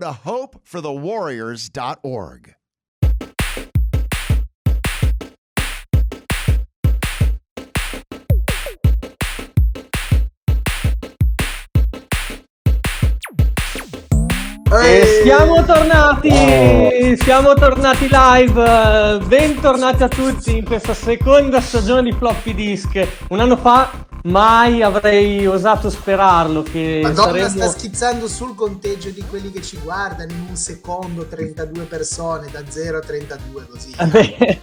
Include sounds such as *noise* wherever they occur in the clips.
to hopeforthewarriors.org. E siamo tornati, siamo tornati live, bentornati a tutti in questa seconda stagione di Floppy Disk. Un anno fa mai avrei osato sperarlo che Madonna saremmo... sta schizzando sul conteggio di quelli che ci guardano in un secondo 32 persone da 0 a 32 così. È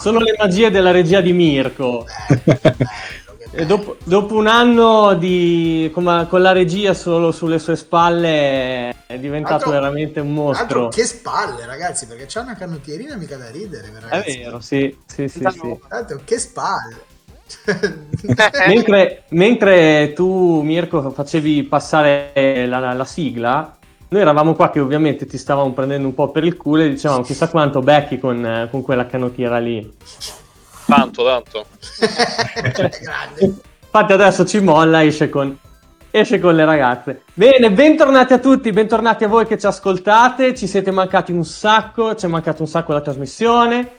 sono le magie della regia di Mirko. Bello, bello, E dopo, dopo un anno di, come- con la regia solo sulle sue spalle è diventato Altro- veramente un Altro mostro. che spalle ragazzi perché c'ha una canottierina mica da ridere È ragazzi. vero, sì, sì, sì, sì. Tanto che spalle. *laughs* mentre, mentre tu, Mirko, facevi passare la, la sigla, noi eravamo qua che ovviamente ti stavamo prendendo un po' per il culo e dicevamo chissà quanto becchi con, con quella canottiera lì. Tanto, tanto. *laughs* Infatti adesso ci molla, esce con, esce con le ragazze. Bene, bentornati a tutti, bentornati a voi che ci ascoltate, ci siete mancati un sacco, ci è mancato un sacco la trasmissione.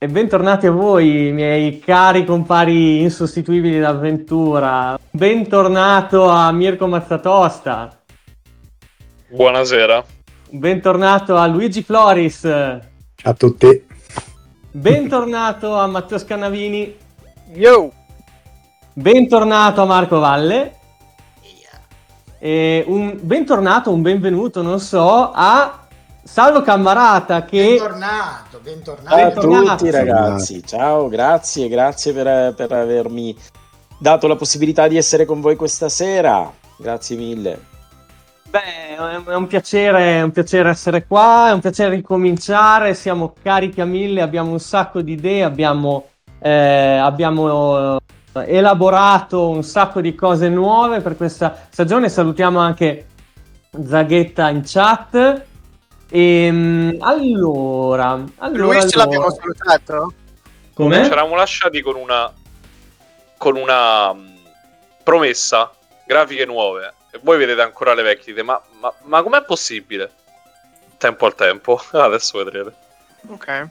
E bentornati a voi, miei cari compari insostituibili d'avventura. Bentornato a Mirko Mazzatosta. Buonasera. Bentornato a Luigi Floris. Ciao a tutti. Bentornato a Matteo Scannavini. Yo! Bentornato a Marco Valle. E un bentornato, un benvenuto, non so, a Salvo Cammarata che Bentornato, bentornato. Ciao a Bentornato. tutti ragazzi, ciao, grazie, grazie per, per avermi dato la possibilità di essere con voi questa sera, grazie mille. beh, è un piacere, è un piacere essere qua, è un piacere ricominciare, siamo carichi a mille, abbiamo un sacco di idee, abbiamo, eh, abbiamo eh, elaborato un sacco di cose nuove per questa stagione. Salutiamo anche Zaghetta in chat. E, allora, allora, Luis ce l'abbiamo allora. salutato? Come? Ci eravamo lasciati con una con una mh, promessa, grafiche nuove. E voi vedete ancora le vecchie. dite, Ma, ma, ma com'è possibile? Tempo al tempo. *laughs* Adesso vedrete. Ok.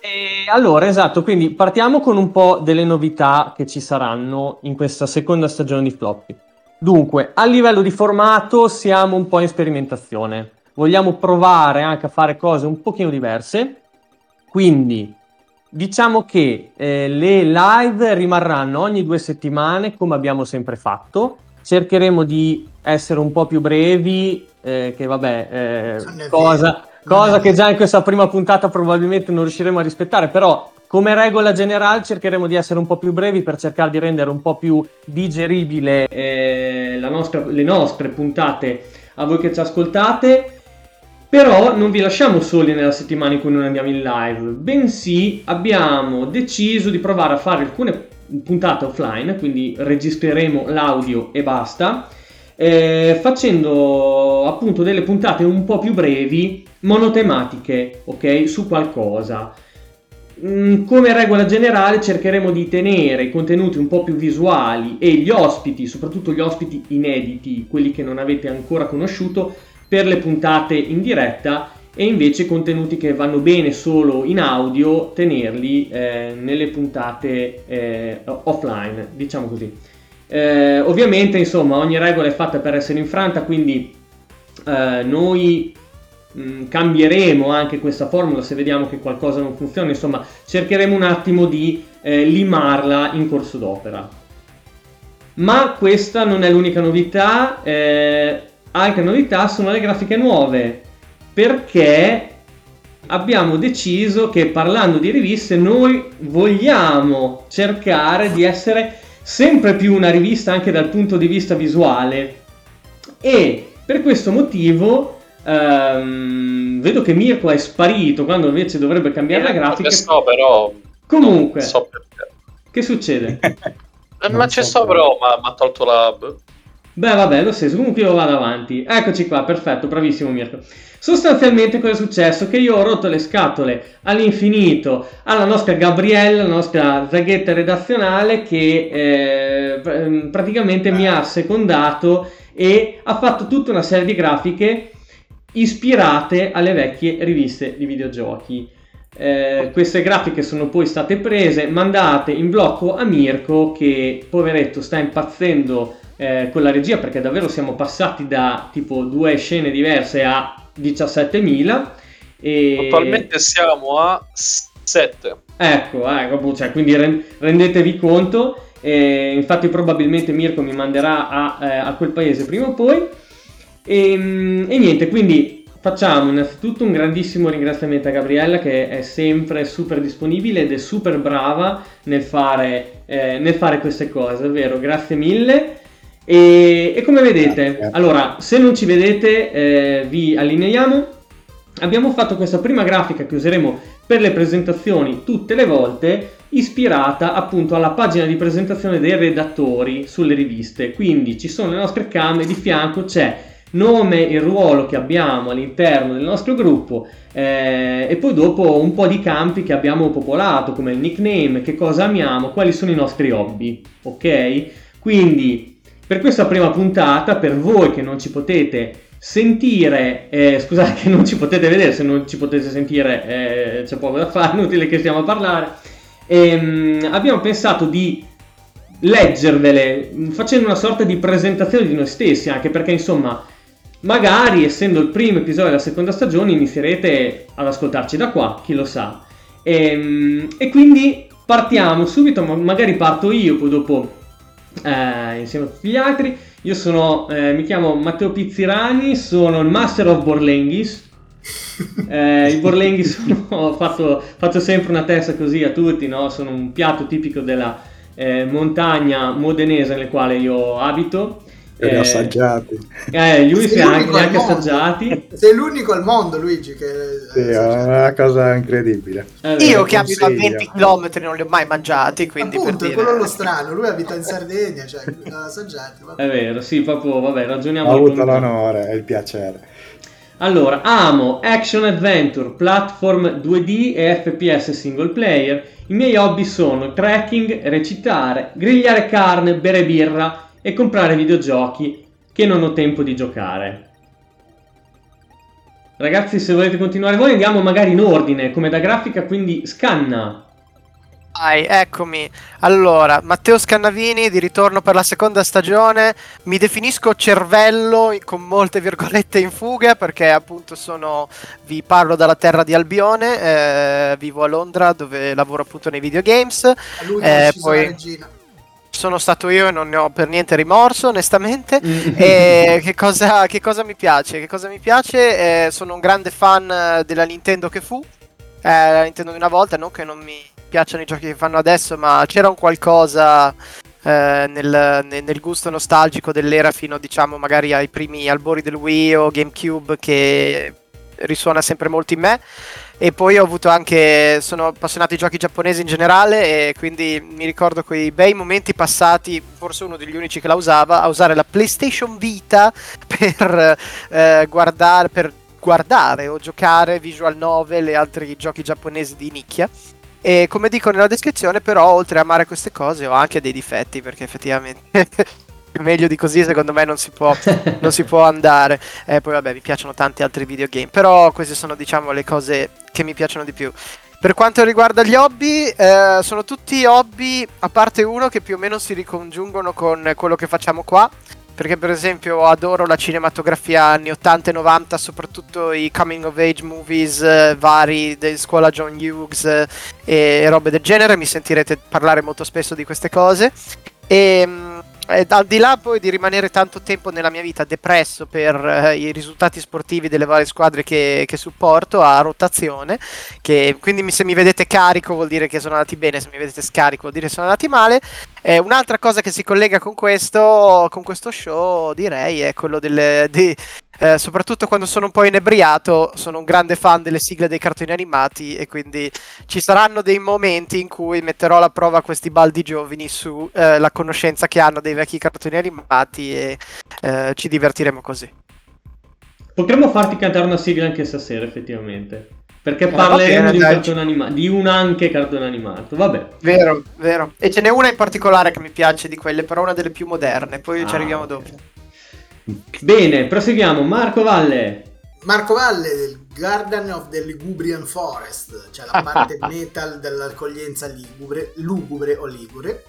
E allora, esatto, quindi partiamo con un po' delle novità che ci saranno in questa seconda stagione di Floppy. Dunque, a livello di formato siamo un po' in sperimentazione. Vogliamo provare anche a fare cose un pochino diverse. Quindi, diciamo che eh, le live rimarranno ogni due settimane, come abbiamo sempre fatto. Cercheremo di essere un po' più brevi, eh, che vabbè, eh, cosa, cosa che già in questa prima puntata probabilmente non riusciremo a rispettare, però come regola generale cercheremo di essere un po' più brevi per cercare di rendere un po' più digeribile eh, la nostra- le nostre puntate a voi che ci ascoltate. Però non vi lasciamo soli nella settimana in cui non andiamo in live, bensì abbiamo deciso di provare a fare alcune puntate offline, quindi registreremo l'audio e basta, eh, facendo appunto delle puntate un po' più brevi, monotematiche, ok, su qualcosa. Mm, Come regola generale cercheremo di tenere i contenuti un po' più visuali e gli ospiti, soprattutto gli ospiti inediti, quelli che non avete ancora conosciuto, per le puntate in diretta e invece contenuti che vanno bene solo in audio tenerli eh, nelle puntate eh, offline, diciamo così. Eh, ovviamente, insomma, ogni regola è fatta per essere infranta, quindi eh, noi mh, cambieremo anche questa formula se vediamo che qualcosa non funziona, insomma, cercheremo un attimo di eh, limarla in corso d'opera. Ma questa non è l'unica novità, eh, altre novità sono le grafiche nuove, perché abbiamo deciso che parlando di riviste noi vogliamo cercare di essere sempre più una rivista anche dal punto di vista visuale e per questo motivo Ehm, vedo che Mirko è sparito quando invece dovrebbe cambiare la grafica. Sto, però. Comunque, so che succede? *laughs* Eh, ma so sto, però. però. Ma ha tolto la. Beh, vabbè, lo stesso. Comunque io vado avanti. Eccoci qua, perfetto, bravissimo Mirko. Sostanzialmente cosa è successo? Che io ho rotto le scatole all'infinito alla nostra Gabriella, la nostra zaghetta redazionale, che eh, pr- praticamente mi ha secondato e ha fatto tutta una serie di grafiche ispirate alle vecchie riviste di videogiochi. Eh, queste grafiche sono poi state prese, mandate in blocco a Mirko che poveretto sta impazzendo eh, con la regia perché davvero siamo passati da tipo due scene diverse a 17.000 e Attualmente siamo a 7. ecco, ecco cioè, quindi ren- rendetevi conto eh, infatti probabilmente Mirko mi manderà a, eh, a quel paese prima o poi e, mm, e niente quindi facciamo innanzitutto un grandissimo ringraziamento a Gabriella che è sempre super disponibile ed è super brava nel fare, eh, nel fare queste cose davvero grazie mille e, e come vedete, Grazie. allora, se non ci vedete, eh, vi allineiamo. Abbiamo fatto questa prima grafica che useremo per le presentazioni tutte le volte, ispirata appunto alla pagina di presentazione dei redattori sulle riviste. Quindi ci sono le nostre came, di fianco c'è nome e ruolo che abbiamo all'interno del nostro gruppo eh, e poi dopo un po' di campi che abbiamo popolato come il nickname, che cosa amiamo, quali sono i nostri hobby, ok? Quindi per questa prima puntata, per voi che non ci potete sentire, eh, scusate che non ci potete vedere, se non ci potete sentire eh, c'è poco da fare, *laughs* inutile che stiamo a parlare, ehm, abbiamo pensato di leggervele facendo una sorta di presentazione di noi stessi, anche perché insomma magari essendo il primo episodio della seconda stagione inizierete ad ascoltarci da qua, chi lo sa. Ehm, E, quindi partiamo subito, ma- magari parto io, poi dopo eh, insieme a tutti gli altri. Io sono, eh, mi chiamo Matteo Pizzirani, sono il Master of Borlenghis. *laughs* Eh, I Borlenghi sono, *laughs* faccio, faccio sempre una testa così a tutti, no? sono un piatto tipico della eh, montagna modenese nel quale io abito. Li ho Eh, assaggiati. Eh, lui si è anche, l'unico al anche mondo. assaggiati. Sei l'unico al mondo, Luigi, che... Sì, è una cosa incredibile. Eh, Io che abito a consiglio. 20 km non li ho mai mangiati, quindi Appunto, per è quello dire... lo strano. Lui abita in Sardegna, cioè, ha assaggiati. vabbè. È vero, sì, proprio, vabbè, ragioniamo. Ho avuto l'onore e il piacere. Allora, amo action adventure, platform 2D e FPS single player. I miei hobby sono trekking, recitare, grigliare carne, bere birra e comprare videogiochi che non ho tempo di giocare. Ragazzi, se volete continuare voi andiamo magari in ordine, come da grafica, quindi scanna. Vai, eccomi. Allora, Matteo Scannavini di ritorno per la seconda stagione. Mi definisco cervello con molte virgolette in fuga perché appunto sono vi parlo dalla terra di Albione, eh, vivo a Londra dove lavoro appunto nei videogames. A lui Eh, poi- la regina. Sono stato io e non ne ho per niente rimorso, onestamente. Mm. E che cosa, che cosa mi piace? Che cosa mi piace? Eh, sono un grande fan eh, della Nintendo che fu. Eh, la Nintendo di una volta, non che non mi piacciono i giochi che fanno adesso, ma c'era un qualcosa eh, nel, nel- nel gusto nostalgico dell'era fino, diciamo, magari ai primi albori del Wii o GameCube che risuona sempre molto in me. E poi ho avuto anche. Sono appassionato di giochi giapponesi in generale. E quindi mi ricordo quei bei momenti passati. Forse uno degli unici che la usava. A usare la PlayStation Vita *laughs* per eh, guardare. Per guardare o giocare visual novel e altri giochi giapponesi di nicchia. E come dico nella descrizione, però, oltre a amare queste cose, ho anche dei difetti. Perché effettivamente. *laughs* Meglio di così, secondo me, non si può non si può andare. E poi vabbè, mi piacciono tanti altri videogame, però queste sono diciamo le cose che mi piacciono di più. Per quanto riguarda gli hobby, eh, sono tutti hobby, a parte uno che più o meno si ricongiungono con quello che facciamo qua. Perché per esempio adoro la cinematografia anni 80 e 90, soprattutto i coming of age movies eh, vari di scuola John Hughes eh, e robe del genere, mi sentirete parlare molto spesso di queste cose. E mm, eh, al di là poi di rimanere tanto tempo nella mia vita depresso per eh, i risultati sportivi delle varie squadre che, che supporto a rotazione, che quindi mi- se mi vedete carico vuol dire che sono andati bene, se mi vedete scarico vuol dire che sono andati male. Eh, un'altra cosa che si collega con questo, con questo show direi è quello delle, di- eh, soprattutto quando sono un po' inebriato, sono un grande fan delle sigle dei cartoni animati e quindi ci saranno dei momenti in cui metterò alla prova questi baldi giovani sulla eh, conoscenza che hanno dei vecchi cartoni animati e eh, ci divertiremo così. Potremmo farti cantare una sigla anche stasera, effettivamente. Perché Eh, parleremo bene, di un cartone animato, di un anche cartone animato. Vabbè. Vero, vero. E ce n'è una in particolare che mi piace di quelle, però una delle più moderne, poi ci Ah, arriviamo ok. dopo. Bene, proseguiamo. Marco Valle. Marco Valle del Garden of the Ligubrian Forest, cioè la parte *laughs* metal dell'accoglienza ligubre, lugubre o ligure.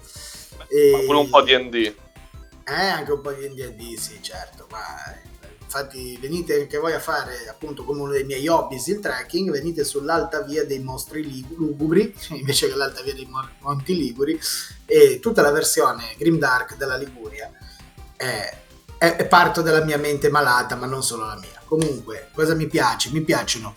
E- Ma pure un po' di ND. Eh, anche un po' di ND, sì, certo. Ma infatti, venite anche voi a fare appunto come uno dei miei hobby il trekking. Venite sull'alta via dei mostri lig- lugubri *laughs* invece che l'alta via dei Mo- Monti Liguri. E tutta la versione Grimdark della Liguria è, è- è parto della mia mente malata, ma non solo la mia. Comunque, cosa mi piace? Mi piacciono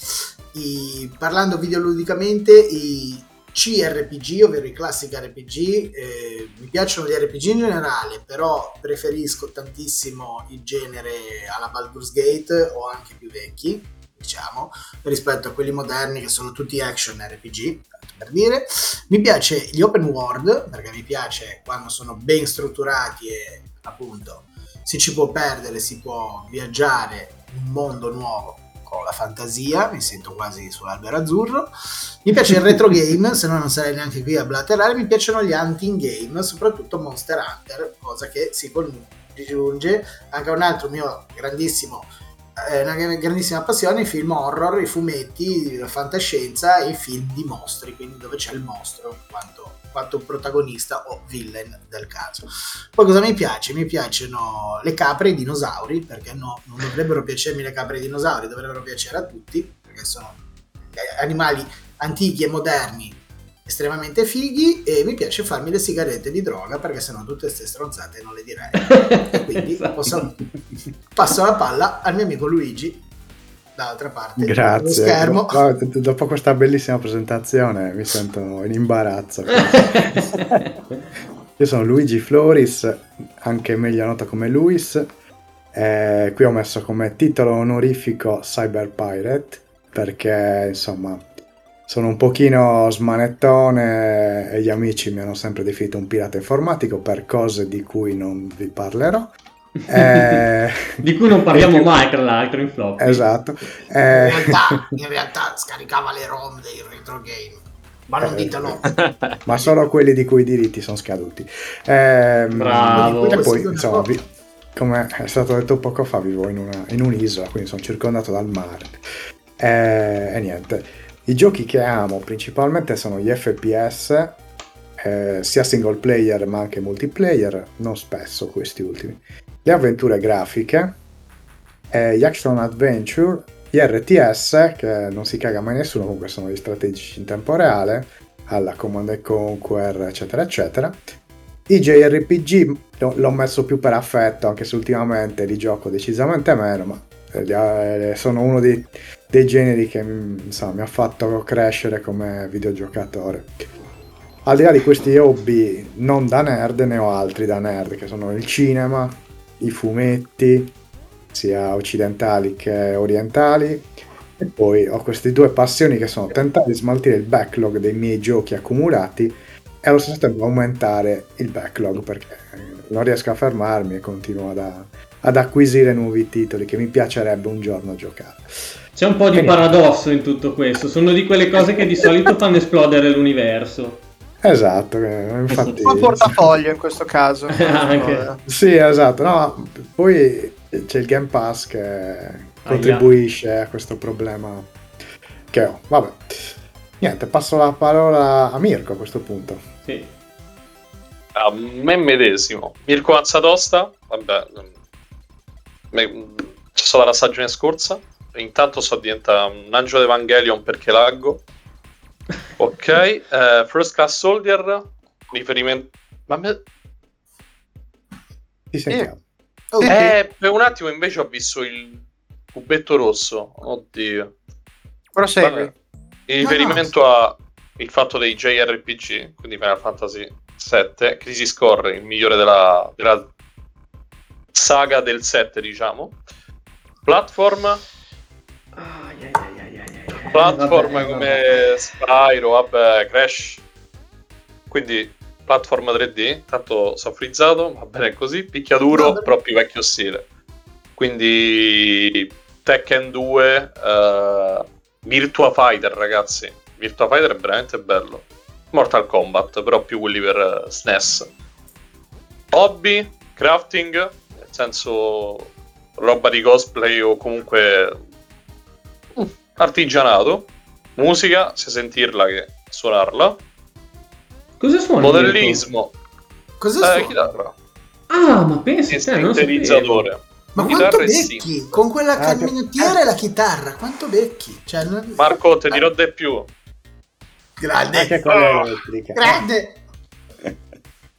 i, parlando videoludicamente i CRPG, ovvero i classic RPG, eh, mi piacciono gli RPG in generale, però preferisco tantissimo il genere alla Baldur's Gate o anche più vecchi, diciamo, rispetto a quelli moderni che sono tutti action RPG, per dire. Mi piace gli open world, perché mi piace quando sono ben strutturati e appunto si ci può perdere, si può viaggiare in un mondo nuovo con la fantasia, mi sento quasi sull'albero azzurro. Mi piace il *laughs* retro game, se no non sarei neanche qui a blaterare. Mi piacciono gli hunting game, soprattutto Monster Hunter, cosa che si congiunge anche a un altro mio grandissimo, eh, una grandissima passione, i film horror, i fumetti, la fantascienza e i film di mostri, quindi dove c'è il mostro quanto, quanto protagonista o villain del caso. Poi cosa mi piace? Mi piacciono le capre e i dinosauri, perché no, non dovrebbero piacermi le capre e i dinosauri, dovrebbero piacere a tutti, perché sono eh, animali antichi e moderni estremamente fighi e mi piace farmi le sigarette di droga perché sennò tutte queste stronzate non le direi *laughs* e quindi Esatto. posso- passo la palla al mio amico Luigi dall'altra parte dello Grazie. schermo No, dopo questa bellissima presentazione mi sento in imbarazzo. *laughs* Io sono Luigi Floris, anche meglio noto come Luis. Eh, qui ho messo come titolo onorifico Cyber Pirate perché insomma sono un pochino smanettone e gli amici mi hanno sempre definito un pirata informatico per cose di cui non vi parlerò. Eh, *laughs* Di cui non parliamo mai, tra l'altro, in flop. Esatto. in Eh, realtà, *laughs* in realtà scaricava le ROM dei retro game ma non Eh, ditelo *laughs* ma solo quelli di cui i diritti sono scaduti. Ehm, Bravo. E poi, insomma, vi- come è stato detto poco fa, vivo in, una- in un'isola, quindi sono circondato dal mare. Eh, e niente, i giochi che amo principalmente sono gli FPS, eh, sia single player ma anche multiplayer, non spesso questi ultimi. Le avventure grafiche, eh, gli action adventure, gli RTS, che non si caga mai nessuno, comunque sono gli strategici in tempo reale, alla Command and Conquer, eccetera, eccetera. I JRPG l'ho- messo più per affetto, anche se ultimamente li gioco decisamente meno, ma eh, eh, sono uno dei, dei generi che mm, insomma, mi ha fatto crescere come videogiocatore. Al di là di questi hobby non da nerd, ne ho altri da nerd, che sono il cinema, i fumetti, sia occidentali che orientali. E poi ho queste due passioni che sono tentare di smaltire il backlog dei miei giochi accumulati e allo stesso tempo aumentare il backlog perché non riesco a fermarmi e continuo ad, ad acquisire nuovi titoli che mi piacerebbe un giorno giocare. C'è un po' di paradosso in tutto questo. Sono di quelle cose che di solito fanno esplodere l'universo. Esatto, eh, infatti... Un po' portafoglio in questo caso. *laughs* Anche. Sì, esatto, no, poi c'è il Game Pass che contribuisce a questo problema che ho. Vabbè, niente, passo la parola a Mirko a questo punto. Sì. A me medesimo. Mirko Azzatosta, vabbè, mm, me- c'è stata la stagione scorsa. Intanto sto diventando un angelo Evangelion perché laggo. *laughs* Ok, eh, First Class Soldier, riferimento... Ma me- Ti sentiamo. Oh, eh, per un attimo invece ho visto il cubetto rosso. Oddio. Prosegui. Vabbè. In riferimento a il fatto dei JRPG, quindi Final Fantasy VII, Crisis Core, il migliore della, della saga del 7, diciamo. Platform, Ai. platform Vabbè, come vabbè. Spyro, vabbè, Crash. Quindi platform 3D, tanto sono frizzato, va bene così, picchiaduro, Vabbè. però più vecchio stile. Quindi Tekken 2, eh, Virtua Fighter, ragazzi. Virtua Fighter è veramente bello. Mortal Kombat, però più quelli per eh, SNES. Hobby, crafting, nel senso roba di cosplay o comunque artigianato. Musica, sia sentirla che suonarla. Cosa? Mirko? Modellismo, Cosa eh, suoni? chitarra, Ah, ma te, non sapevo. sintetizzatore. Ma Chitarra quanto e becchi? Con quella Ah, che- canottiera e la chitarra, quanto becchi? Cioè, non- Marco, ti dirò di più. Grande, Anche con elettriche. grande.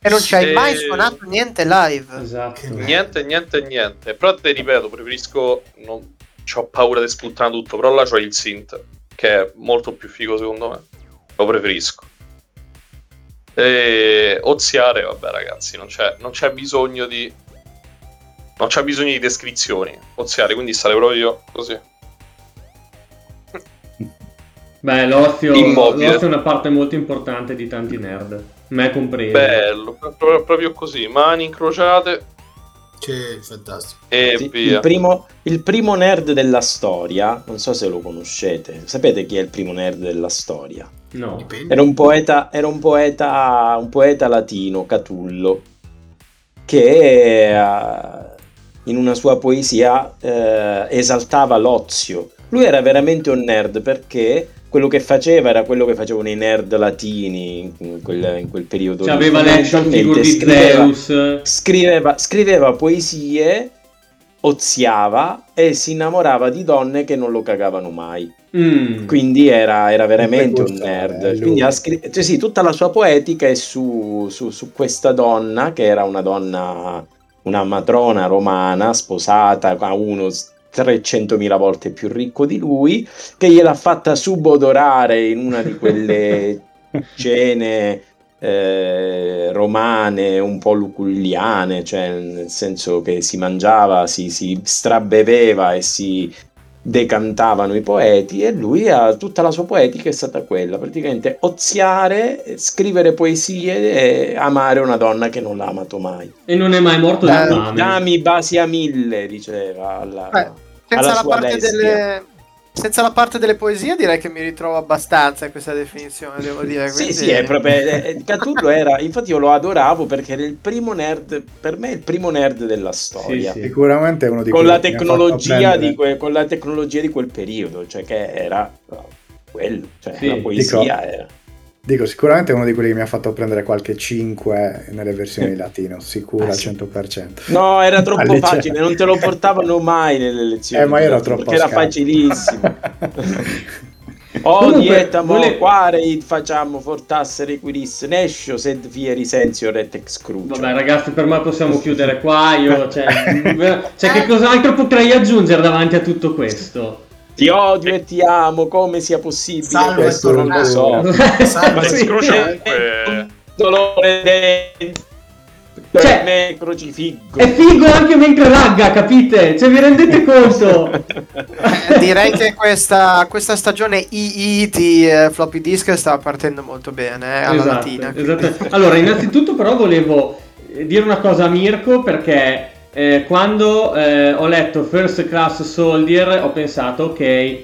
E non ci hai Se- mai suonato niente live. Esatto. Niente, niente, niente. Però ti ripeto, preferisco. Non... Ho paura di sputtare tutto. Però là c'ho il synth, che è molto più figo secondo me. Lo preferisco. E oziare, vabbè, ragazzi, non c'è, non c'è bisogno di. Non c'è bisogno di descrizioni. Oziare, quindi stare proprio così. *laughs* Beh, l'ozio, l'ozio è una parte molto importante di tanti nerd. Me compreso. Bello, pro- proprio così. Mani incrociate Sì, fantastico. e Sì, via. il, primo, il primo nerd della storia, non so se lo conoscete, sapete chi è il primo nerd della storia? No. Era un poeta, era un poeta, un poeta latino, Catullo, che eh, in una sua poesia eh, esaltava l'ozio. Lui era veramente un nerd perché quello che faceva era quello che facevano i nerd latini in quel, in quel periodo. Cioè, aveva l'action figure di Zeus. scriveva, scriveva poesie, oziava e si innamorava di donne che non lo cagavano mai. Mm. Quindi era, era veramente un nerd. lui. Quindi ha scri- cioè sì, tutta la sua poetica è su, su- su questa donna, che era una donna, una matrona romana, sposata a uno 300.000 volte più ricco di lui, che gliel'ha fatta subodorare in una di quelle *laughs* cene eh, romane un po' luculliane, cioè nel senso che si mangiava, si, si strabeveva e si decantavano i poeti e lui ha tutta la sua poetica è stata quella, praticamente oziare, scrivere poesie e amare una donna che non l'ha amato mai. E non è mai morto Eh, fame. Dami basi a mille, diceva alla, Beh, Senza alla la, sua parte lesbia. delle... senza la parte delle poesie direi che mi ritrovo abbastanza in questa definizione, devo dire. Sì, quindi- sì, è proprio. eh, Catullo era. Infatti, io lo adoravo perché era il primo nerd. Per me, è il primo nerd della storia. Sì, sì. Sicuramente è uno di Con quelli la, tecnologia di que- con la tecnologia di quel periodo, cioè che era quello, cioè Sì. la poesia Dico- era. Dico, sicuramente è uno di quelli che mi ha fatto prendere qualche 5 nelle versioni *laughs* latino, sicuro Ah, al sì. 100%. No, era *laughs* troppo Al liceo. facile, non te lo portavano mai nelle lezioni. Eh, ma era troppo perché era scarso. facilissimo. *laughs* Oh, Comunque, dieta, mo, vole- quare facciamo fortassere quiris, nescio sed fieri sensio retex crucio. Vabbè, ragazzi, per me possiamo chiudere qua. Io, cioè, cioè, che cos'altro potrei aggiungere davanti a tutto questo? Ti odio e ti amo, come sia possibile Salve, questo non lo so. Salve. Ma sì, un dolore dentro Cioè, me crocifiggo. È figo anche mentre lagga, capite? Cioè, vi rendete *laughs* conto? Direi che questa, questa stagione II di eh, floppy disk sta partendo molto bene eh, alla Esatto, latina. esatto. Allora, innanzitutto però volevo dire una cosa a Mirko perché eh, quando eh, ho letto First Class Soldier ho pensato, ok,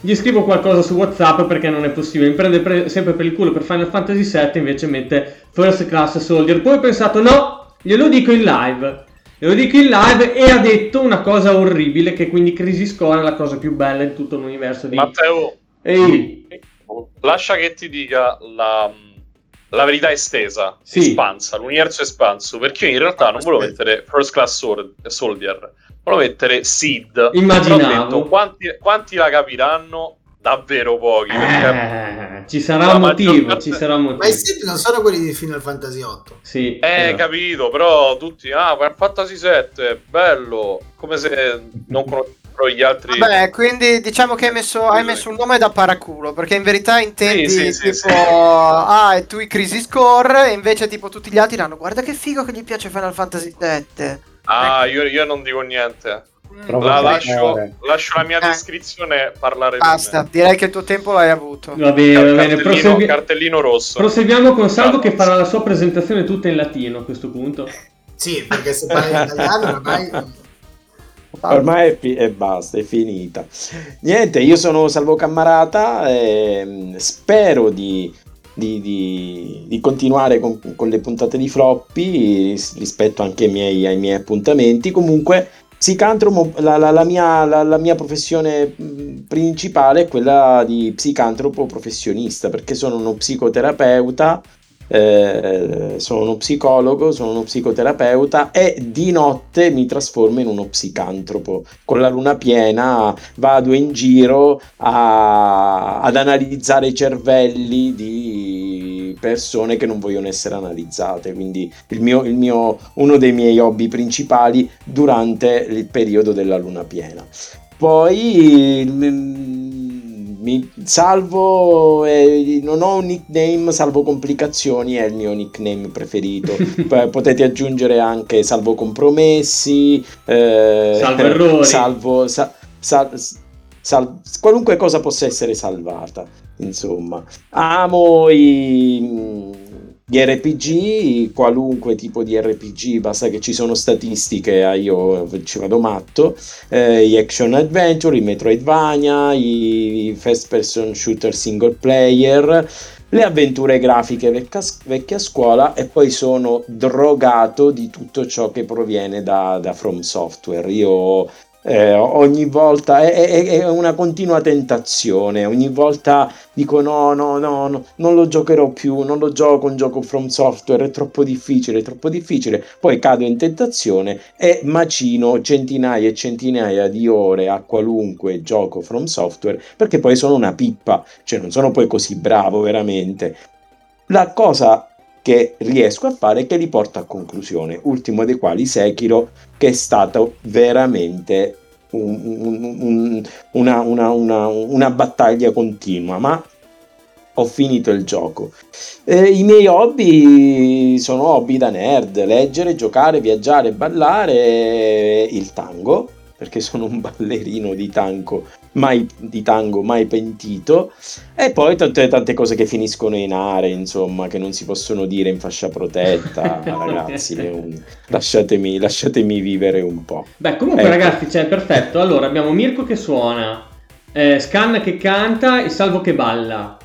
gli scrivo qualcosa su WhatsApp perché non è possibile, mi prende pre- sempre per il culo per Final Fantasy VII invece mette First Class Soldier. Poi ho pensato, no, glielo dico in live. Glielo dico in live e ha detto una cosa orribile che quindi Crisis Core è la cosa più bella in tutto l'universo di... Matteo, Ehi, lascia che ti dica la, la verità estesa, Sì. espansa, l'universo espanso, perché io in realtà non volevo mettere First Class Soldier, volevo mettere Seed. Immaginavo. Però quanti, quanti la capiranno? Davvero pochi. Perché Eh, ci sarà un motivo, parte- ci sarà un Ma i motivo. siti non sono quelli di Final Fantasy VIII. Sì, Eh, esatto. capito, però tutti, ah, Final Fantasy 7, bello, come se non conoscessero gli altri. Vabbè, quindi diciamo che hai messo, hai messo un nome da paraculo, perché in verità intendi Sì, sì, tipo, sì. ah, e tu i Crisis Core, e invece tipo tutti gli altri diranno, guarda che figo che gli piace Final Fantasy VII. Ah, io, io non dico niente. Provo La lascio, lascio la mia Eh. descrizione parlare per Basta, direi che il tuo tempo l'hai avuto. Va bene, va bene. Cartellino, prosegui- cartellino rosso. Proseguiamo con Salvo che farà la sua presentazione tutta in latino a questo punto. Sì, perché se parli italiano ormai... Ormai è, fi- e basta, è finita. Niente, io sono Salvo Cammarata, ehm, spero di, di- di- di continuare con, con le puntate di floppy ris- rispetto anche ai miei, ai miei appuntamenti. Comunque, psicantropo, la, la- la mia, la- mia professione principale è quella di psicantropo professionista, perché sono uno psicoterapeuta eh, sono uno psicologo, sono uno psicoterapeuta e di notte mi trasformo in uno psicantropo. Con la luna piena vado in giro a- ad analizzare i cervelli di persone che non vogliono essere analizzate. Quindi il mio, il mio- uno dei miei hobby principali durante il periodo della luna piena. Poi mi salvo, eh, non ho un nickname, salvo complicazioni, è il mio nickname preferito. *laughs* Potete aggiungere anche salvo compromessi, eh, Salvo errori. salvo sa- sal- sal- qualunque cosa possa essere salvata. Insomma, amo i, gli RPG, qualunque tipo di RPG, basta che ci sono statistiche, eh, io ci vado matto. Eh, gli action adventure, i Metroidvania, i first person shooter single player, le avventure grafiche vecchia, vecchia scuola e poi sono drogato di tutto ciò che proviene da, da From Software. Io eh, ogni volta è, è- è una continua tentazione, ogni volta dico no, no, no, no, non lo giocherò più, non lo gioco un gioco From Software, è troppo difficile, è troppo difficile, poi cado in tentazione e macino centinaia e centinaia di ore a qualunque gioco From Software perché poi sono una pippa, cioè non sono poi così bravo veramente. La cosa che riesco a fare è che li porto a conclusione, ultimo dei quali Sekiro, che è stato veramente un- un- un- una, una- una- una battaglia continua, ma ho finito il gioco. Eh, I miei hobby sono hobby da nerd, leggere, giocare, viaggiare, ballare, il tango, perché sono un ballerino di tango mai, di tango mai pentito, e poi tante, tante cose che finiscono in are, insomma, che non si possono dire in fascia protetta, *laughs* ma ragazzi, un- lasciatemi, lasciatemi vivere un po'. Beh, comunque, Ecco. ragazzi, cioè, perfetto. Allora, abbiamo Mirko che suona, eh, Scan che canta e Salvo che balla.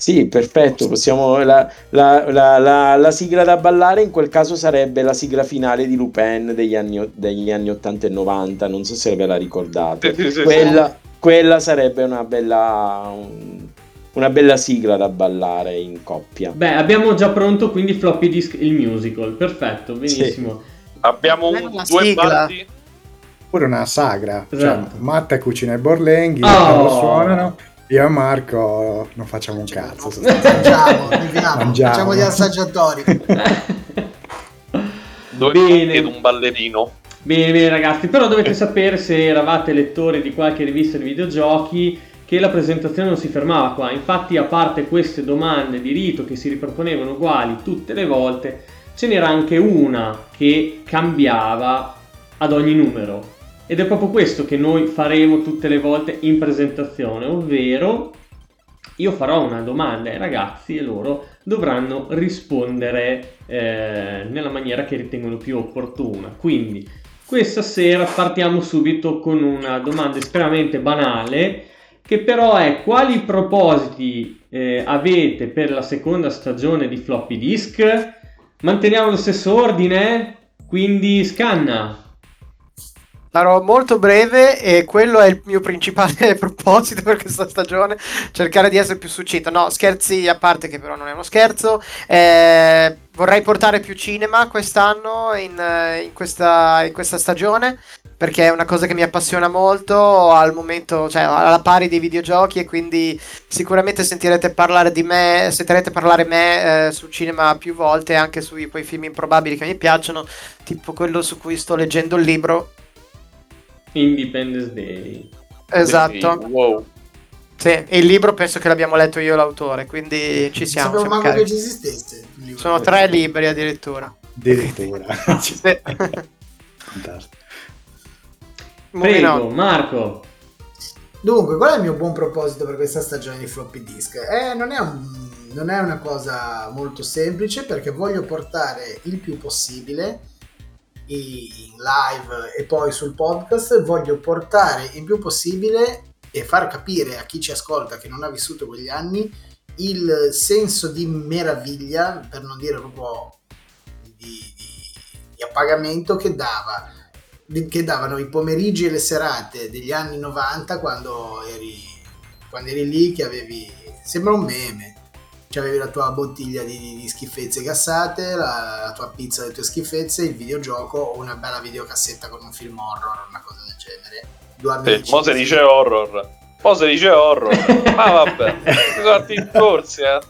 Sì, perfetto, possiamo, la, la- la- la- la sigla da ballare in quel caso sarebbe la sigla finale di Lupin degli anni, degli anni 80 e 90, non so se ve la ricordate. Sì, sì, sì, Quella, quella sarebbe una bella, un- una bella sigla da ballare in coppia. Beh, abbiamo già pronto quindi Floppy Disk il musical. Perfetto, benissimo. Abbiamo un, due sigla. baldi. Pure una sagra. Cioè, Esatto. Matta cucina i borlenghi, Oh. suonano. Io e Marco non facciamo un cazzo. sostanzialmente. Mangiamo, viviamo, Mangiamo. facciamo gli assaggiatori. Due Bene. ed un ballerino. Bene, bene ragazzi, però dovete sapere se eravate lettori di qualche rivista di videogiochi che la presentazione non si fermava qua. Infatti, a parte queste domande di rito che si riproponevano uguali tutte le volte, ce n'era anche una che cambiava ad ogni numero. Ed è proprio questo che noi faremo tutte le volte in presentazione, ovvero io farò una domanda ai ragazzi e loro dovranno rispondere eh, nella maniera che ritengono più opportuna. Quindi questa sera partiamo subito con una domanda estremamente banale che però è quali propositi eh, avete per la seconda stagione di Floppy Disk? Manteniamo lo stesso ordine? Quindi scanna. Sarò molto breve e quello è il mio principale *laughs* proposito per questa stagione, cercare di essere più succinto. No, scherzi a parte che però non è uno scherzo. Eh, vorrei portare più cinema quest'anno in, eh, in questa, in questa stagione perché è una cosa che mi appassiona molto al momento, cioè alla pari dei videogiochi e quindi sicuramente sentirete parlare di me, sentirete parlare me eh, sul cinema più volte, anche sui quei film improbabili che mi piacciono, tipo quello su cui sto leggendo il libro. Independence Day. Esatto. Quindi, wow. Sì, e il libro penso che l'abbiamo letto io l'autore, quindi ci siamo. sapevo manco che carichi. ci esistesse. Sono tre libri addirittura. Addirittura. *laughs* *laughs* Fantastico. Prego. Marco. Dunque, qual è il mio buon proposito per questa stagione di floppy disk? Eh, non, è un- non è una cosa molto semplice perché voglio portare il più possibile in live e poi sul podcast, voglio portare il più possibile e far capire a chi ci ascolta che non ha vissuto quegli anni il senso di meraviglia, per non dire proprio di, di- di appagamento che dava che davano i pomeriggi e le serate degli anni 90 quando eri, quando eri lì che avevi sembra un meme cioè avevi la tua bottiglia di, di schifezze gassate la, la tua pizza delle tue schifezze il videogioco o una bella videocassetta con un film horror una cosa del genere due Sì, amici mo se dice horror. Mo se dice horror. Ma vabbè, sono altri discorsi, eh.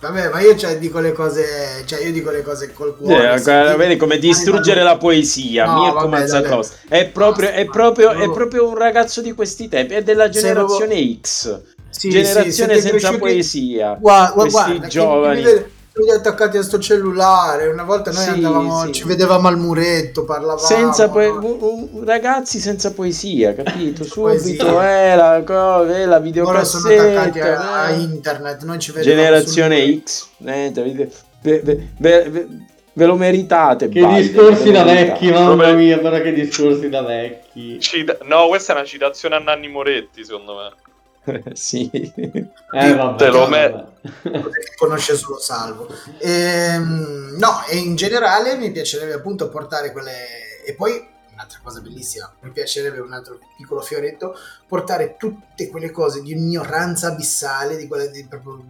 vabbè ma io cioè, dico le cose cioè io dico le cose col Eh, cuore guarda, sì. vedi come distruggere la poesia, No, Mirko vabbè. È proprio, è, proprio, è proprio un ragazzo di questi tempi, è della generazione X. Sì, generazione sì, senza cresciuti- poesia. Guarda, Questi guarda, giovani. vede- tutti attaccati a sto cellulare. Una volta noi Sì, andavamo, sì. ci vedevamo al muretto, parlavamo. Senza u- ragazzi senza poesia, capito? Subito è la, co- è la Loro sono attaccati videocassetta. a, a eh. internet. Noi ci Generazione X. niente, ve, ve- ve- ve- ve lo meritate. Che Biden, discorsi da vecchi, mamma mia, però che discorsi da vecchi. Cita- no, questa è una citazione a Nanni Moretti, secondo me. *laughs* sì. Eh vabbè. Te lo che conosce solo Salvo. Ehm, no, e in generale mi piacerebbe appunto portare quelle. E poi un'altra cosa bellissima, mi piacerebbe un altro piccolo fioretto, portare tutte quelle cose di ignoranza abissale, di quelle di proprio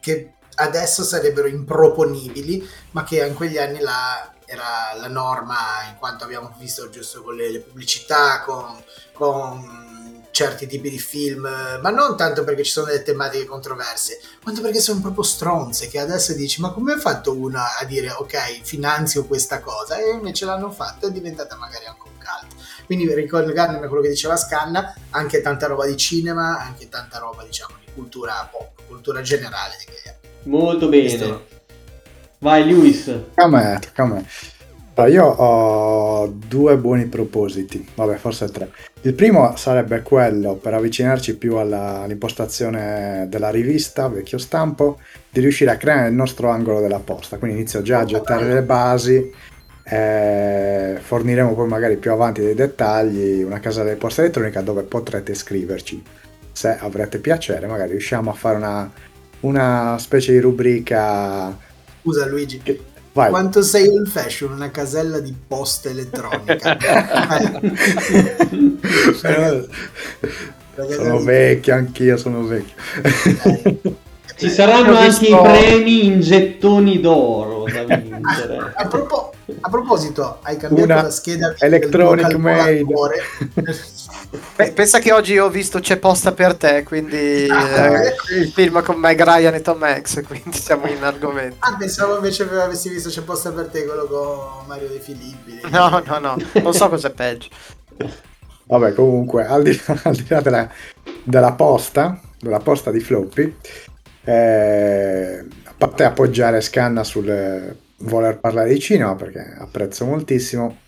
che adesso sarebbero improponibili, ma che in quegli anni là era la norma, in quanto abbiamo visto giusto con le, le pubblicità, con, con certi tipi di film, ma non tanto perché ci sono delle tematiche controverse, quanto perché sono proprio stronze che adesso dici ma come ha fatto una a dire ok finanzio questa cosa e invece l'hanno fatto è diventata magari anche un cult quindi ricollegandomi a quello che diceva Scanna anche tanta roba di cinema anche tanta roba diciamo di cultura pop cultura generale Molto bene. Vai Lewis. Tocca a me, tocca a me. Allora, io ho due buoni propositi, vabbè, forse tre. Il primo sarebbe quello per avvicinarci più alla- all'impostazione della rivista, vecchio stampo, di riuscire a creare il nostro angolo della posta. Quindi inizio già a gettare le basi, eh, forniremo poi magari più avanti dei dettagli, una casella di posta elettronica dove potrete scriverci. Se avrete piacere, magari riusciamo a fare una, una specie di rubrica. scusa Luigi Vai. quanto sei old fashion una casella di posta elettronica *laughs* sono vecchio, anch'io sono vecchio. Ci saranno anche visto- i premi in gettoni d'oro da vincere. *laughs* a, propo- a proposito hai cambiato Una la scheda electronic del tuo calcolatore? *laughs* Beh, pensa che oggi ho visto C'è posta per te, quindi Ah, eh, il film con Meg Ryan e Tom Hanks, *laughs* quindi siamo in argomento. Ah, pensavo invece che avessi visto c'è posta per te quello con Mario De Filippi. No, no, no, non so cos'è peggio. Vabbè, comunque, al di, al di là della, della posta, della posta di floppy, eh, a parte appoggiare Scanna sul eh, voler parlare di cinema, perché apprezzo moltissimo,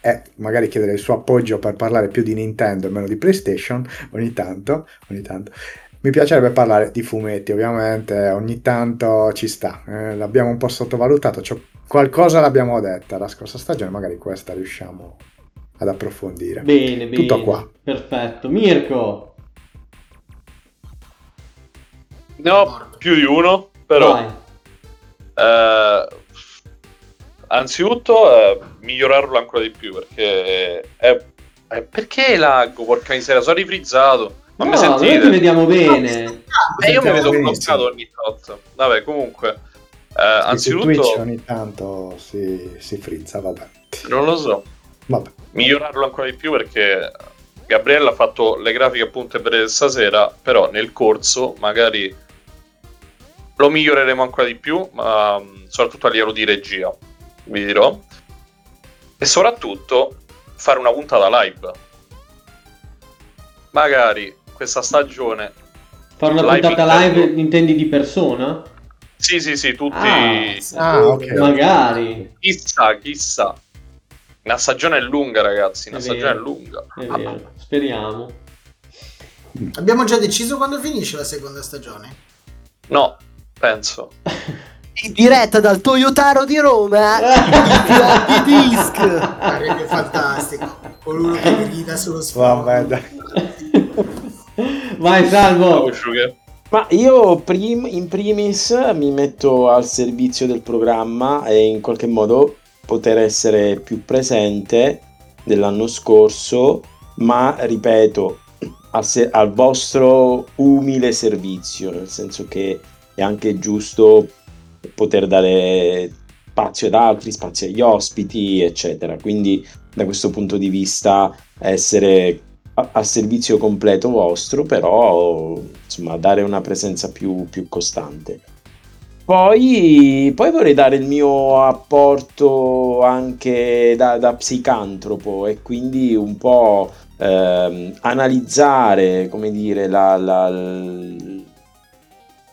e magari chiedere il suo appoggio per parlare più di Nintendo e meno di PlayStation, ogni tanto, ogni tanto. Mi piacerebbe parlare di fumetti, ovviamente ogni tanto ci sta, eh, l'abbiamo un po' sottovalutato, cioè, qualcosa l'abbiamo detta la scorsa stagione, magari questa riusciamo ad approfondire. Bene, bene. Tutto qua. Perfetto. Mirko. Ne ho più di uno, però... Eh, anzitutto eh, migliorarlo ancora di più perché è, è- perché laggo porca miseria sono rifrizzato ma no, mi noi sentite? ti vediamo bene. Eh, io mi vedo bloccato ogni tot vabbè comunque eh, anzitutto Twitch ogni tanto si, si frizza, vabbè. non lo so Vabbè. migliorarlo ancora di più perché Gabriella ha fatto le grafiche appunto per stasera però nel corso magari lo miglioreremo ancora di più ma mh, soprattutto a livello di regia vi dirò e soprattutto fare una puntata live magari questa stagione Fare una Live puntata live, tempo. intendi di persona? sì sì sì tutti Ah, Ah, ok. Magari. chissà chissà Una stagione è lunga, ragazzi. Una È stagione è vero. lunga. È vero, speriamo. Abbiamo già deciso quando finisce la seconda stagione? No, penso. *laughs* In diretta dal Toyotaro di Roma, *laughs* floppy disk. Sarebbe fantastico. Coloro che grida sullo sfondo. *laughs* Vai, Salvo. Ma io prim- in primis mi metto al servizio del programma e in qualche modo poter essere più presente dell'anno scorso, ma ripeto, al, se- al vostro umile servizio, nel senso che è anche giusto poter dare spazio ad altri, spazio agli ospiti, eccetera. Quindi da questo punto di vista essere a- al servizio completo vostro, però insomma dare una presenza più, più costante. Poi, poi vorrei dare il mio apporto anche da, da psicantropo e quindi un po' ehm, analizzare, come dire, la, la-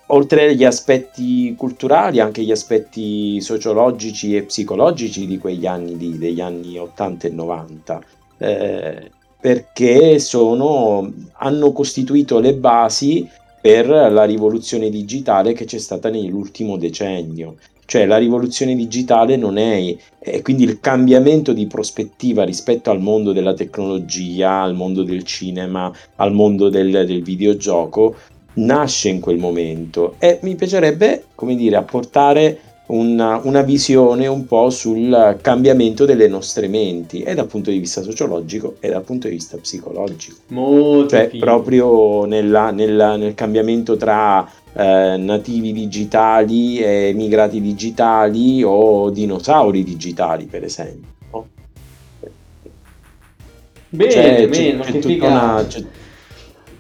oltre agli aspetti culturali, anche gli aspetti sociologici e psicologici di quegli anni lì, degli anni 80 e 90. eh, perché sono, hanno costituito le basi per la rivoluzione digitale che c'è stata nell'ultimo decennio. Cioè la rivoluzione digitale non è, e quindi il cambiamento di prospettiva rispetto al mondo della tecnologia, al mondo del cinema, al mondo del, del videogioco, nasce in quel momento e mi piacerebbe, come dire, apportare una, una visione un po' sul cambiamento delle nostre menti, e dal punto di vista sociologico e dal punto di vista psicologico Molto cioè figo. proprio nella- nella- nel cambiamento tra eh, nativi digitali e migrati digitali o dinosauri digitali, per esempio. no? Bene, C'è- bene, c'è- c'è tutta una- c'è-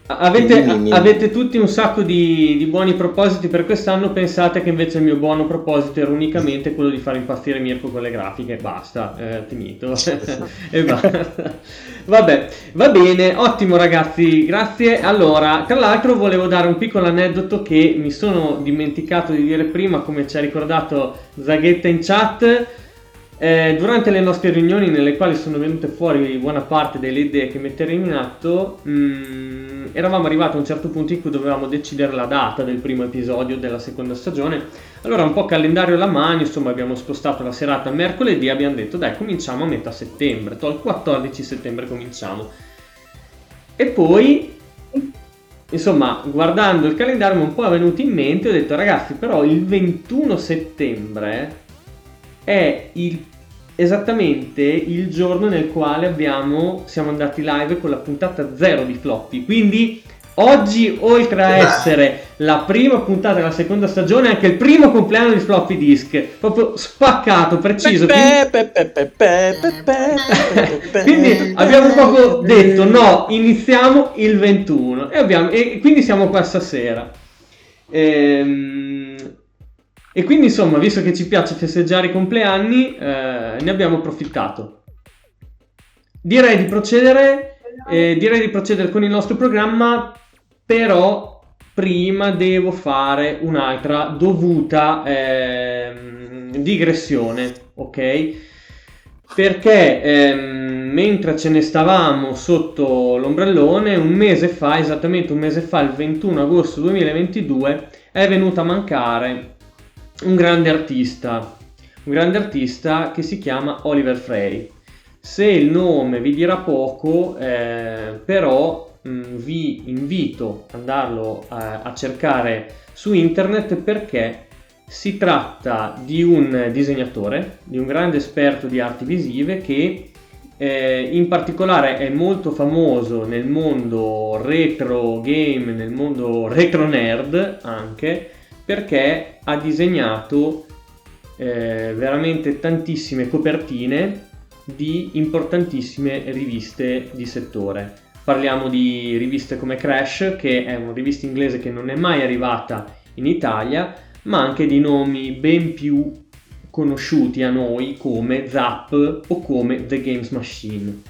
Avete, Dimmi, avete tutti un sacco di, di buoni propositi per quest'anno, pensate che invece il mio buono proposito era unicamente quello di fare impazzire Mirko con le grafiche, basta, è finito. *laughs* e basta. Vabbè, va bene, ottimo ragazzi, grazie. Allora, tra l'altro volevo dare un piccolo aneddoto che mi sono dimenticato di dire prima, come ci ha ricordato Zaghetta in chat. Eh, durante le nostre riunioni nelle quali sono venute fuori buona parte delle idee che metteremo in atto, mh, eravamo arrivati a un certo punto in cui dovevamo decidere la data del primo episodio della seconda stagione. Allora un po' calendario alla mano, insomma abbiamo spostato la serata al mercoledì e abbiamo detto dai cominciamo a metà settembre, il 14 settembre cominciamo. E poi, insomma, guardando il calendario mi è un po' venuto in mente, ho detto ragazzi però il 21 settembre è il- esattamente il giorno nel quale abbiamo, siamo andati live con la puntata 0 di Floppy. Quindi oggi, oltre a essere la prima puntata della seconda stagione, è anche il primo compleanno di Floppy Disk. Proprio spaccato, preciso. Quindi abbiamo proprio detto no, iniziamo il 21 e, abbiamo- e quindi siamo qua stasera. Ehm, e quindi insomma, visto che ci piace festeggiare i compleanni, eh, ne abbiamo approfittato. Direi di procedere, eh, direi di procedere con il nostro programma, però prima devo fare un'altra dovuta ehm, digressione, ok? Perché ehm, mentre ce ne stavamo sotto l'ombrellone, un mese fa, esattamente un mese fa, il 21 agosto 2022, è venuto a mancare un grande artista, un grande artista che si chiama Oliver Frey. Se il nome vi dirà poco, eh, però mh, vi invito ad andarlo a, a cercare su internet perché si tratta di un disegnatore, di un grande esperto di arti visive che eh, in particolare è molto famoso nel mondo retro game, nel mondo retro nerd anche, perché ha disegnato eh, veramente tantissime copertine di importantissime riviste di settore. Parliamo di riviste come Crash, che è una rivista inglese che non è mai arrivata in Italia, ma anche di nomi ben più conosciuti a noi come Zap o come The Games Machine.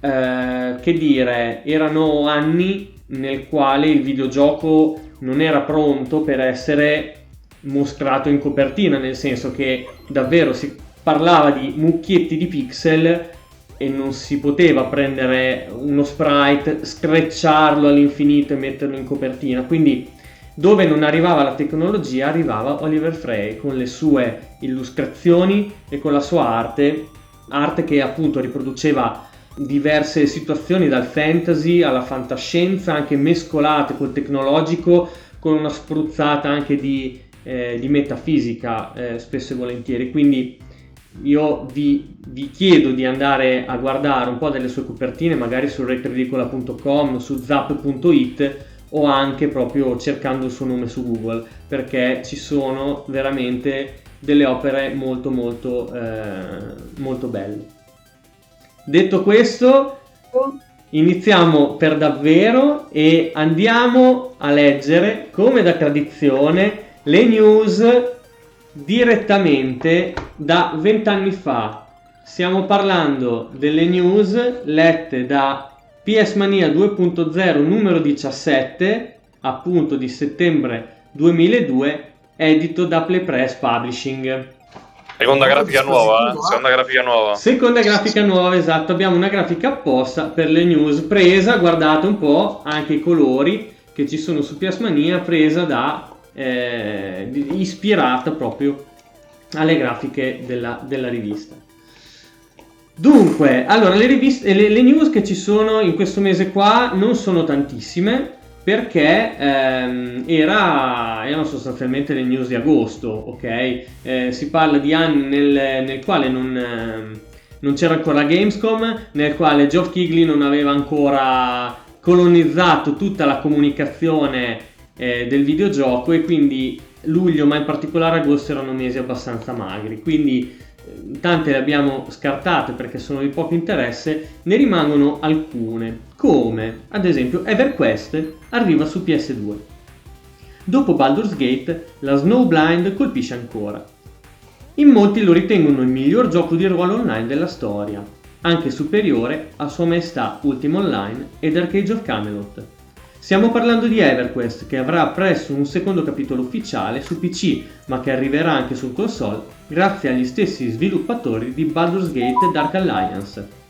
Eh, che dire, erano anni nel quale il videogioco non era pronto per essere mostrato in copertina, nel senso che davvero si, parlava di mucchietti di pixel e non si poteva prendere uno sprite, screcciarlo all'infinito e metterlo in copertina. Quindi dove non arrivava la tecnologia arrivava Oliver Frey con le sue illustrazioni e con la sua arte, arte che appunto riproduceva diverse situazioni dal fantasy alla fantascienza, anche mescolate col tecnologico, con una spruzzata anche di, eh, di metafisica eh, spesso e volentieri. Quindi io vi, vi, chiedo di andare a guardare un po' delle sue copertine, magari su retridicola.com, su zap.it o anche proprio cercando il suo nome su Google, perché ci sono veramente delle opere molto molto eh, molto belle. Detto questo, iniziamo per davvero e andiamo a leggere, come da tradizione, le news direttamente da vent'anni fa. Stiamo parlando delle news lette da PS Mania 2.0 numero 17, appunto di settembre 2002, edito da Playpress Publishing. Seconda grafica nuova, eh? seconda grafica nuova. Seconda grafica nuova, esatto. Abbiamo una grafica apposta per le news presa, guardate un po' anche i colori che ci sono su PS Mania, presa da eh, ispirata proprio alle grafiche della, della rivista. Dunque, allora le, riviste, le, le, news che ci sono in questo mese qua non sono tantissime perché ehm, era, erano sostanzialmente le news di agosto, ok? Eh, si parla di anni nel, nel quale non, eh, non, c'era ancora Gamescom, nel quale Geoff Keighley non aveva ancora colonizzato tutta la comunicazione eh, del videogioco e quindi luglio ma in particolare agosto erano mesi abbastanza magri quindi eh, tante le abbiamo scartate perché sono di poco interesse ne rimangono alcune come ad esempio EverQuest arriva su PS2 dopo Baldur's Gate la Snowblind colpisce ancora. In molti lo ritengono il miglior gioco di ruolo online della storia anche superiore a Sua Maestà Ultima Online ed Arcade of Camelot. Stiamo parlando di EverQuest che avrà presto un secondo capitolo ufficiale su PC ma che arriverà anche su console grazie agli stessi sviluppatori di Baldur's Gate Dark Alliance.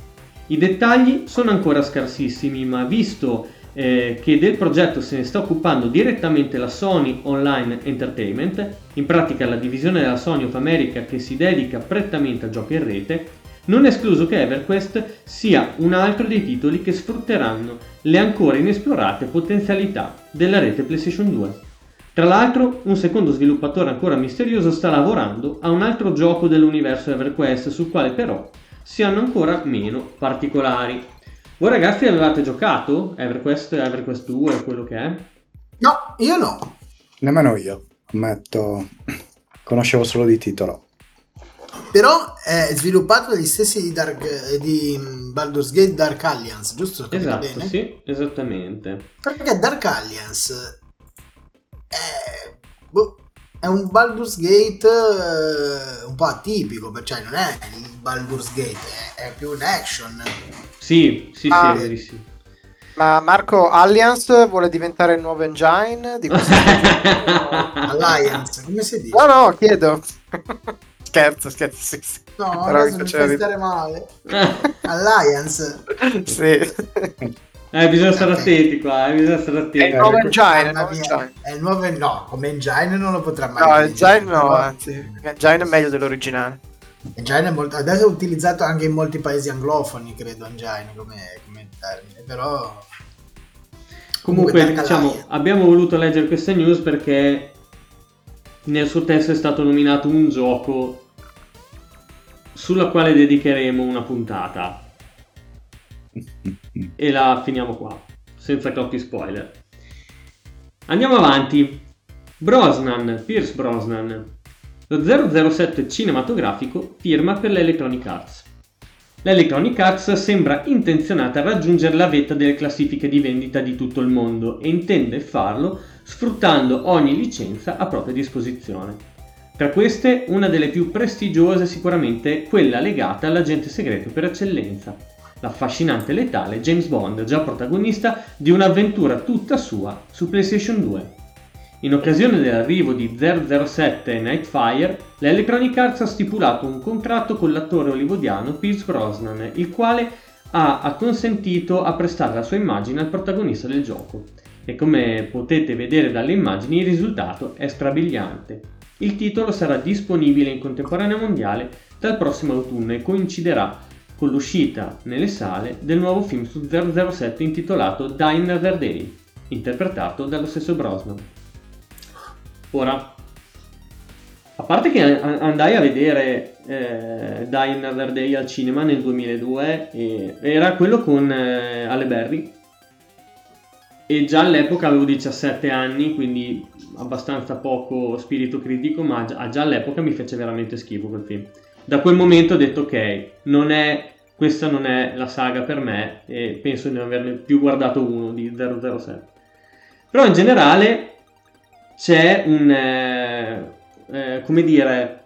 I dettagli sono ancora scarsissimi ma visto eh, che del progetto se ne sta occupando direttamente la Sony Online Entertainment, in pratica la divisione della Sony of America che si dedica prettamente a giochi in rete, non è escluso che EverQuest sia un altro dei titoli che sfrutteranno le ancora inesplorate potenzialità della rete PlayStation 2. Tra l'altro, un secondo sviluppatore ancora misterioso sta lavorando a un altro gioco dell'universo EverQuest, sul quale però si hanno ancora meno particolari. Voi ragazzi avevate giocato EverQuest, EverQuest 2 o quello che è? No, io no. Nemmeno io, ammetto, *clears throat* conoscevo solo di titolo. Però è sviluppato dagli stessi di, Dark, di Baldur's Gate Dark Alliance, giusto? Esatto, bene? sì, esattamente. Perché Dark Alliance è, boh, è un Baldur's Gate uh, un po' atipico, cioè non è il Baldur's Gate, è, è più un action. Sì, sì, ah, sì, sì. Ma Marco Alliance vuole diventare il nuovo engine di questo *laughs* Alliance, come si dice? No, no, chiedo *laughs* scherzo, scherzo. Sì, sì. No, Però adesso mi fai stare male. *laughs* Alliance. sì. Eh, bisogna stare attenti qua, eh, bisogna stare attenti. È il nuovo engine, è il nuovo no, come engine non lo potrà mai No, engine no, anzi, engine è meglio dell'originale. Engine è molto, adesso è utilizzato anche in molti paesi anglofoni, credo, engine come, come termine, però... Comunque, Comunque diciamo, abbiamo voluto leggere questa news perché nel suo testo è stato nominato un gioco sulla quale dedicheremo una puntata. *laughs* e la finiamo qua, senza troppi spoiler. Andiamo avanti. Brosnan, Pierce Brosnan. Lo 007 cinematografico firma per l'Electronic Arts. L'Electronic Arts sembra intenzionata a raggiungere la vetta delle classifiche di vendita di tutto il mondo e intende farlo sfruttando ogni licenza a propria disposizione. Tra queste, una delle più prestigiose è sicuramente quella legata all'agente segreto per eccellenza, l'affascinante e letale James Bond, già protagonista di un'avventura tutta sua su PlayStation 2. In occasione dell'arrivo di 007 Nightfire, l'Electronic Arts ha stipulato un contratto con l'attore hollywoodiano Pierce Brosnan, il quale ha acconsentito a prestare la sua immagine al protagonista del gioco. E come potete vedere dalle immagini il risultato è strabiliante. Il titolo sarà disponibile in contemporanea mondiale dal prossimo autunno e coinciderà con l'uscita nelle sale del nuovo film su 007 intitolato Die Another Day, interpretato dallo stesso Brosnan. Ora, a parte che andai a vedere eh, Die Another Day al cinema nel 2002, e era quello con eh, Ale Berry, e già all'epoca avevo 17 anni, quindi abbastanza poco spirito critico, ma già all'epoca mi fece veramente schifo quel film. Da quel momento ho detto ok, non è, questa non è la saga per me e penso di non averne più guardato uno di 007. Però in generale c'è un... Eh, eh, come dire...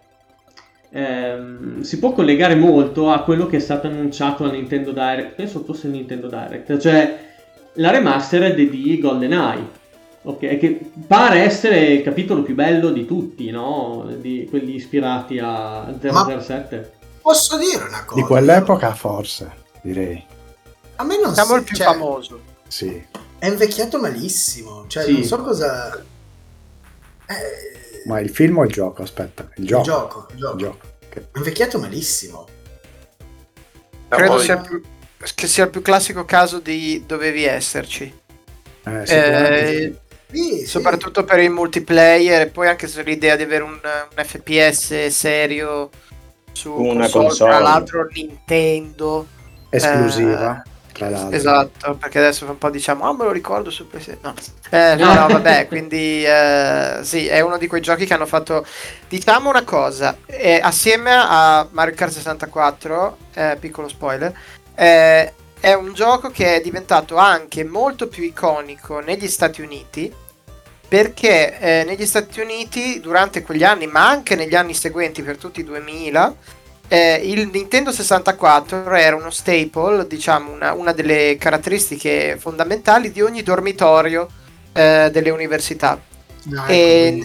Ehm, si può collegare molto a quello che è stato annunciato al Nintendo Direct, penso fosse Nintendo Direct, cioè la remastered di GoldenEye. Ok, che pare essere il capitolo più bello di tutti, no? Di quelli ispirati a 007. Ma posso dire una cosa? Di quell'epoca forse, direi. A me non Siamo si... il più cioè, famoso. Sì. È invecchiato malissimo. Cioè, sì. non so cosa... Eh... Ma il film o il gioco? Aspetta, il gioco. Il gioco, il gioco. Il gioco. Okay. È invecchiato malissimo. Credo sia più che sia il più classico caso di dovevi esserci. Eh, eh, sì, soprattutto sì. per il multiplayer e poi anche sull'idea di avere un, un FPS serio su una console, console. tra l'altro Nintendo esclusiva. Eh, tra l'altro. Esatto, perché adesso un po' diciamo, ah me lo ricordo su PC. No, *laughs* eh, no, no vabbè, quindi eh, sì, è uno di quei giochi che hanno fatto, diciamo una cosa, eh, assieme a Mario Kart 64, eh, piccolo spoiler, eh, è un gioco che è diventato anche molto più iconico negli Stati Uniti perché eh, negli Stati Uniti durante quegli anni, ma anche negli anni seguenti per tutti i 2000, eh, il Nintendo 64 era uno staple, diciamo una, una delle caratteristiche fondamentali di ogni dormitorio eh, delle università. No, e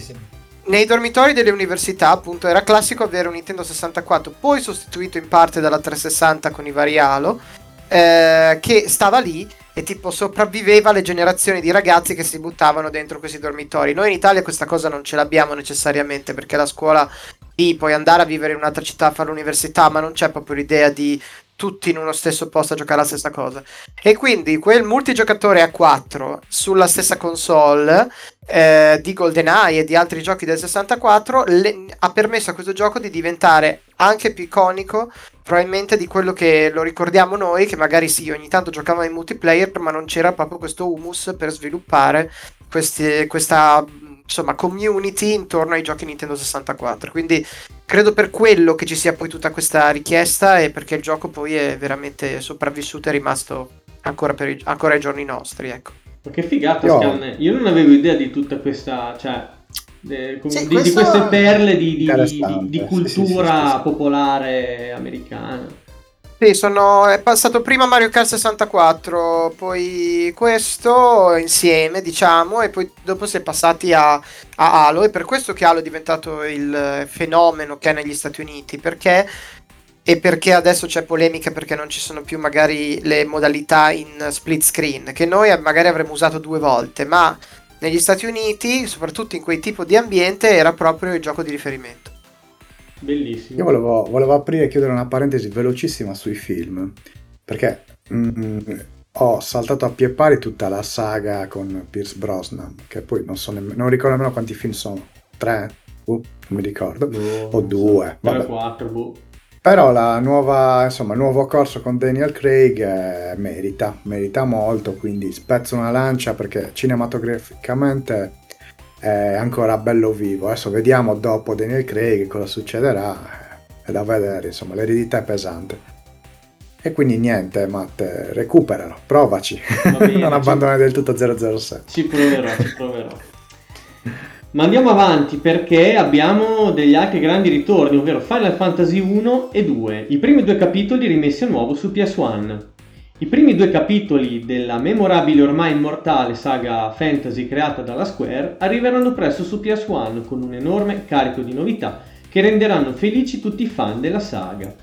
nei dormitori delle università, appunto, era classico avere un Nintendo 64, poi sostituito in parte dalla 360 con i vari Halo, eh, che stava lì e tipo sopravviveva alle generazioni di ragazzi che si buttavano dentro questi dormitori. Noi in Italia questa cosa non ce l'abbiamo necessariamente perché la scuola lì puoi andare a vivere in un'altra città a fare l'università, ma non c'è proprio l'idea di tutti in uno stesso posto a giocare la stessa cosa. E quindi quel multigiocatore a 4 sulla stessa console eh, di GoldenEye e di altri giochi del 64 le, ha permesso a questo gioco di diventare anche più iconico probabilmente di quello che lo ricordiamo noi che magari sì ogni tanto giocavamo in multiplayer ma non c'era proprio questo humus per sviluppare questi, questa insomma, community intorno ai giochi Nintendo 64. Quindi credo per quello che ci sia poi tutta questa richiesta e perché il gioco poi è veramente sopravvissuto e rimasto ancora, per i, ancora ai giorni nostri. Ecco. Ma che figata, Io... Scan. Io non avevo idea di tutta questa. Cioè... Eh, sì, di, di, queste perle di, di, di cultura sì, sì, popolare americana. Sì, sono, è passato prima Mario Kart 64, poi questo insieme, diciamo, e poi dopo si è passati a, a Halo. E per questo che Halo è diventato il fenomeno che è negli Stati Uniti, perché e perché adesso c'è polemica perché non ci sono più magari le modalità in split screen, che noi magari avremmo usato due volte, ma negli Stati Uniti, soprattutto in quel tipo di ambiente, era proprio il gioco di riferimento. Bellissimo. Io volevo, volevo, aprire e chiudere una parentesi velocissima sui film, perché mm, ho saltato a pie pari tutta la saga con Pierce Brosnan, che poi non, so nemm- non ricordo nemmeno quanti film sono, tre? Uh, non mi ricordo, boh, o due. Vabbè. Quattro, boh. Però la nuova, insomma, il nuovo corso con Daniel Craig eh, merita, merita molto, quindi spezzo una lancia perché cinematograficamente è ancora bello vivo. Adesso vediamo dopo Daniel Craig cosa succederà. È da vedere, insomma, l'eredità è pesante. E quindi niente, Matt, recuperalo, provaci. Bene, *laughs* non abbandonare del tutto 007. Ci proverò, ci proverò. *laughs* Ma andiamo avanti perché abbiamo degli altri grandi ritorni, ovvero Final Fantasy 1 e 2, i primi due capitoli rimessi a nuovo su PS1. I primi due capitoli della memorabile ormai immortale saga fantasy creata dalla Square arriveranno presto su PS1 con un enorme carico di novità che renderanno felici tutti i fan della saga.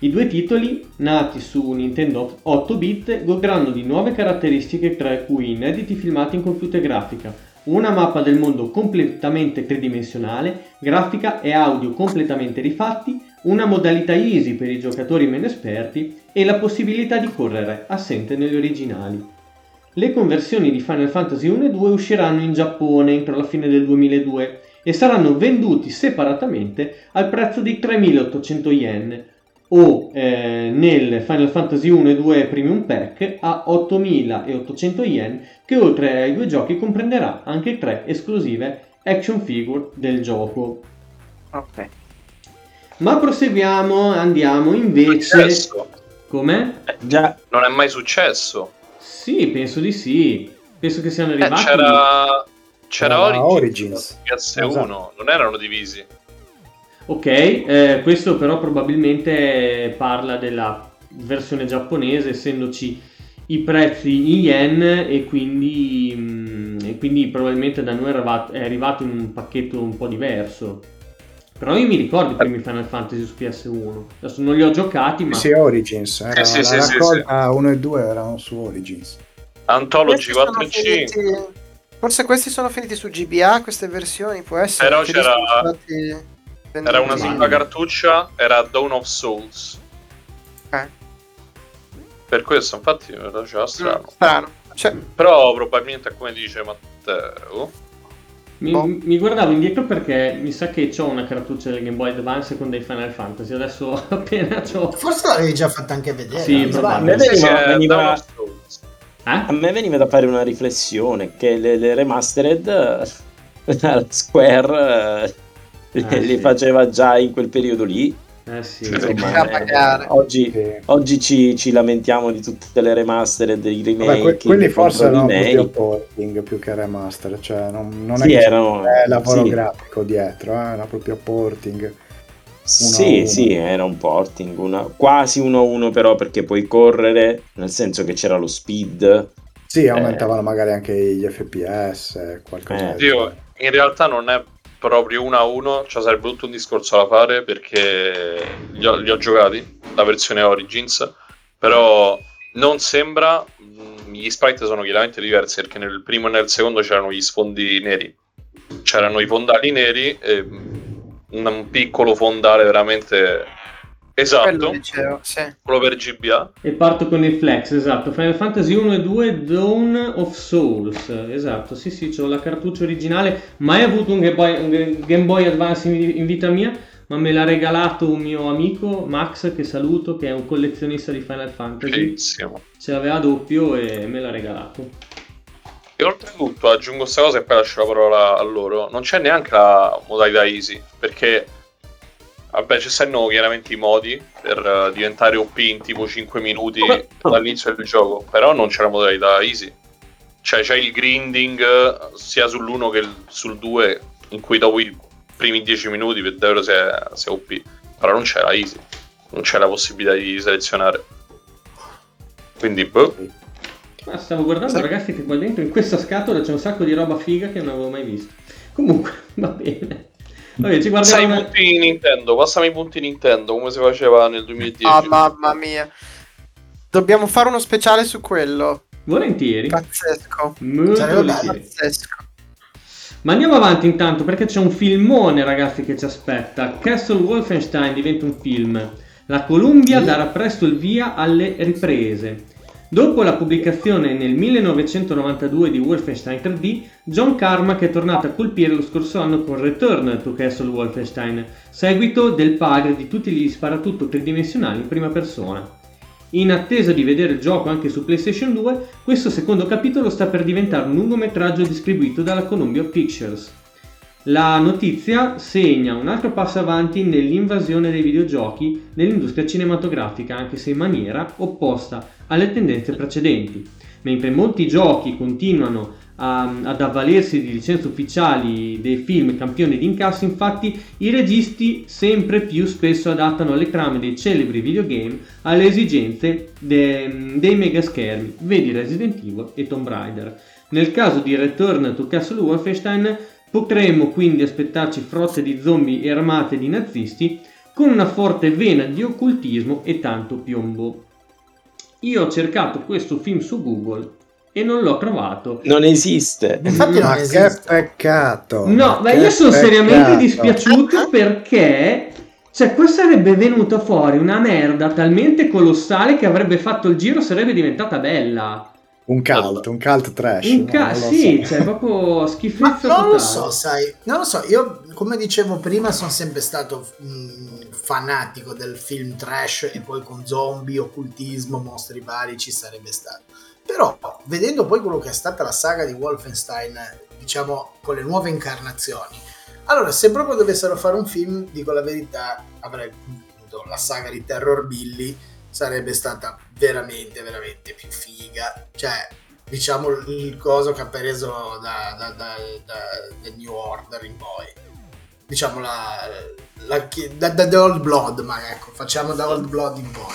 I due titoli, nati su Nintendo 8-bit, godranno di nuove caratteristiche tra cui inediti filmati in computer grafica, una mappa del mondo completamente tridimensionale, grafica e audio completamente rifatti, una modalità easy per i giocatori meno esperti e la possibilità di correre, assente negli originali. Le conversioni di Final Fantasy 1 e 2 usciranno in Giappone entro la fine del 2002 e saranno venduti separatamente al prezzo di 3.800 yen o eh, nel Final Fantasy 1 e 2 Premium Pack a 8.800 yen che oltre ai due giochi comprenderà anche tre esclusive action figure del gioco. Ok. Ma proseguiamo, andiamo invece... Successo. Com'è? Già, Non è mai successo. Sì, penso di sì. Penso che siano Eh, arrivati. c'era c'era C'era Origins, Origins. PS1, Esatto. non erano divisi. Ok, eh, questo però probabilmente parla della versione giapponese, essendoci i prezzi in yen e quindi, mm, e quindi probabilmente da noi è arrivato, in un pacchetto un po' diverso. Però io mi ricordo i primi Final Fantasy su PS1. Adesso non li ho giocati, ma... Sì, Origins. Era sì, la sì, sì, raccolta 1 e 2 erano su Origins. Anthology Questi sono 4 e 5. finiti- Forse questi sono finiti su GBA, queste versioni, può essere. Però che c'era- stati. Era una singola cartuccia, era Dawn of Souls. Ok. Per questo, infatti, lo faceva strano. Mm, Strano. Cioè, Però probabilmente, come dice Matteo, Mi, Boh. mi guardavo indietro perché mi sa che ho una cartuccia del Game Boy Advance con dei Final Fantasy. Adesso *laughs* appena c'ho... Forse l'avevi già fatta anche vedere. Sì, veniva- Souls. Eh? a me veniva da fare una riflessione che le, le remastered eh, *laughs* la Square eh, li sì. faceva già in quel periodo lì. Eh sì. Sì. Insomma, eh, oggi, Sì. oggi ci, ci lamentiamo di tutte le remastered, i remake, Vabbè, que- quelli forse erano proprio porting più che remaster, cioè non, non è Sì, che erano- lavoro sì. grafico dietro, eh, era proprio porting. Sì, uno. sì, era un porting, una- quasi uno a uno però perché puoi correre, nel senso che c'era lo speed. Sì, aumentavano magari anche gli FPS, eh, qualcosa Eh. genere. in realtà non è proprio uno a uno, cioè sarebbe tutto un discorso da fare perché li ho, li ho giocati, la versione Origins, però non sembra, mh, gli sprite sono chiaramente diversi perché nel primo e nel secondo c'erano gli sfondi neri, c'erano i fondali neri e mh, un piccolo fondale veramente esatto, quello dicevo, sì. quello per GBA. E parto con il flex, esatto. Final Fantasy 1 e 2 Dawn of Souls. Esatto, sì, sì, ho la cartuccia originale. Mai avuto un Game Boy, un Game Boy Advance in, in vita mia, ma me l'ha regalato un mio amico, Max, che saluto, che è un collezionista di Final Fantasy. Bellissimo. Ce l'aveva doppio e me l'ha regalato. E oltretutto aggiungo questa cosa e poi lascio la parola a loro. Non c'è neanche la modalità easy, perché vabbè, ci stanno chiaramente i modi per eh, diventare OP in tipo 5 minuti dall'inizio del gioco, però non c'è la modalità easy. Cioè c'è il grinding eh, sia sull'1 che il- sul 2 in cui dopo i primi 10 minuti per davvero sei, sei OP, però non c'è la easy, non c'è la possibilità di selezionare. Quindi boh, Ma stavo guardando, Sì. ragazzi, che qua dentro in questa scatola c'è un sacco di roba figa che non avevo mai visto. Comunque, *laughs* va bene. Vabbè, ci Passami i guardiamo. punti Nintendo, passami i punti Nintendo come si faceva nel 2010. Ah, mamma mia. Dobbiamo fare uno speciale su quello. Volentieri. Pazzesco. Molto volentieri. Pazzesco. Ma andiamo avanti intanto perché c'è un filmone ragazzi che ci aspetta. Castle Wolfenstein diventa un film. La Columbia Sì. darà presto il via alle riprese. Dopo la pubblicazione nel 1992 di Wolfenstein 3D, John Carmack è tornato a colpire lo scorso anno con Return to Castle Wolfenstein, seguito del padre di tutti gli sparatutto tridimensionali in prima persona. In attesa di vedere il gioco anche su PlayStation 2, questo secondo capitolo sta per diventare un lungometraggio distribuito dalla Columbia Pictures. La notizia segna un altro passo avanti nell'invasione dei videogiochi nell'industria cinematografica, anche se in maniera opposta alle tendenze precedenti. Mentre molti giochi continuano a- ad avvalersi di licenze ufficiali dei film campioni di incasso, infatti i registi sempre più spesso adattano le trame dei celebri videogame alle esigenze de- dei mega schermi, vedi Resident Evil e Tomb Raider. Nel caso di Return to Castle Wolfenstein potremmo quindi aspettarci frotte di zombie armate di nazisti con una forte vena di occultismo e tanto piombo. Io ho cercato questo film su Google e non l'ho trovato. Non esiste. *laughs* Infatti non Ma che esiste. peccato! No, ma che io sono seriamente peccato. dispiaciuto perché cioè qua sarebbe venuta fuori una merda talmente colossale che avrebbe fatto il giro, sarebbe diventata bella. Un cult, un cult trash. Un no, ca- lo sì, so. cioè proprio *laughs* Ma schifezza non lo totale. so, sai, non lo so, io come dicevo prima sono sempre stato mh, fanatico del film trash e poi con zombie, occultismo, mostri vari ci sarebbe stato. Però vedendo poi quello che è stata la saga di Wolfenstein, diciamo con le nuove incarnazioni, allora se proprio dovessero fare un film, dico la verità, avrei appunto la saga di Terror Billy sarebbe stata veramente, veramente più figa. Cioè, diciamo il coso che ha preso da, da, da, da, New Order in poi. Diciamo la, la da, da The Old Blood, ma ecco, facciamo da Old Blood in poi.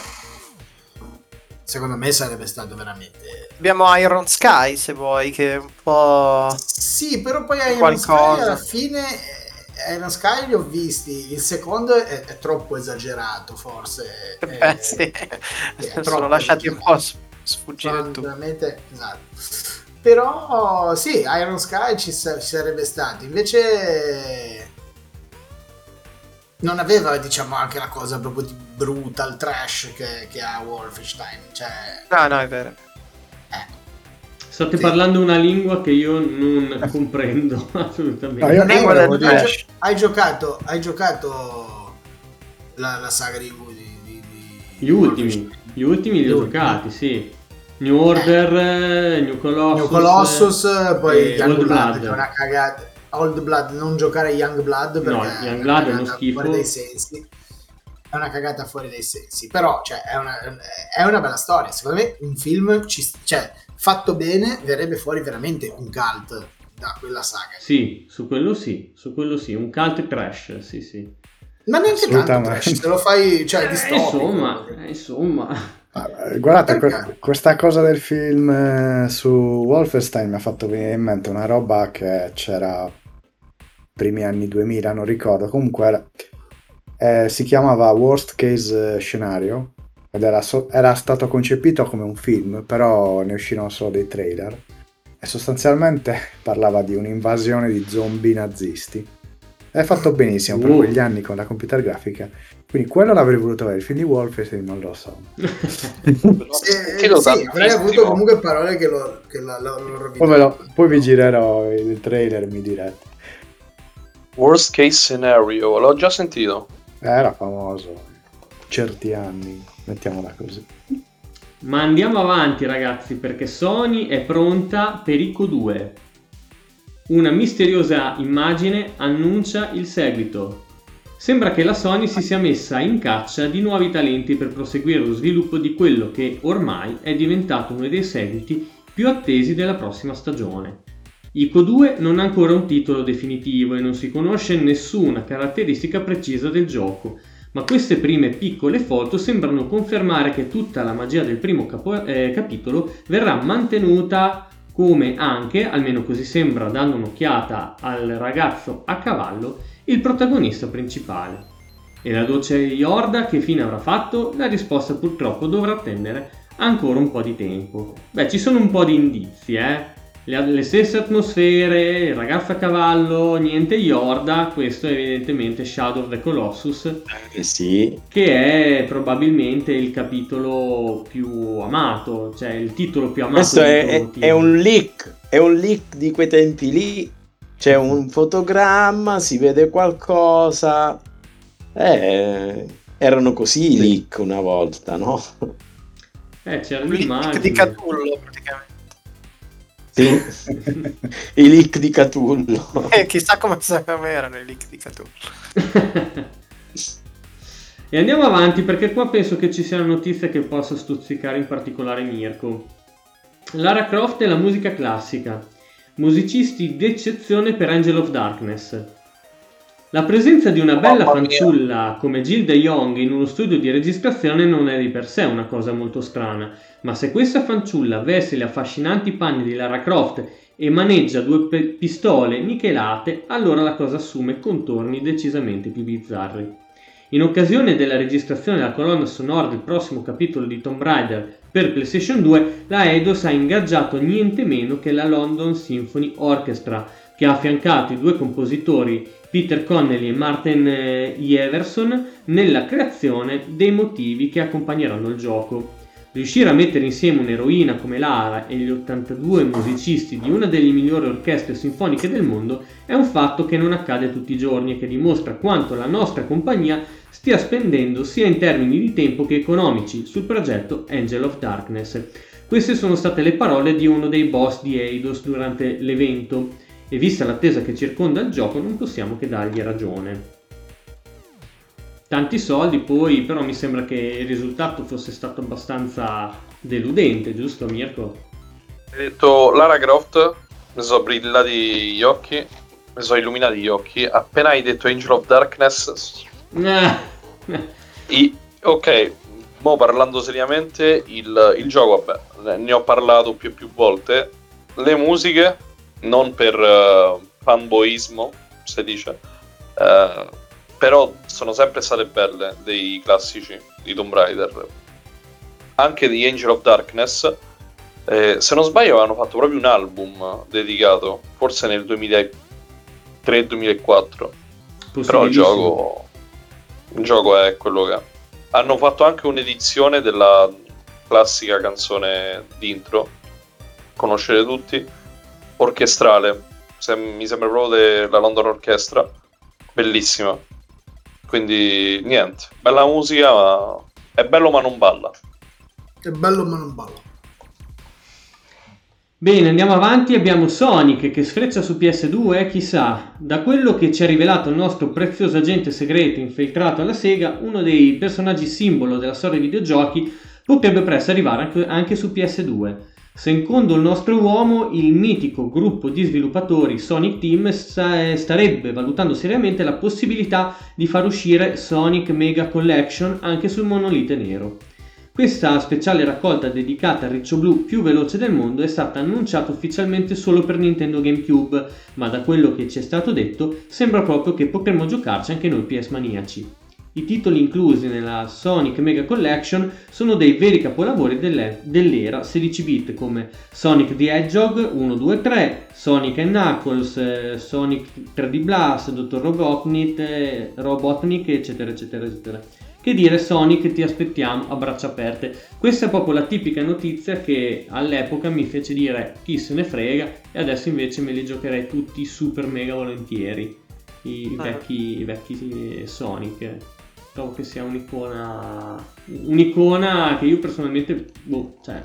Secondo me sarebbe stato veramente. Abbiamo Iron Sky se vuoi, che è un po'. Sì, però poi Iron Qualcosa. Sky alla fine. Iron Sky li ho visti. Il secondo è, è troppo esagerato, forse. *laughs* Beh, Eh, sì. è *laughs* sono troppo lasciati un po' sfuggire Sono tu. veramente esatto. Però sì, Iron Sky ci, sa- ci sarebbe stato. Invece non aveva, diciamo, anche la cosa proprio di brutal trash che, che ha Wolfenstein. Cioè, No, no, è vero. State Sì. parlando una lingua che io non comprendo *laughs* assolutamente. No, io del hai, gio- hai giocato, hai giocato la, la saga di, di, di- di- Gli ultimi, gli ultimi li ho giocati, sì. New Order, eh, New Colossus. New Colossus, poi e Young Old Blood, Blood. che è una cagata. Old Blood, non giocare Young Blood perché No, è Young Blood è uno schifo. fuori dai sensi. Una cagata fuori dai sensi, però cioè, è, una, è una bella storia. Secondo me un film, ci, cioè, fatto bene, verrebbe fuori veramente un cult da quella saga. Sì, su quello sì, su quello sì, un cult trash, sì sì. Ma neanche tanto trash, se lo fai, cioè, Eh, distopico. insomma, eh, insomma. Ah, eh, Guardate, que- questa cosa del film eh, su Wolfenstein mi ha fatto venire in mente una roba che c'era primi anni 2000, non ricordo. Comunque era- eh, si chiamava Worst Case Scenario ed era, so- era stato concepito come un film, però ne uscirono solo dei trailer e sostanzialmente *laughs* parlava di un'invasione di zombie nazisti. È fatto benissimo per Uh. quegli anni con la computer grafica. Quindi quello l'avrei voluto vedere. Il film di Wolfenstein non lo so. Eh, cosa sì, avrei avuto comunque parole che lo, che la- lo, lo. Poi, lo- poi vi girerò il trailer, mi direte. Worst case scenario, l'ho già sentito. Era famoso certi anni, mettiamola così. Ma andiamo avanti ragazzi perché Sony è pronta per Ico 2. Una misteriosa immagine annuncia il seguito. Sembra che la Sony si sia messa in caccia di nuovi talenti per proseguire lo sviluppo di quello che ormai è diventato uno dei seguiti più attesi della prossima stagione. Ico 2 non ha ancora un titolo definitivo e non si conosce nessuna caratteristica precisa del gioco, ma queste prime piccole foto sembrano confermare che tutta la magia del primo capo- eh, capitolo verrà mantenuta come anche, almeno così sembra dando un'occhiata al ragazzo a cavallo, il protagonista principale. E la dolce Yorda che fine avrà fatto? La risposta purtroppo dovrà attendere ancora un po' di tempo. Beh, ci sono un po' di indizi, eh. Le, le stesse atmosfere, il ragazzo a cavallo, niente Yorda, questo è evidentemente Shadow of the Colossus, Eh, sì, che è probabilmente il capitolo più amato, cioè il titolo più amato questo di è, è- è un leak, è un leak di quei tempi lì. C'è un fotogramma, si vede qualcosa. Eh, erano così i leak una volta, no? Eh, c'era Un leak di Catullo, praticamente. *laughs* I leak di Catullo. *laughs* Eh, chissà come come erano i leak di Catullo. e andiamo avanti perché qua penso che ci sia una notizia che possa stuzzicare in particolare Mirko. Lara Croft e la musica classica. musicisti d'eccezione per Angel of Darkness. La presenza di una bella fanciulla come Gilda Young in uno studio di registrazione non è di per sé una cosa molto strana, ma se questa fanciulla veste le affascinanti panni di Lara Croft e maneggia due pe- pistole nichelate, allora la cosa assume contorni decisamente più bizzarri. In occasione della registrazione della colonna sonora del prossimo capitolo di Tomb Raider per PlayStation 2, la Eidos ha ingaggiato niente meno che la London Symphony Orchestra, che ha affiancato i due compositori Peter Connelly e Martin eh, Jeverson nella creazione dei motivi che accompagneranno il gioco. Riuscire a mettere insieme un'eroina come Lara e gli 82 musicisti di una delle migliori orchestre sinfoniche del mondo è un fatto che non accade tutti i giorni e che dimostra quanto la nostra compagnia stia spendendo sia in termini di tempo che economici sul progetto Angel of Darkness. Queste sono state le parole di uno dei boss di Eidos durante l'evento e vista l'attesa che circonda il gioco non possiamo che dargli ragione. Tanti soldi poi, però mi sembra che il risultato fosse stato abbastanza deludente, giusto Mirko? Hai detto Lara Croft, mi sono brillati gli occhi, mi sono illuminati gli occhi. Appena hai detto Angel of Darkness, *laughs* i- ok, mo parlando seriamente, il, il gioco, vabbè, ne ho parlato più e più volte. Le musiche, non per eh, fanboismo, si dice, eh, però sono sempre state belle dei classici di Tomb Raider. Anche di Angel of Darkness, eh, se non sbaglio avevano fatto proprio un album dedicato, forse nel 2003-2004. Però il gioco, il gioco è quello che è. Hanno fatto anche un'edizione della classica canzone d'intro, conoscete tutti, orchestrale. Se- mi sembra proprio della London Orchestra, bellissima. Quindi niente, bella musica, ma è bello ma non balla. È bello ma non balla. Bene, andiamo avanti. Abbiamo Sonic che sfreccia su PS2, chissà, da quello che ci ha rivelato il nostro prezioso agente segreto infiltrato alla Sega, uno dei personaggi simbolo della storia dei videogiochi potrebbe presto arrivare anche su PS2. Secondo il nostro uomo, il mitico gruppo di sviluppatori Sonic Team sta- starebbe valutando seriamente la possibilità di far uscire Sonic Mega Collection anche sul monolite nero. Questa speciale raccolta dedicata al riccio blu più veloce del mondo è stata annunciata ufficialmente solo per Nintendo GameCube, ma da quello che ci è stato detto sembra proprio che potremmo giocarci anche noi PS maniaci. I titoli inclusi nella Sonic Mega Collection sono dei veri capolavori delle- dell'era 16 bit come Sonic the Hedgehog 1, 2, 3, Sonic and Knuckles, eh, Sonic 3D Blast, Dr. Robotnik, eh, Robotnik, eccetera, eccetera, eccetera. Che dire Sonic ti aspettiamo a braccia aperte. Questa è proprio la tipica notizia che all'epoca mi fece dire chi se ne frega e adesso invece me li giocherei tutti super mega volentieri. I Ah. vecchi, i vecchi Sonic. Trovo che sia un'icona. Un'icona che io personalmente. Boh, cioè.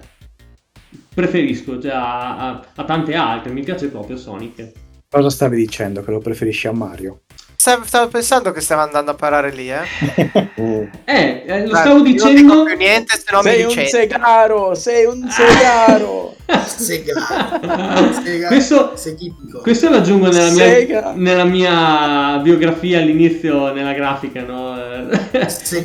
Preferisco cioè, a, a- a tante altre. Mi piace proprio Sonic. Cosa stavi dicendo? Che lo preferisci a Mario? Stavo pensando che stava andando a parare lì, eh. *laughs* Mm. Eh, eh, lo Beh, stavo dicendo. Non dico più niente, se no mi Sei un licenziano. segaro, sei un segaro. *laughs* Sega. Sega. questo, questo lo aggiungo nella mia, nella mia biografia all'inizio, nella grafica, no?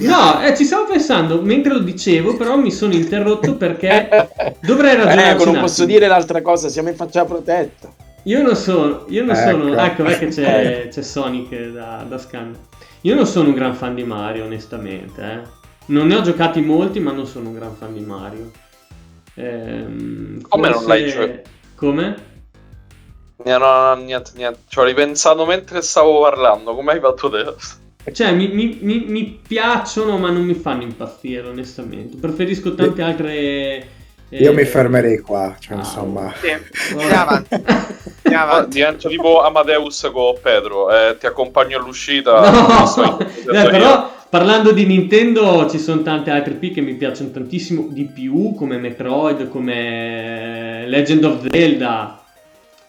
No, eh, ci stavo pensando mentre lo dicevo, però mi sono interrotto perché *laughs* dovrei Eh, ragionarci non un posso dire l'altra cosa, siamo in faccia protetta. Io non sono, io non Ecco. sono, ecco, che c'è, *laughs* c'è Sonic da, da scan. Io non sono un gran fan di Mario, onestamente. eh. Non ne ho giocati molti, ma non sono un gran fan di Mario. Ehm, Come non l'hai giocato? Come? No, no, no, niente, niente. Ci ho ripensato mentre stavo parlando. Come hai fatto te? Cioè, mi, mi- mi- mi piacciono, ma non mi fanno impazzire, onestamente. Preferisco tante altre. Eh, Io mi fermerei qua, cioè, ah, insomma. Sì, andiamo avanti. Andiamo Ah, avanti. divento tipo Amadeus con Pedro. eh, ti accompagno all'uscita. No, io, Dai, però parlando di Nintendo ci sono tante altre P che mi piacciono tantissimo di più, come Metroid, come Legend of Zelda.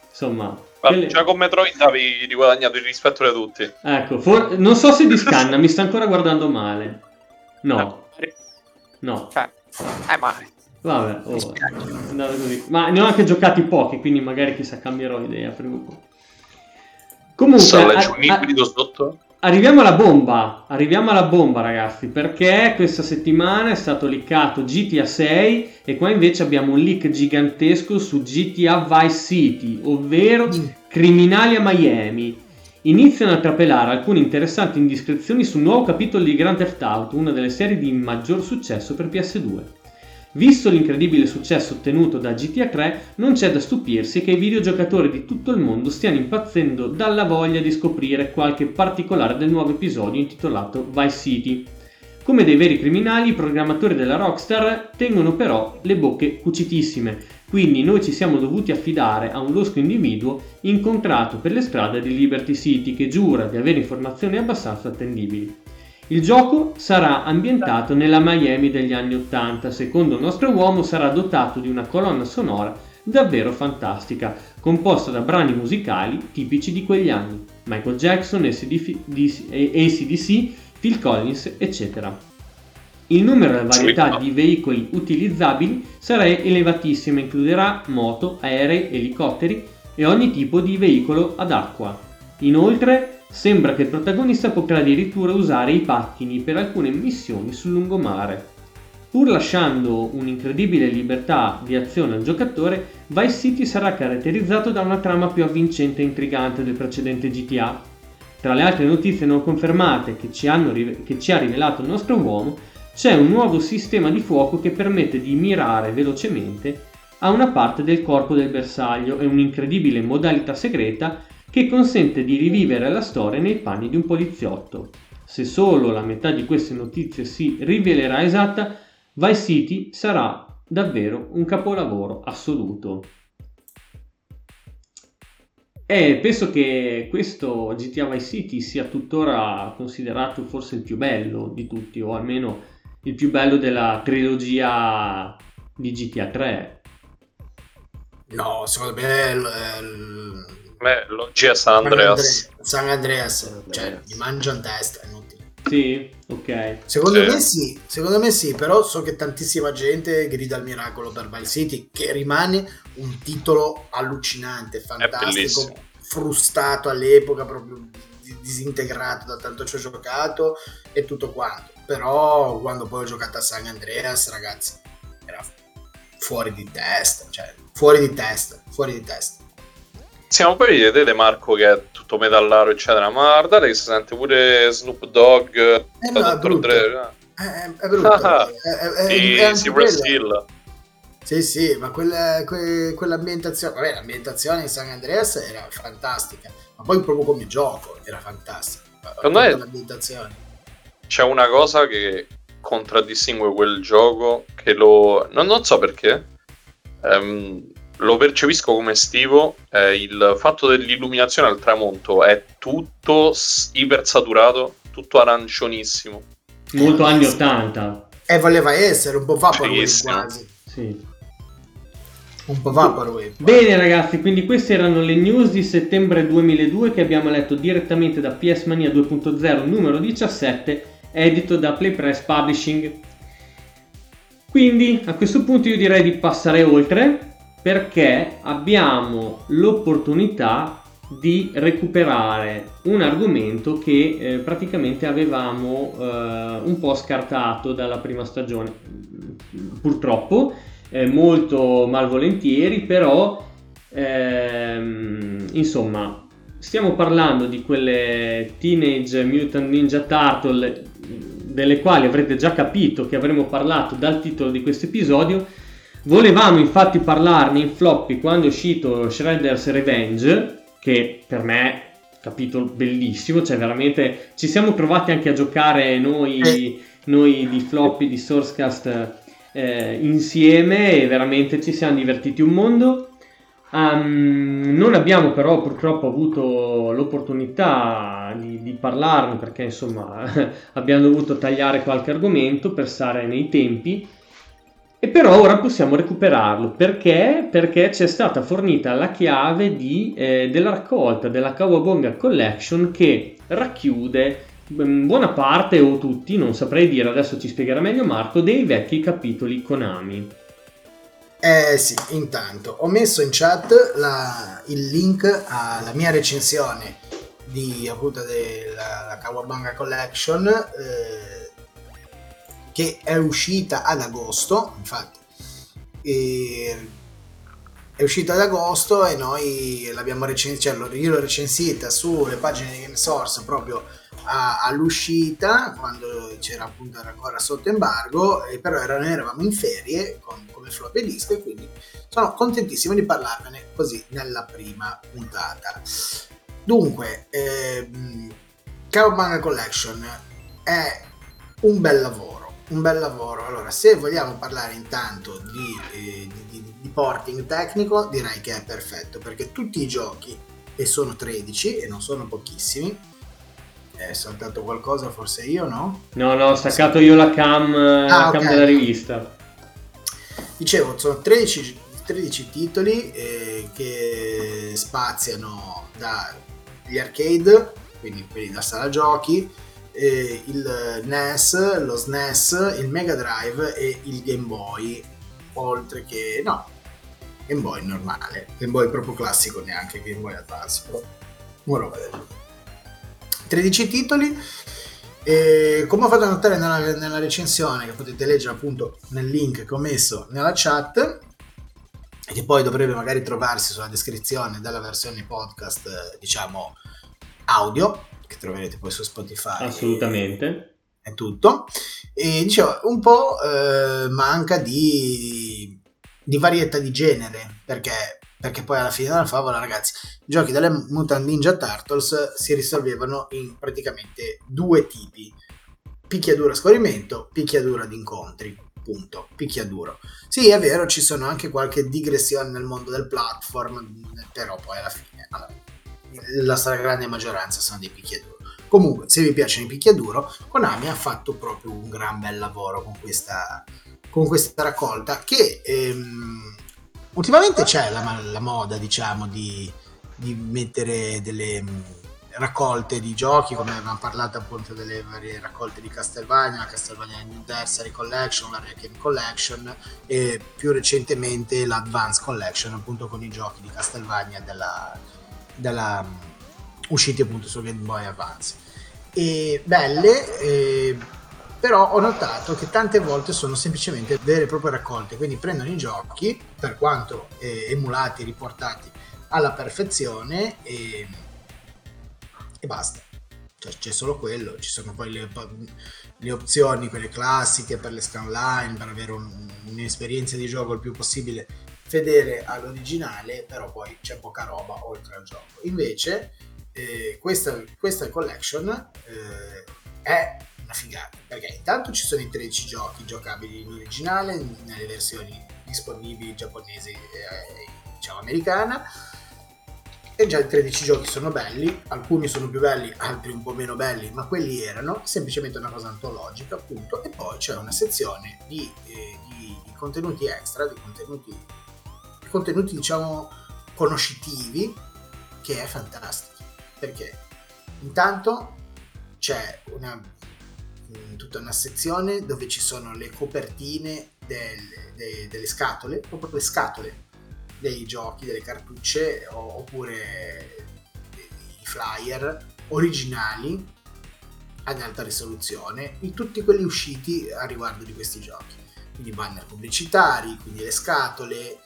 Insomma, Ma quelle- già con Metroid avevi riguadagnato il rispetto di tutti. ecco, for- non so se di scanna, mi sta ancora guardando male. No, no. Cioè, eh, ma Vabbè, oh, così. Ma ne ho anche giocati pochi, quindi magari chissà cambierò idea prima o poi. Comunque, Sta a- un ibrido sotto? arriviamo alla bomba. Arriviamo alla bomba, ragazzi, perché questa settimana è stato leakato GTA 6 e qua invece abbiamo un leak gigantesco su GTA Vice City, ovvero criminali a Miami. Iniziano a trapelare alcune interessanti indiscrezioni sul nuovo capitolo di Grand Theft Auto, una delle serie di maggior successo per PS2. Visto l'incredibile successo ottenuto da GTA 3, non c'è da stupirsi che i videogiocatori di tutto il mondo stiano impazzendo dalla voglia di scoprire qualche particolare del nuovo episodio intitolato Vice City. Come dei veri criminali, i programmatori della Rockstar tengono però le bocche cucitissime, quindi noi ci siamo dovuti affidare a un losco individuo incontrato per le strade di Liberty City che giura di avere informazioni abbastanza attendibili. Il gioco sarà ambientato nella Miami degli anni 80, secondo il nostro uomo sarà dotato di una colonna sonora davvero fantastica, composta da brani musicali tipici di quegli anni, Michael Jackson, ACDC, Phil Collins, eccetera. Il numero e la varietà di veicoli utilizzabili sarà elevatissima, includerà moto, aerei, elicotteri e ogni tipo di veicolo ad acqua. Inoltre, sembra che il protagonista potrà addirittura usare i pattini per alcune missioni sul lungomare. Pur lasciando un'incredibile libertà di azione al giocatore, Vice City sarà caratterizzato da una trama più avvincente e intrigante del precedente GTA. Tra le altre notizie non confermate che ci, hanno che ci ha rivelato il nostro uomo, c'è un nuovo sistema di fuoco che permette di mirare velocemente a una parte del corpo del bersaglio e un'incredibile modalità segreta che consente di rivivere la storia nei panni di un poliziotto. Se solo la metà di queste notizie si rivelerà esatta, Vice City sarà davvero un capolavoro assoluto. E penso che questo GTA Vice City sia tuttora considerato forse il più bello di tutti, o almeno il più bello della trilogia di GTA 3. No, secondo me è il- è il- San Andreas. San Andreas, San cioè Andreas. gli mangia in testa, è inutile. Sì? Ok. Secondo Sì. me sì, secondo me sì, però so che tantissima gente grida al miracolo per Vice City, che rimane un titolo allucinante, fantastico, frustato all'epoca, proprio di- disintegrato da tanto ci ho giocato e tutto quanto. Però quando poi ho giocato a San Andreas, ragazzi, era fuori di testa, cioè fuori di testa, fuori di testa. Siamo poi vedete Marco che è tutto metallaro eccetera, ma guardate che si sente pure Snoop Dogg, Eh no, è brutto. Dre. È, è brutto, Ah, è, è- è- Sì, è. Sì, sì, ma quella, que- quell'ambientazione, vabbè, l'ambientazione di San Andreas era fantastica, ma poi proprio come gioco era fantastica. Secondo me- l'ambientazione. C'è una cosa che contraddistingue quel gioco che lo... Non, non so perché. ehm, lo percepisco come estivo. È il fatto dell'illuminazione al tramonto è tutto s- ipersaturato, tutto aranciosissimo. Molto anni 80. E voleva essere un po' Vaporwave quasi, Sì. un po' Vaporwave. Bene ragazzi, quindi queste erano le news di settembre 2002 che abbiamo letto direttamente da PS Mania 2.0 numero 17, edito da Playpress Publishing. Quindi a questo punto io direi di passare oltre perché abbiamo l'opportunità di recuperare un argomento che eh, praticamente avevamo eh, un po' scartato dalla prima stagione. Purtroppo, eh, molto malvolentieri, però ehm, insomma stiamo parlando di quelle Teenage Mutant Ninja Turtle delle quali avrete già capito che avremo parlato dal titolo di questo episodio. Volevamo infatti parlarne in floppy quando è uscito Shredder's Revenge, che per me capitolo bellissimo, cioè veramente ci siamo trovati anche a giocare noi, noi di floppy di Sourcecast eh, insieme e veramente ci siamo divertiti un mondo. Ehm, non abbiamo però purtroppo avuto l'opportunità di, di parlarne perché insomma *laughs* abbiamo dovuto tagliare qualche argomento per stare nei tempi. E però ora possiamo recuperarlo perché? Perché ci è stata fornita la chiave di, eh, della raccolta della Kawabonga Collection che racchiude mm, buona parte o tutti, non saprei dire, adesso ci spiegherà meglio Marco, dei vecchi capitoli Konami. Eh sì, intanto ho messo in chat la- il link alla mia recensione di appunto della la Kawabanga Collection eh, che è uscita ad agosto, infatti è uscita ad agosto e noi l'abbiamo recensita, cioè, io l'ho recensita sulle pagine di GameSource proprio a- all'uscita quando c'era appunto ancora sotto embargo e però era- noi eravamo in ferie con, come floppy disk e quindi sono contentissimo di parlarvene così nella prima puntata. Dunque ehm, Cowabunga Collection è un bel lavoro un bel lavoro allora se vogliamo parlare intanto di, eh, di- di- di porting tecnico direi che è perfetto perché tutti i giochi e sono 13 e non sono pochissimi è saltato qualcosa forse io no? No, no, ho staccato io la cam, la Ah, cam ok. della rivista. Dicevo, sono 13, 13 titoli eh, che spaziano dagli arcade, quindi quelli da sala giochi, eh, il NES, lo SNES, il Mega Drive e il Game Boy, oltre che no, Game Boy normale, Game Boy proprio classico, neanche Game Boy Advance, però una roba del genere. 13 titoli. E come ho fatto notare nella, nella recensione, che potete leggere appunto nel link che ho messo nella chat, e che poi dovrebbe magari trovarsi sulla descrizione della versione podcast, diciamo audio, che troverete poi su Spotify. Assolutamente. È tutto. E dicevo, un po' eh, manca di, di varietà di genere, perché, perché poi alla fine della favola, ragazzi, i giochi delle Mutant Ninja Turtles si risolvevano in praticamente due tipi. Picchiaduro a scorrimento, picchiaduro ad incontri. Punto. Picchiaduro. Sì, è vero, ci sono anche qualche digressione nel mondo del platform, però poi alla fine allora, la stragrande maggioranza sono dei picchiaduro. Comunque, se vi piacciono i picchiaduro, Konami ha fatto proprio un gran bel lavoro con questa, con questa raccolta che ehm, ultimamente c'è la, la moda, diciamo, di, di mettere delle mh, raccolte di giochi, come avevamo parlato appunto delle varie raccolte di Castlevania, la Castlevania Anniversary Collection, la Requiem Collection e più recentemente l'Advance Collection, appunto con i giochi di Castlevania della, della mh, usciti appunto su Game Boy Advance. E belle, eh, però ho notato che tante volte sono semplicemente vere e proprie raccolte, quindi prendono i giochi, per quanto eh, emulati, riportati alla perfezione e, e basta. Cioè, c'è solo quello, ci sono poi le, le opzioni, quelle classiche per le scanline, per avere un- un'esperienza di gioco il più possibile fedele all'originale, però poi c'è poca roba oltre al gioco. Invece eh, questa, questa collection eh, è una figata, perché intanto ci sono i 13 giochi giocabili in originale, nelle versioni disponibili giapponesi e diciamo americana, e già i 13 giochi sono belli, alcuni sono più belli, altri un po' meno belli, ma quelli erano semplicemente una cosa antologica, appunto, e poi c'è una sezione di, eh, di- di contenuti extra, di contenuti, contenuti diciamo conoscitivi, che è fantastico, perché intanto c'è una, mh, tutta una sezione dove ci sono le copertine del- de- delle scatole, proprio le scatole dei giochi, delle cartucce oppure i flyer originali ad alta risoluzione di tutti quelli usciti a riguardo di questi giochi. Quindi banner pubblicitari, quindi le scatole,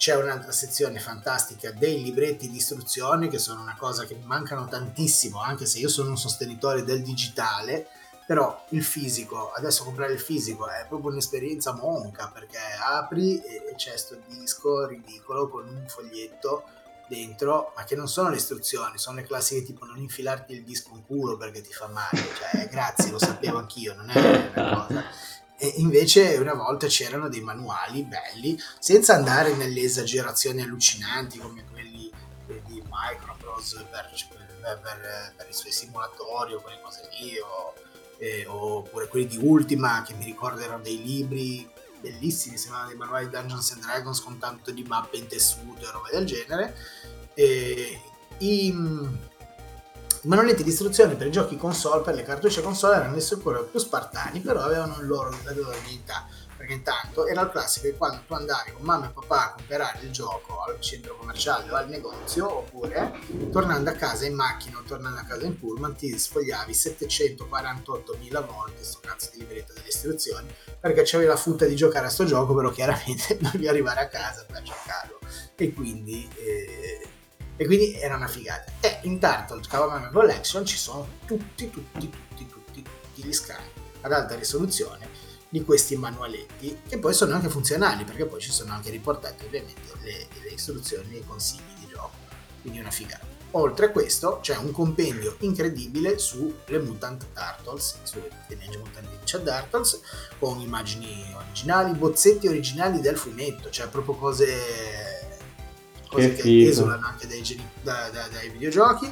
c'è un'altra sezione fantastica dei libretti di istruzione che sono una cosa che mancano tantissimo, anche se io sono un sostenitore del digitale, però il fisico, adesso comprare il fisico è proprio un'esperienza monca perché apri e c'è sto disco ridicolo con un foglietto dentro, ma che non sono le istruzioni, sono le classiche tipo non infilarti il disco in culo perché ti fa male, cioè grazie, lo sapevo anch'io, non è una cosa. E invece una volta c'erano dei manuali belli, senza andare nelle esagerazioni allucinanti come quelli eh, di Microprose per, per- per- per i suoi simulatori o quelle cose lì, o, eh, oppure quelli di Ultima che mi ricordo erano dei libri bellissimi, sembravano dei manuali di Dungeons and Dragons con tanto di mappe in tessuto e robe del genere. E i, I manualetti di istruzione per i giochi console, per le cartucce console erano di sicuro più spartani, però avevano il loro, la loro dignità. Perché intanto era il classico che quando tu andavi con mamma e papà a comprare il gioco al centro commerciale o al negozio, oppure tornando a casa in macchina o tornando a casa in pullman, ti sfogliavi 748.000 volte sto cazzo di libretto delle istruzioni perché c'avevi la futta di giocare a sto gioco, però chiaramente *laughs* dovevi arrivare a casa per giocarlo. E quindi, eh, e quindi era una figata. E in Turtle Kawamame Collection ci sono tutti, tutti, tutti, tutti, tutti gli scan ad alta risoluzione di questi manualetti che poi sono anche funzionali perché poi ci sono anche riportate ovviamente le, le istruzioni e i consigli di gioco quindi una figata oltre a questo c'è un compendio incredibile sulle Mutant Turtles sulle Teenage Mutant Ninja Turtles con immagini originali bozzetti originali del fumetto cioè proprio cose cose Che che, esulano anche dai, da- da- dai videogiochi.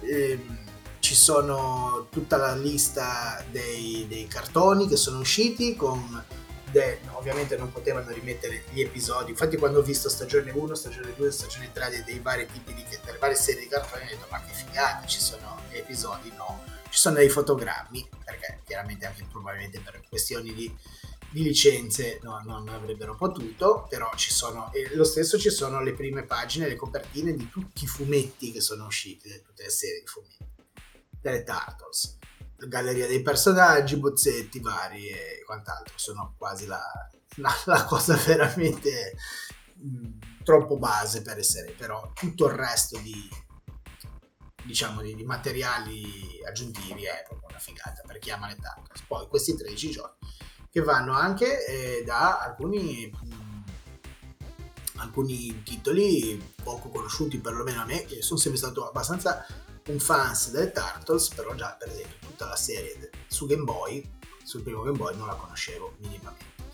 Ehm, ci sono tutta la lista dei, dei cartoni che sono usciti con de- ovviamente non potevano rimettere gli episodi. Infatti quando ho visto stagione 1 stagione 2 stagione 3 dei, dei vari tipi di delle varie serie di cartoni ho detto ma che figata ci sono gli episodi no. Ci sono dei fotogrammi perché chiaramente anche probabilmente per questioni di, di licenze no, non avrebbero potuto però ci sono e lo stesso ci sono le prime pagine le copertine di tutti i fumetti che sono usciti tutte le serie di fumetti delle Turtles galleria dei personaggi, bozzetti vari e quant'altro. Sono quasi la, la- la cosa veramente mh, troppo base per essere, però tutto il resto di diciamo di, di materiali aggiuntivi è proprio una figata per chi ama le Turtles. Poi questi 13 giochi che vanno anche eh, da alcuni mh, alcuni titoli poco conosciuti perlomeno a me che sono sempre stato abbastanza un fans delle Turtles, però già per esempio tutta la serie su Game Boy, sul primo Game Boy non la conoscevo minimamente.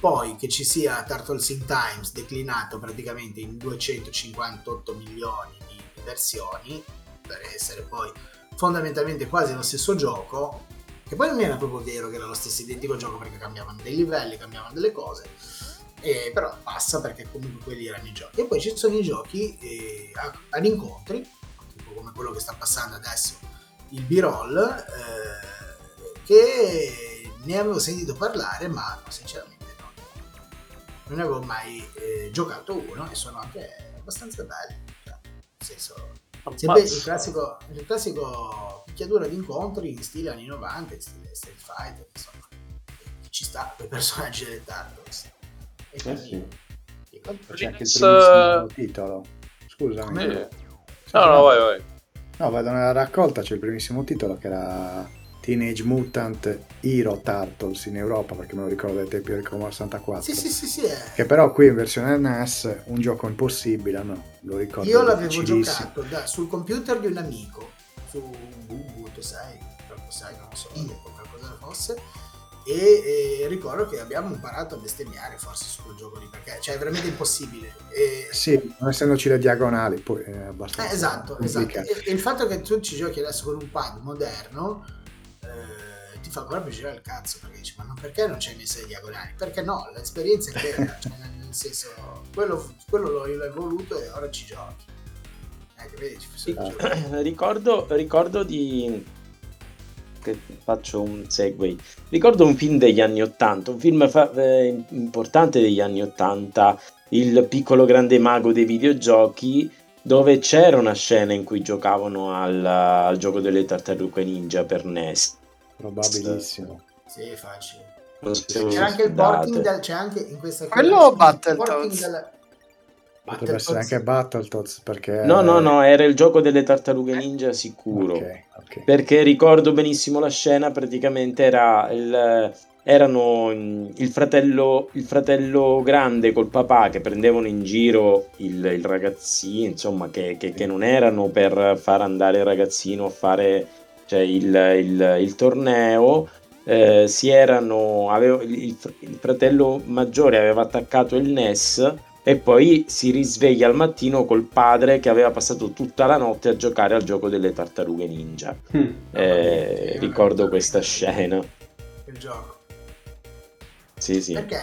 Poi che ci sia Turtles in Times declinato praticamente in 258 milioni di versioni, per essere poi fondamentalmente quasi lo stesso gioco, che poi non era proprio vero che era lo stesso identico gioco perché cambiavano dei livelli, cambiavano delle cose, e però passa perché comunque quelli erano i giochi. E poi ci sono i giochi eh, ad incontri, tipo come quello che sta passando adesso, il B-Roll, eh, che ne avevo sentito parlare, ma sinceramente no. Non avevo mai eh, giocato uno e sono anche abbastanza belli. Cioè, nel senso, sempre il classico, il classico picchiadura di incontri in stile anni 90, in stile Street Fighter, insomma. Ci sta quei personaggi delle Turtles. E Eh quindi- sì. dico, C'è anche il primissimo titolo. Scusami. Come- No, no, vai, vai. No, vado nella raccolta, c'è il primissimo titolo che era Teenage Mutant Hero Turtles in Europa, perché me lo ricordo dai tempi del Commodore 64. Sì, sì, sì, sì, è- Che però qui in versione NES un gioco impossibile, no? Lo ricordo. Io l'avevo giocato da- sul computer di un amico, su Google 6, proprio 6, non so, qualcosa fosse. E, e ricordo che abbiamo imparato a bestemmiare forse su quel gioco lì perché cioè, è veramente impossibile. E- Sì, non essendoci le diagonali, poi è abbastanza eh, esatto, esatto. E, e il fatto che tu ci giochi adesso con un pad moderno eh, ti fa proprio girare il cazzo perché dici ma non perché non c'hai messo le diagonali? Perché no, l'esperienza è quella, *laughs* cioè, nel, senso quello, quello l'ho, l'ho voluto e ora ci giochi. Eh, vedi, ci giochi. *clears throat* ricordo, ricordo di faccio un segue ricordo un film degli anni 80 un film fa- eh, importante degli anni 80 il piccolo grande mago dei videogiochi dove c'era una scena in cui giocavano al, al gioco delle tartarughe ninja per NES Probabilissimo. Sì, facile. C'è anche il porting del, c'è anche in questa Quello Battletoads? del- Potrebbe essere anche Battletoads perché... no no no era il gioco delle tartarughe ninja sicuro Ok, ok. perché ricordo benissimo la scena, praticamente era il, erano mm, il fratello, il fratello grande col papà che prendevano in giro il, il ragazzino, insomma, che, che- che non erano per far andare il ragazzino a fare cioè, il, il- il torneo. eh, si erano, aveva- il, il fratello maggiore aveva attaccato il NES e poi si risveglia al mattino col padre che aveva passato tutta la notte a giocare al gioco delle tartarughe ninja. *laughs* Mm. Eh, ricordo questa scena. il gioco. Sì, sì. Perché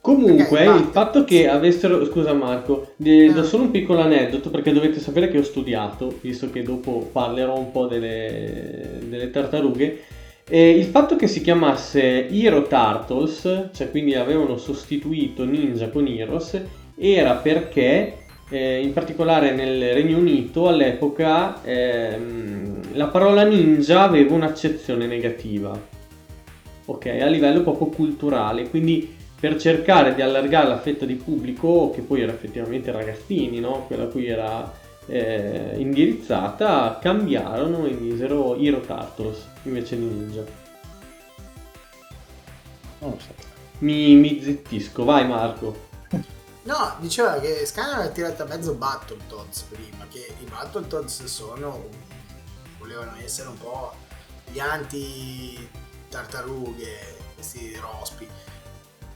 Comunque, Ok, il fatto che avessero. Scusa, Marco, di- do solo un piccolo aneddoto perché dovete sapere che ho studiato, visto che dopo parlerò un po' delle, delle tartarughe. E il fatto che si chiamasse Hero Turtles, cioè quindi avevano sostituito Ninja con Heroes, era perché eh, in particolare nel Regno Unito all'epoca ehm, la parola ninja aveva un'accezione negativa, ok, a livello proprio culturale, quindi per cercare di allargare la fetta di pubblico, che poi era effettivamente ragazzini, no? quella a cui era eh, indirizzata, cambiarono e misero Hero Turtles invece di Ninja. Non lo so. Mi, mi zittisco, vai Marco. *laughs* No, diceva che Scan aveva tirato a mezzo Battletoads prima, che i Battletoads sono, volevano essere un po' gli anti-tartarughe, questi rospi.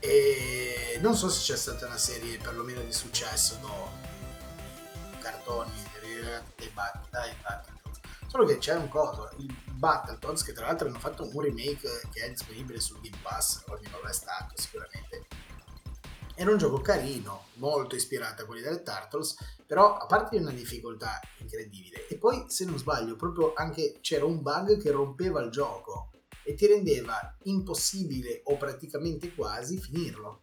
E non so se c'è stata una serie perlomeno di successo, no? Cartoni dei, Bat- Battletoads. Solo che c'è un coso, il Battletoads, che tra l'altro hanno fatto un remake che è disponibile sul Game Pass, ogni non è stato sicuramente. Era un gioco carino, molto ispirato a quelli del Turtles, però a parte una difficoltà incredibile. E poi, se non sbaglio, proprio anche c'era un bug che rompeva il gioco e ti rendeva impossibile o praticamente quasi finirlo.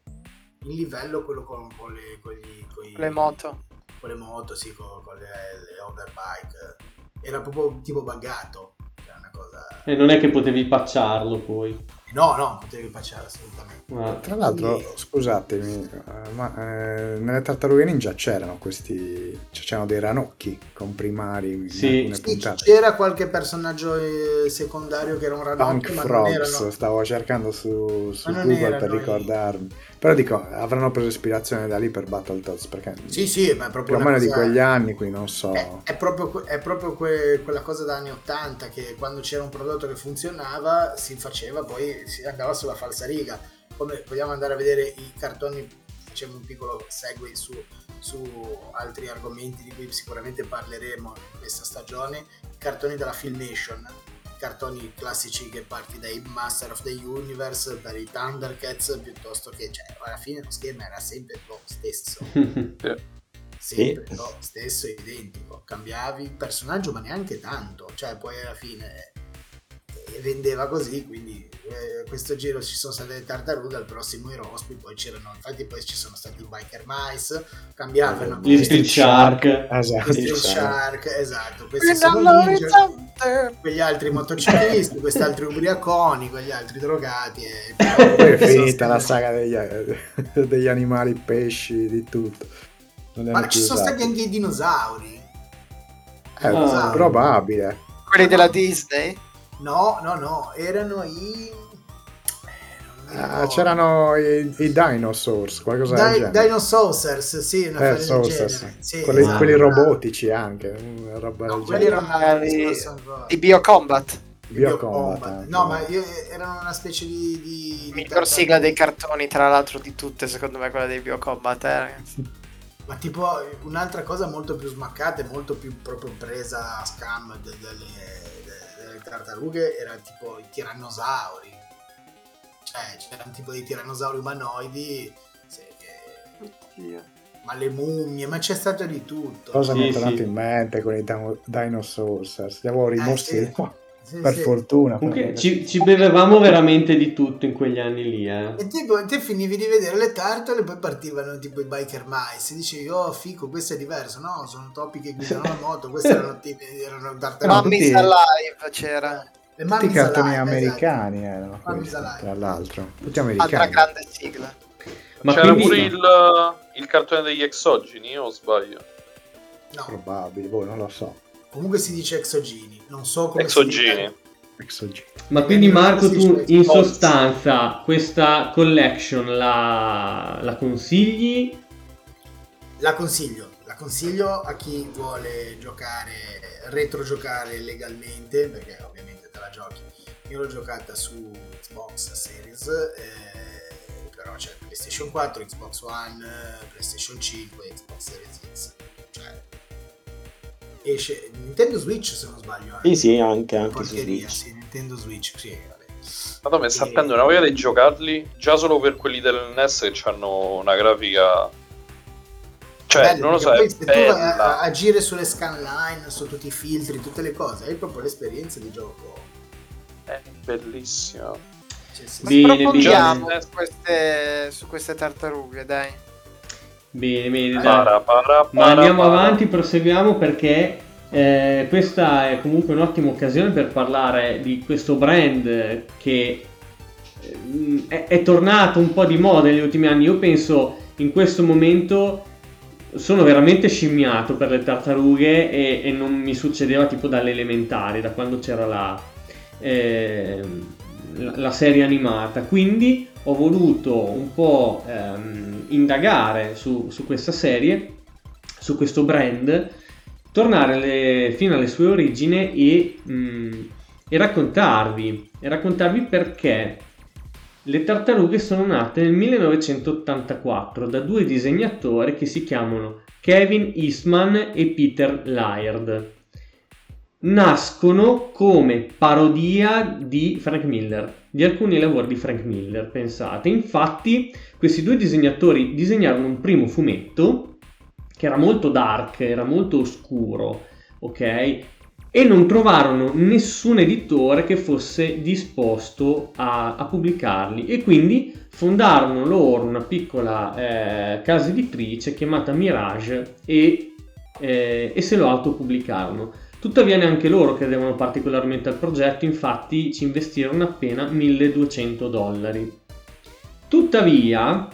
Il livello, quello con, con le, con gli- con i- Le moto. con le moto, sì, con, con le, le overbike. Era proprio tipo buggato. Era una cosa... E non è che potevi patcharlo poi. No, no, potevi pacciare assolutamente. Ma- Tra l'altro, Quindi- scusatemi, eh, ma eh, nelle tartarughe ninja c'erano questi. cioè, c'erano dei ranocchi comprimari in Sì. alcune Sì, puntate. c'era qualche personaggio eh, secondario che era un Punk ranocchio, non Frogs, erano... stavo cercando su, su Google per erano ricordarmi. Però dico, avranno preso ispirazione da lì per Battletoads perché Sì, sì, ma è proprio più o meno di cosa- quegli anni, qui non so. È, è proprio, è proprio que- quella cosa da anni 80 che quando c'era un prodotto che funzionava si faceva, poi si andava sulla falsariga. Come vogliamo andare a vedere i cartoni, facciamo un piccolo segue su, su altri argomenti di cui sicuramente parleremo questa stagione, i cartoni della Filmation, cartoni classici che parti dai Master of the Universe, per i Thundercats, piuttosto che, cioè, alla fine lo schema era sempre lo stesso. *laughs* Sempre Sì. lo stesso identico. Cambiavi il personaggio ma neanche tanto. Cioè poi alla fine eh, vendeva così quindi eh, questo giro ci sono state le tartarughe al prossimo i rospi poi c'erano infatti poi ci sono stati i biker mice cambiavano Gli Street Shark. Esatto. Gli Street Street Shark esatto questi sono ninja quegli altri motociclisti questi altri ubriaconi quegli altri drogati e *laughs* Poi è finita la saga degli, degli animali, pesci, di tutto. Ma ci sono usati. stati anche i dinosauri Eh, Ah. probabile. Quelli della Disney. No, no, no, erano i... eh, Ah, c'erano i, i dinosaurs, qualcosa del Di- genere. Dinosaurs, sì, una Eh, cosa del Saucers, genere. sì. Quelli, esatto. quelli robotici anche, una roba No, del quelli genere. erano i-. I Biocombat. Biocombat. No, ma io- erano una specie di... di di Miglior sigla dei cartoni, tra l'altro, di tutte, secondo me, quella dei Biocombat. Eh, ragazzi. Ma tipo un'altra cosa molto più smaccata e molto più proprio presa a scam de- delle, tartarughe era tipo i tirannosauri. Cioè, c'erano tipo dei tirannosauri umanoidi, sì, che- ma le mummie, ma c'è stato di tutto. Cosa mi Sì, è tornato sì. in mente con i dino- dinosaurs? Avevo rimossi Eh, sì. Sì, per sì. fortuna. Comunque ci, ci bevevamo veramente di tutto in quegli anni lì, eh. E tipo, te finivi di vedere le tartare e poi partivano tipo i biker mice. Dicevi, oh fico, questo è diverso. No, sono topi che guidano la moto. Queste erano, erano tartarughe. Ma Mummy's tutti- Alive c'era. Le Tutti i cartoni Alive, americani erano Mummies questi, tra l'altro. Tutti Altra americani. grande sigla. Ma C'era quindi- pure il, il cartone degli exogeni, o sbaglio? No, Probabili, boh, non lo so. Comunque si dice exogeni. Non so come Exogeni. Exogeni. Ma quindi Marco tu in sostanza questa collection la, la consigli? La consiglio. La consiglio a chi vuole giocare, retrogiocare legalmente, perché ovviamente te la giochi. Io l'ho giocata su Xbox Series, eh, però c'è PlayStation 4, Xbox One, eh, PlayStation 5, Xbox Series X. Esce Nintendo Switch se non sbaglio. Sì, sì, anche, anche su Switch. sì, Nintendo Switch, sì, vabbè. Madonna, mi sta prendendo una voglia di giocarli già solo per quelli del NES che hanno una grafica. Cioè, Bello, non lo so, poi se tu vai a, bella. a agire sulle scanline, su tutti i filtri, tutte le cose, hai proprio l'esperienza di gioco. È bellissima. Cioè, sì, Ma sì. Bene, approfondiamo bene. su queste, su queste tartarughe, dai. Bene, bene, dai. Para, para, Ma para, andiamo para. avanti, proseguiamo perché eh, questa è comunque un'ottima occasione per parlare di questo brand che eh, è, è tornato un po' di moda negli ultimi anni. Io penso in questo momento sono veramente scimmiato per le tartarughe e, e non mi succedeva tipo dalle elementari, da quando c'era la, ehm, la, serie animata. Quindi ho voluto un po' ehm, indagare su, su questa serie, su questo brand, tornare alle- fino alle sue origini e, mm, e raccontarvi, e raccontarvi perché le tartarughe sono nate nel 1984 da due disegnatori che si chiamano Kevin Eastman e Peter Laird. Nascono come parodia di Frank Miller, di alcuni lavori di Frank Miller, pensate. Infatti, questi due disegnatori disegnarono un primo fumetto che era molto dark, era molto oscuro, ok? E non trovarono nessun editore che fosse disposto a, a pubblicarli e quindi fondarono loro una piccola eh, casa editrice chiamata Mirage e, eh, e se lo autopubblicarono. Tuttavia neanche loro credevano particolarmente al progetto, infatti ci investirono appena 1200 dollari. Tuttavia,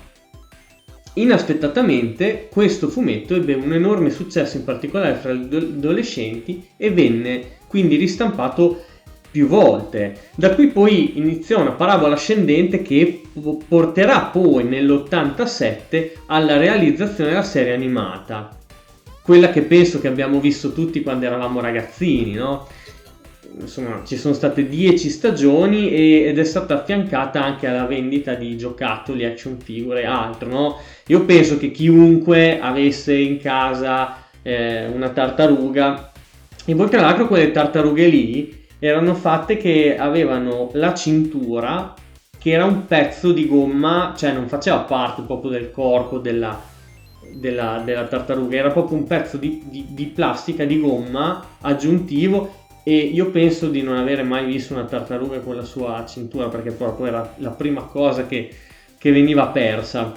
inaspettatamente, questo fumetto ebbe un enorme successo in particolare fra gli adolescenti e venne quindi ristampato più volte. Da qui poi iniziò una parabola ascendente che po- porterà poi nell'87 alla realizzazione della serie animata. Quella che penso che abbiamo visto tutti quando eravamo ragazzini, no? Insomma, ci sono state 10 stagioni e- ed è stata affiancata anche alla vendita di giocattoli, action figure e altro, no? Io penso che chiunque avesse in casa eh, una tartaruga, e poi tra l'altro quelle tartarughe lì erano fatte che avevano la cintura che era un pezzo di gomma, cioè non faceva parte proprio del corpo della, della, della tartaruga, era proprio un pezzo di, di- di plastica, di gomma aggiuntivo e io penso di non avere mai visto una tartaruga con la sua cintura perché proprio era la prima cosa che, che veniva persa.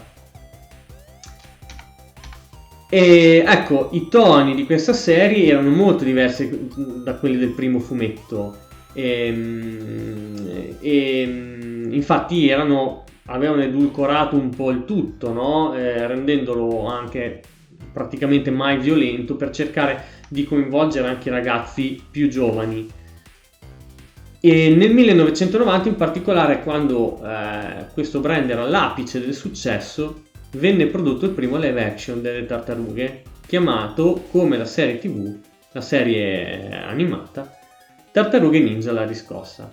E ecco, i toni di questa serie erano molto diversi da quelli del primo fumetto. Ehm, E, infatti erano, avevano edulcorato un po' il tutto, no? Eh, rendendolo anche praticamente mai violento per cercare di coinvolgere anche i ragazzi più giovani. E nel 1990 in particolare quando eh, questo brand era all'apice del successo venne prodotto il primo live action delle tartarughe chiamato come la serie tv, la serie animata, Tartarughe Ninja la riscossa.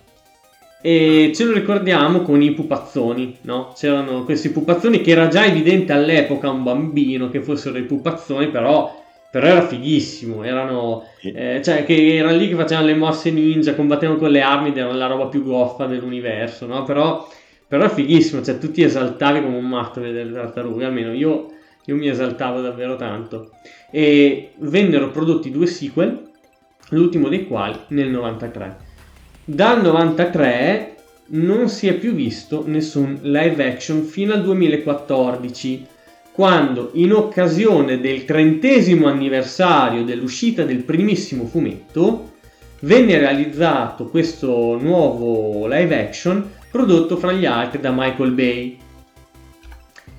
E ce lo ricordiamo con i pupazzoni, no? C'erano questi pupazzoni che era già evidente all'epoca un bambino che fossero i pupazzoni, però, però era fighissimo, erano eh, cioè che erano lì che facevano le mosse ninja, combattevano con le armi ed erano la roba più goffa dell'universo, no? Però, però è fighissimo, cioè tu ti esaltavi come un matto a vedere le tartarughe, almeno io, io mi esaltavo davvero tanto. E vennero prodotti due sequel, l'ultimo dei quali nel 93. Dal 93 non si è più visto nessun live action fino al 2014, quando in occasione del trentesimo anniversario dell'uscita del primissimo fumetto venne realizzato questo nuovo live action prodotto fra gli altri da Michael Bay.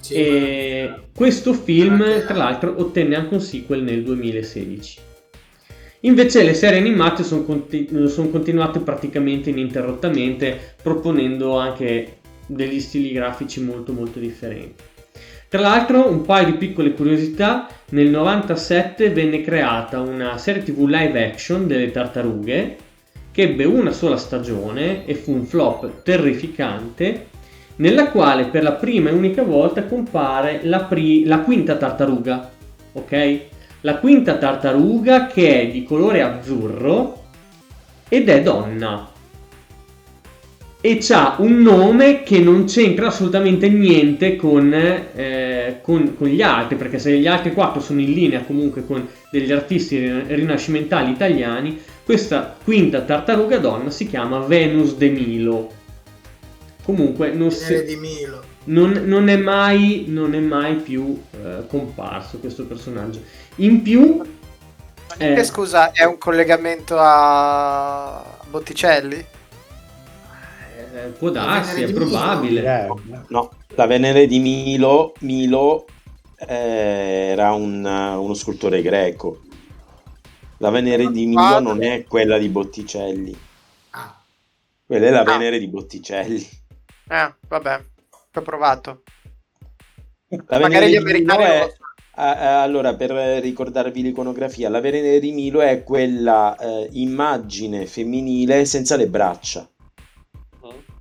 Sì, e questo film, tra l'altro, ottenne anche un sequel nel 2016. Invece le serie animate sono, conti- sono continuate praticamente ininterrottamente, proponendo anche degli stili grafici molto molto differenti. Tra l'altro, un paio di piccole curiosità, nel 97 venne creata una serie tv live action delle tartarughe che ebbe una sola stagione e fu un flop terrificante, nella quale per la prima e unica volta compare la, pri- la quinta tartaruga, ok? La quinta tartaruga che è di colore azzurro ed è donna. e c'ha un nome che non c'entra assolutamente niente con, eh, con, con, gli altri, perché se gli altri quattro sono in linea comunque con degli artisti rinascimentali italiani, questa quinta tartaruga donna si chiama Venus de Milo. Comunque non, si, di Milo. Non, non, è, mai, non è mai più eh, comparso questo personaggio. In più... Eh, scusa, è un collegamento a Botticelli? Eh, può darsi, è probabile. Eh, no, la Venere di Milo, Milo eh, era un, uno scultore greco. La Venere di Milo non è quella di Botticelli. Ah. Quella è la ah. Venere di Botticelli. Eh, vabbè, ho provato. La Magari gli americani è... allora, per ricordarvi l'iconografia, la Venere di Milo è quella eh, immagine femminile senza le braccia.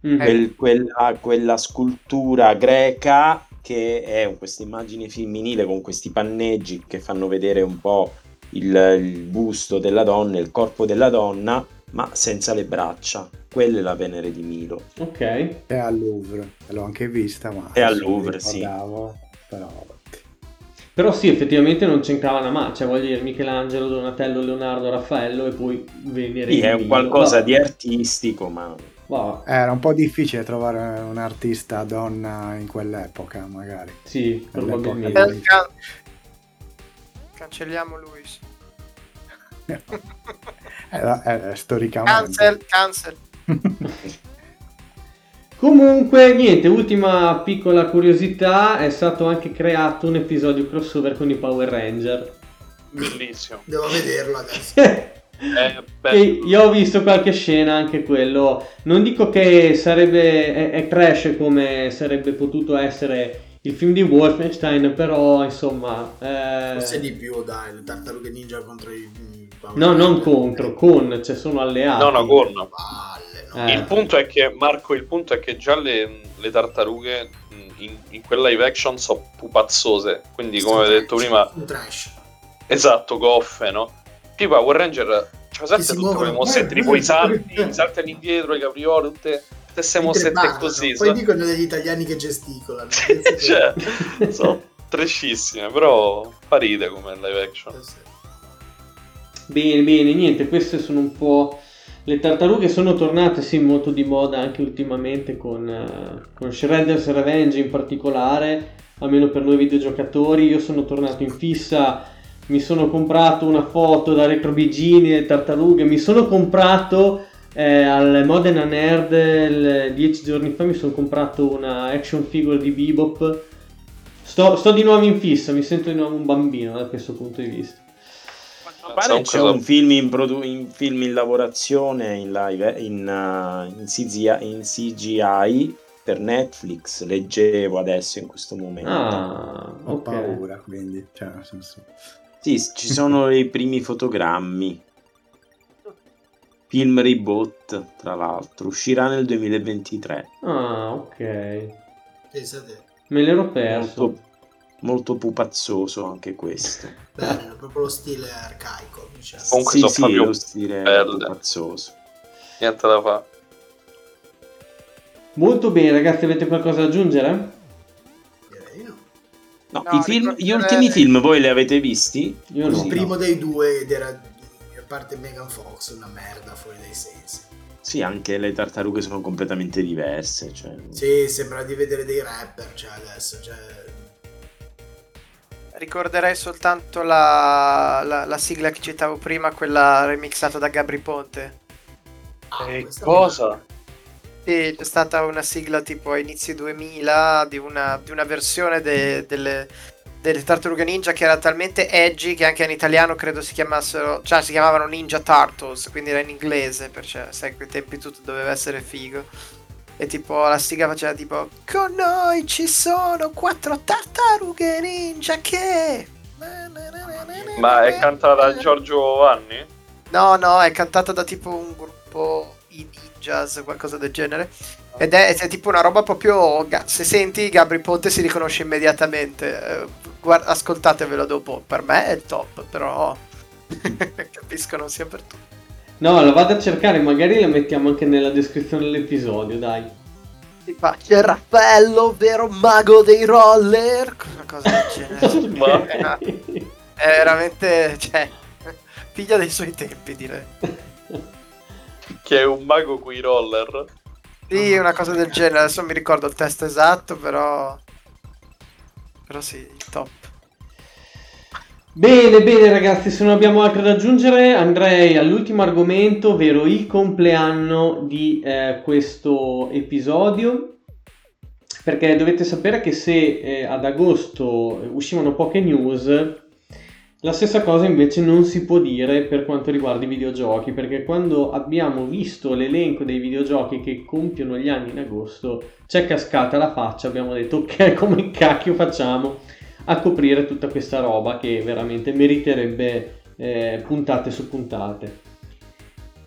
Mm. Quel, quella, quella, scultura greca che è questa immagine femminile con questi panneggi che fanno vedere un po' il, il busto della donna, il corpo della donna, ma senza le braccia. Quella è la Venere di Milo. Ok. È al Louvre, l'ho anche vista, ma... È al Louvre, sì. Però... Però sì, effettivamente non c'entrava una mano, cioè voglio dire Michelangelo, Donatello, Leonardo, Raffaello e poi Venere sì, è qualcosa no. di artistico, ma Wow. Era un po' difficile trovare un artista donna in quell'epoca, magari. Sì, probabilmente. Can- cancelliamo Luis. *laughs* *laughs* era, era, storicamente. Cancel, cancel. *laughs* Comunque, niente, ultima piccola curiosità, è stato anche creato un episodio crossover con i Power Ranger. Bellissimo. Devo vederlo adesso. *laughs* Eh, io ho visto qualche scena anche quello. Non dico che sarebbe è, è, trash come sarebbe potuto essere il film di Wolfenstein, però insomma. Eh... Forse di più, dai, le tartarughe ninja contro i. No, non contro, con, cioè sono alleati. No, no, con. No. Eh. Il punto è che, Marco, il punto è che già le, le tartarughe in, in quella live action sono pupazzose. Quindi, come avevo detto prima. Un trash. Esatto, goffe, no? Tipo Power Ranger cioè, sempre tutte quelle mossette, tipo i salti, i *laughs* salti all'indietro, i caprioli, tutte queste mossette così. Poi so. dicono degli italiani che gesticolano. *laughs* cioè, sono trashissime, però fa ride come live action. Bene, bene, niente, queste sono un po'... Le tartarughe sono tornate, sì, molto di moda anche ultimamente con, uh, con Shredder's Revenge in particolare, almeno per noi videogiocatori. Io sono tornato in fissa mi sono comprato una foto da Retro Bigini e Tartarughe, mi sono comprato eh, al Modena Nerd dieci giorni fa mi sono comprato una action figure di Bebop. Sto, sto, di nuovo in fissa, mi sento di nuovo un bambino da questo punto di vista. Pare c'è un film in, produ- in, film in lavorazione in, live, in, uh, in, CGI, in CGI per Netflix, leggevo adesso in questo momento. Ah, ho okay. paura, quindi, cioè, nel senso... Sì, ci sono i primi fotogrammi. Film reboot, tra l'altro, uscirà nel 2023. Ah, ok. Pensate. Me l'ero perso. Molto, molto pupazzoso anche questo. Bello, proprio lo stile arcaico. Diciamo. Comunque sì, sono sì, proprio lo stile belle. pupazzoso. Niente da fare. Molto bene, ragazzi, avete qualcosa da aggiungere? No, no film, gli ultimi film voi li avete visti? Io Il primo no. dei due ed era a parte Megan Fox una merda fuori dai sensi. Sì, anche le tartarughe sono completamente diverse. Cioè... Sì, sembra di vedere dei rapper cioè adesso. Cioè... Ricorderei soltanto la, la, la, sigla che citavo prima, quella remixata da Gabri Ponte. Ah, eh, cosa? Sì, c'è stata una sigla tipo a inizi 2000 di una, di una versione de, delle, delle Tartarughe Ninja che era talmente edgy che anche in italiano credo si chiamassero, cioè si chiamavano Ninja Turtles, quindi era in inglese, perché sai, a quei tempi tutto doveva essere figo. E tipo la sigla faceva tipo Con noi ci sono quattro tartarughe ninja che... Ma è cantata da Giorgio Vanni? No, no, è cantata da tipo un gruppo indie jazz, qualcosa del genere. Ed è, è, tipo una roba proprio. Se senti Gabri Ponte si riconosce immediatamente. Eh, guarda, ascoltatevelo dopo. Per me è il top, però *laughs* *laughs* capisco non sia per tutti. No, la vado a cercare, magari la mettiamo anche nella descrizione dell'episodio, dai. Si fa, C'è Raffaello, vero mago dei roller. Una cosa del genere. *laughs* Ma- È veramente, cioè, figlia dei suoi tempi, direi. Che è un mago coi roller. Sì, una cosa del genere. Adesso non mi ricordo il testo esatto, però. Però sì, il top. Bene, bene ragazzi, se non abbiamo altro da aggiungere andrei all'ultimo argomento, ovvero il compleanno di eh, questo episodio. Perché dovete sapere che se eh, ad agosto uscivano poche news, la stessa cosa invece non si può dire per quanto riguarda i videogiochi, perché quando abbiamo visto l'elenco dei videogiochi che compiono gli anni in agosto, c'è cascata la faccia, abbiamo detto ok, come cacchio facciamo a coprire tutta questa roba che veramente meriterebbe eh, puntate su puntate.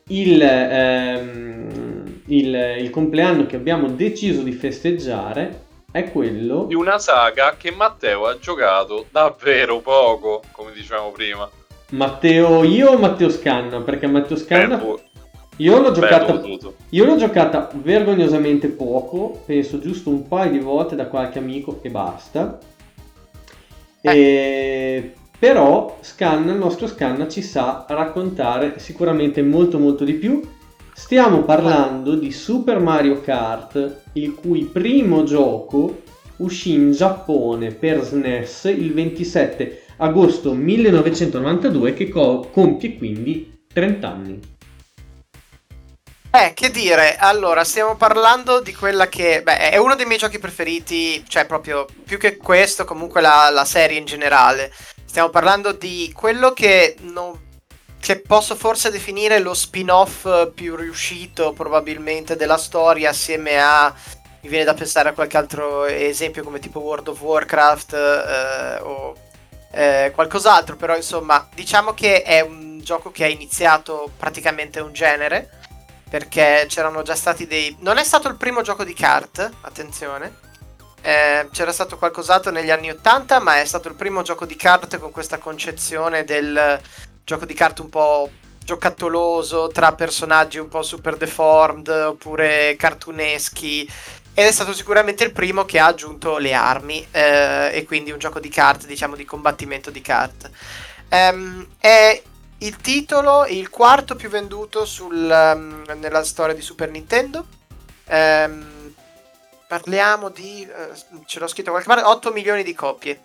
Il, ehm, il, il compleanno che abbiamo deciso di festeggiare è quello Di una saga che Matteo ha giocato davvero poco, come dicevamo prima. Matteo io o Matteo Scanna? Perché Matteo Scanna Ben vo- io l'ho giocata voluto. io l'ho giocata vergognosamente poco, penso giusto un paio di volte da qualche amico e basta. E- però Scanna, il nostro Scanna ci sa raccontare sicuramente molto molto di più. Stiamo parlando di Super Mario Kart, il cui primo gioco uscì in Giappone per SNES il 27 agosto 1992 che co- compie quindi 30 anni. Eh, che dire, allora, stiamo parlando di quella che, beh, è uno dei miei giochi preferiti, cioè proprio più che questo, comunque la, la serie in generale. Stiamo parlando di quello che, non- che posso forse definire lo spin-off più riuscito probabilmente della storia, assieme a, mi viene da pensare a qualche altro esempio come tipo World of Warcraft eh, o eh, qualcos'altro, però insomma, diciamo che è un gioco che ha iniziato praticamente un genere perché c'erano già stati dei... Non è stato il primo gioco di kart, attenzione. Eh, c'era stato qualcos'altro negli anni 80, ma è stato il primo gioco di kart con questa concezione del gioco di kart un po' giocattoloso tra personaggi un po' super deformed oppure cartuneschi. Ed è stato sicuramente il primo che ha aggiunto le armi eh, e quindi un gioco di kart, diciamo di combattimento di kart. Ehm, è il titolo, il quarto più venduto sul, um, nella storia di Super Nintendo. Ehm, parliamo di, eh, ce l'ho scritto qualche parte, 8 milioni di copie.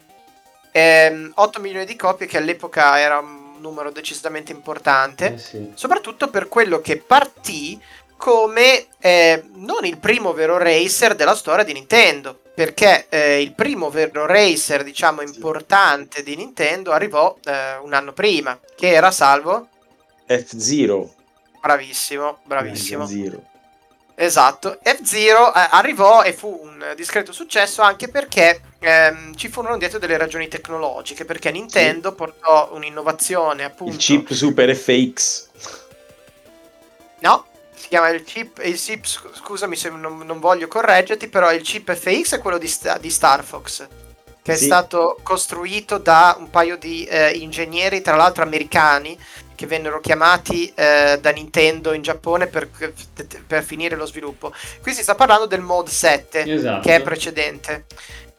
Ehm, 8 milioni di copie che all'epoca era un numero decisamente importante Eh sì. soprattutto per quello che partì come eh, non il primo vero racer della storia di Nintendo. Perché eh, il primo vero racer, diciamo, importante di Nintendo arrivò eh, un anno prima, che era Salvo. F-Zero. Bravissimo, bravissimo. F-Zero. Esatto, F-Zero eh, arrivò e fu un discreto successo anche perché ehm, ci furono dietro delle ragioni tecnologiche, perché Nintendo portò un'innovazione appunto... Il chip Super FX. No, si chiama il chip, il chip scu- scusami se non, non voglio correggerti, però il chip FX è quello di, di Star Fox, che è Sì. stato costruito da un paio di eh, ingegneri, tra l'altro americani, che vennero chiamati eh, da Nintendo in Giappone per, per finire lo sviluppo. Qui si sta parlando del Mode 7, Esatto. che è precedente.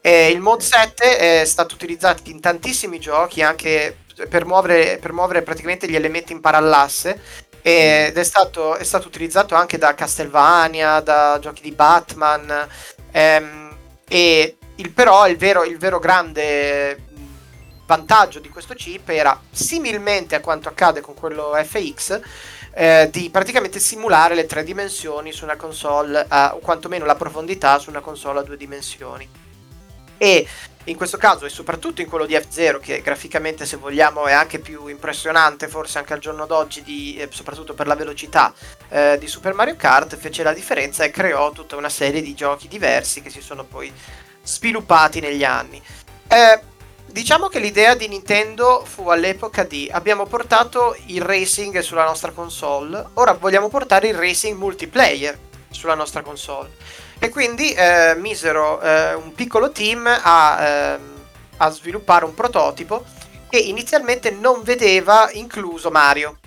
E il Mode 7 è stato utilizzato in tantissimi giochi, anche per muovere, per muovere praticamente gli elementi in parallasse ed è stato, è stato utilizzato anche da Castlevania, da giochi di Batman. ehm, e il, però il vero, il vero grande vantaggio di questo chip era similmente a quanto accade con quello FX. eh, di praticamente simulare le tre dimensioni su una console, a- o quantomeno la profondità su una console a due dimensioni. E in questo caso, e soprattutto in quello di F0, che graficamente, se vogliamo, è anche più impressionante, forse anche al giorno d'oggi, di- eh, soprattutto per la velocità eh, di Super Mario Kart, fece la differenza e creò tutta una serie di giochi diversi che si sono poi sviluppati negli anni. Eh, diciamo che l'idea di Nintendo fu all'epoca di abbiamo portato il racing sulla nostra console, ora vogliamo portare il racing multiplayer sulla nostra console. E quindi eh, misero eh, un piccolo team a, ehm, a sviluppare un prototipo che inizialmente non vedeva incluso Mario.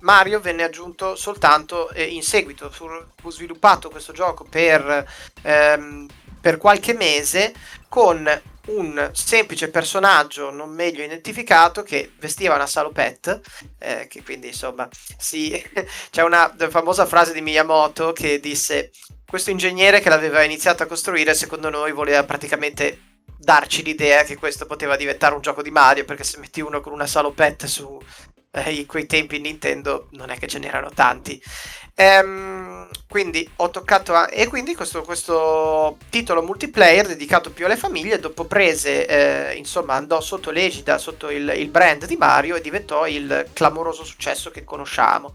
Mario venne aggiunto soltanto eh, in seguito. Fu, fu, sviluppato questo gioco per, ehm, per qualche mese con un semplice personaggio non meglio identificato che vestiva una salopette, eh, che quindi insomma sì, *laughs* c'è una famosa frase di Miyamoto che disse questo ingegnere che l'aveva iniziato a costruire secondo noi voleva praticamente darci l'idea che questo poteva diventare un gioco di Mario perché se metti uno con una salopette su eh, in quei tempi Nintendo non è che ce n'erano tanti. Ehm, quindi ho toccato a... e quindi questo, questo, titolo multiplayer dedicato più alle famiglie dopo prese eh, insomma andò sotto l'egida sotto il, il brand di Mario e diventò il clamoroso successo che conosciamo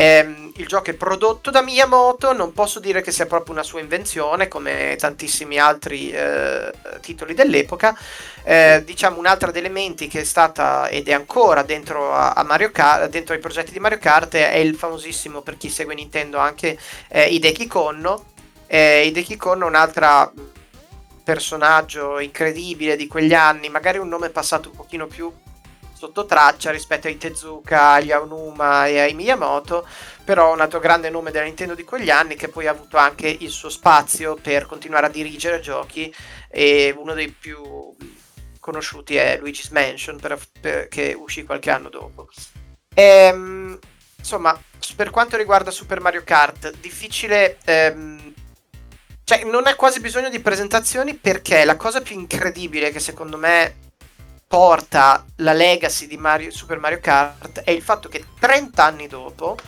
Ehm, il gioco è prodotto da Miyamoto, non posso dire che sia proprio una sua invenzione come tantissimi altri eh, titoli dell'epoca. Eh, diciamo un altro degli elementi che è stata ed è ancora dentro, a, a Mario Kart, dentro i progetti di Mario Kart è il famosissimo per chi segue Nintendo anche eh, Hideki Konno. Eh, Hideki Konno è un altro personaggio incredibile di quegli anni, magari un nome passato un pochino più sotto traccia rispetto ai Tezuka, agli Aonuma e ai Miyamoto, però un altro grande nome della Nintendo di quegli anni che poi ha avuto anche il suo spazio per continuare a dirigere giochi e uno dei più conosciuti è Luigi's Mansion per, per, che uscì qualche anno dopo. Ehm, insomma, per quanto riguarda Super Mario Kart, difficile... Ehm, cioè, non ha quasi bisogno di presentazioni perché la cosa più incredibile che secondo me porta la legacy di Mario, Super Mario Kart è il fatto che 30 anni dopo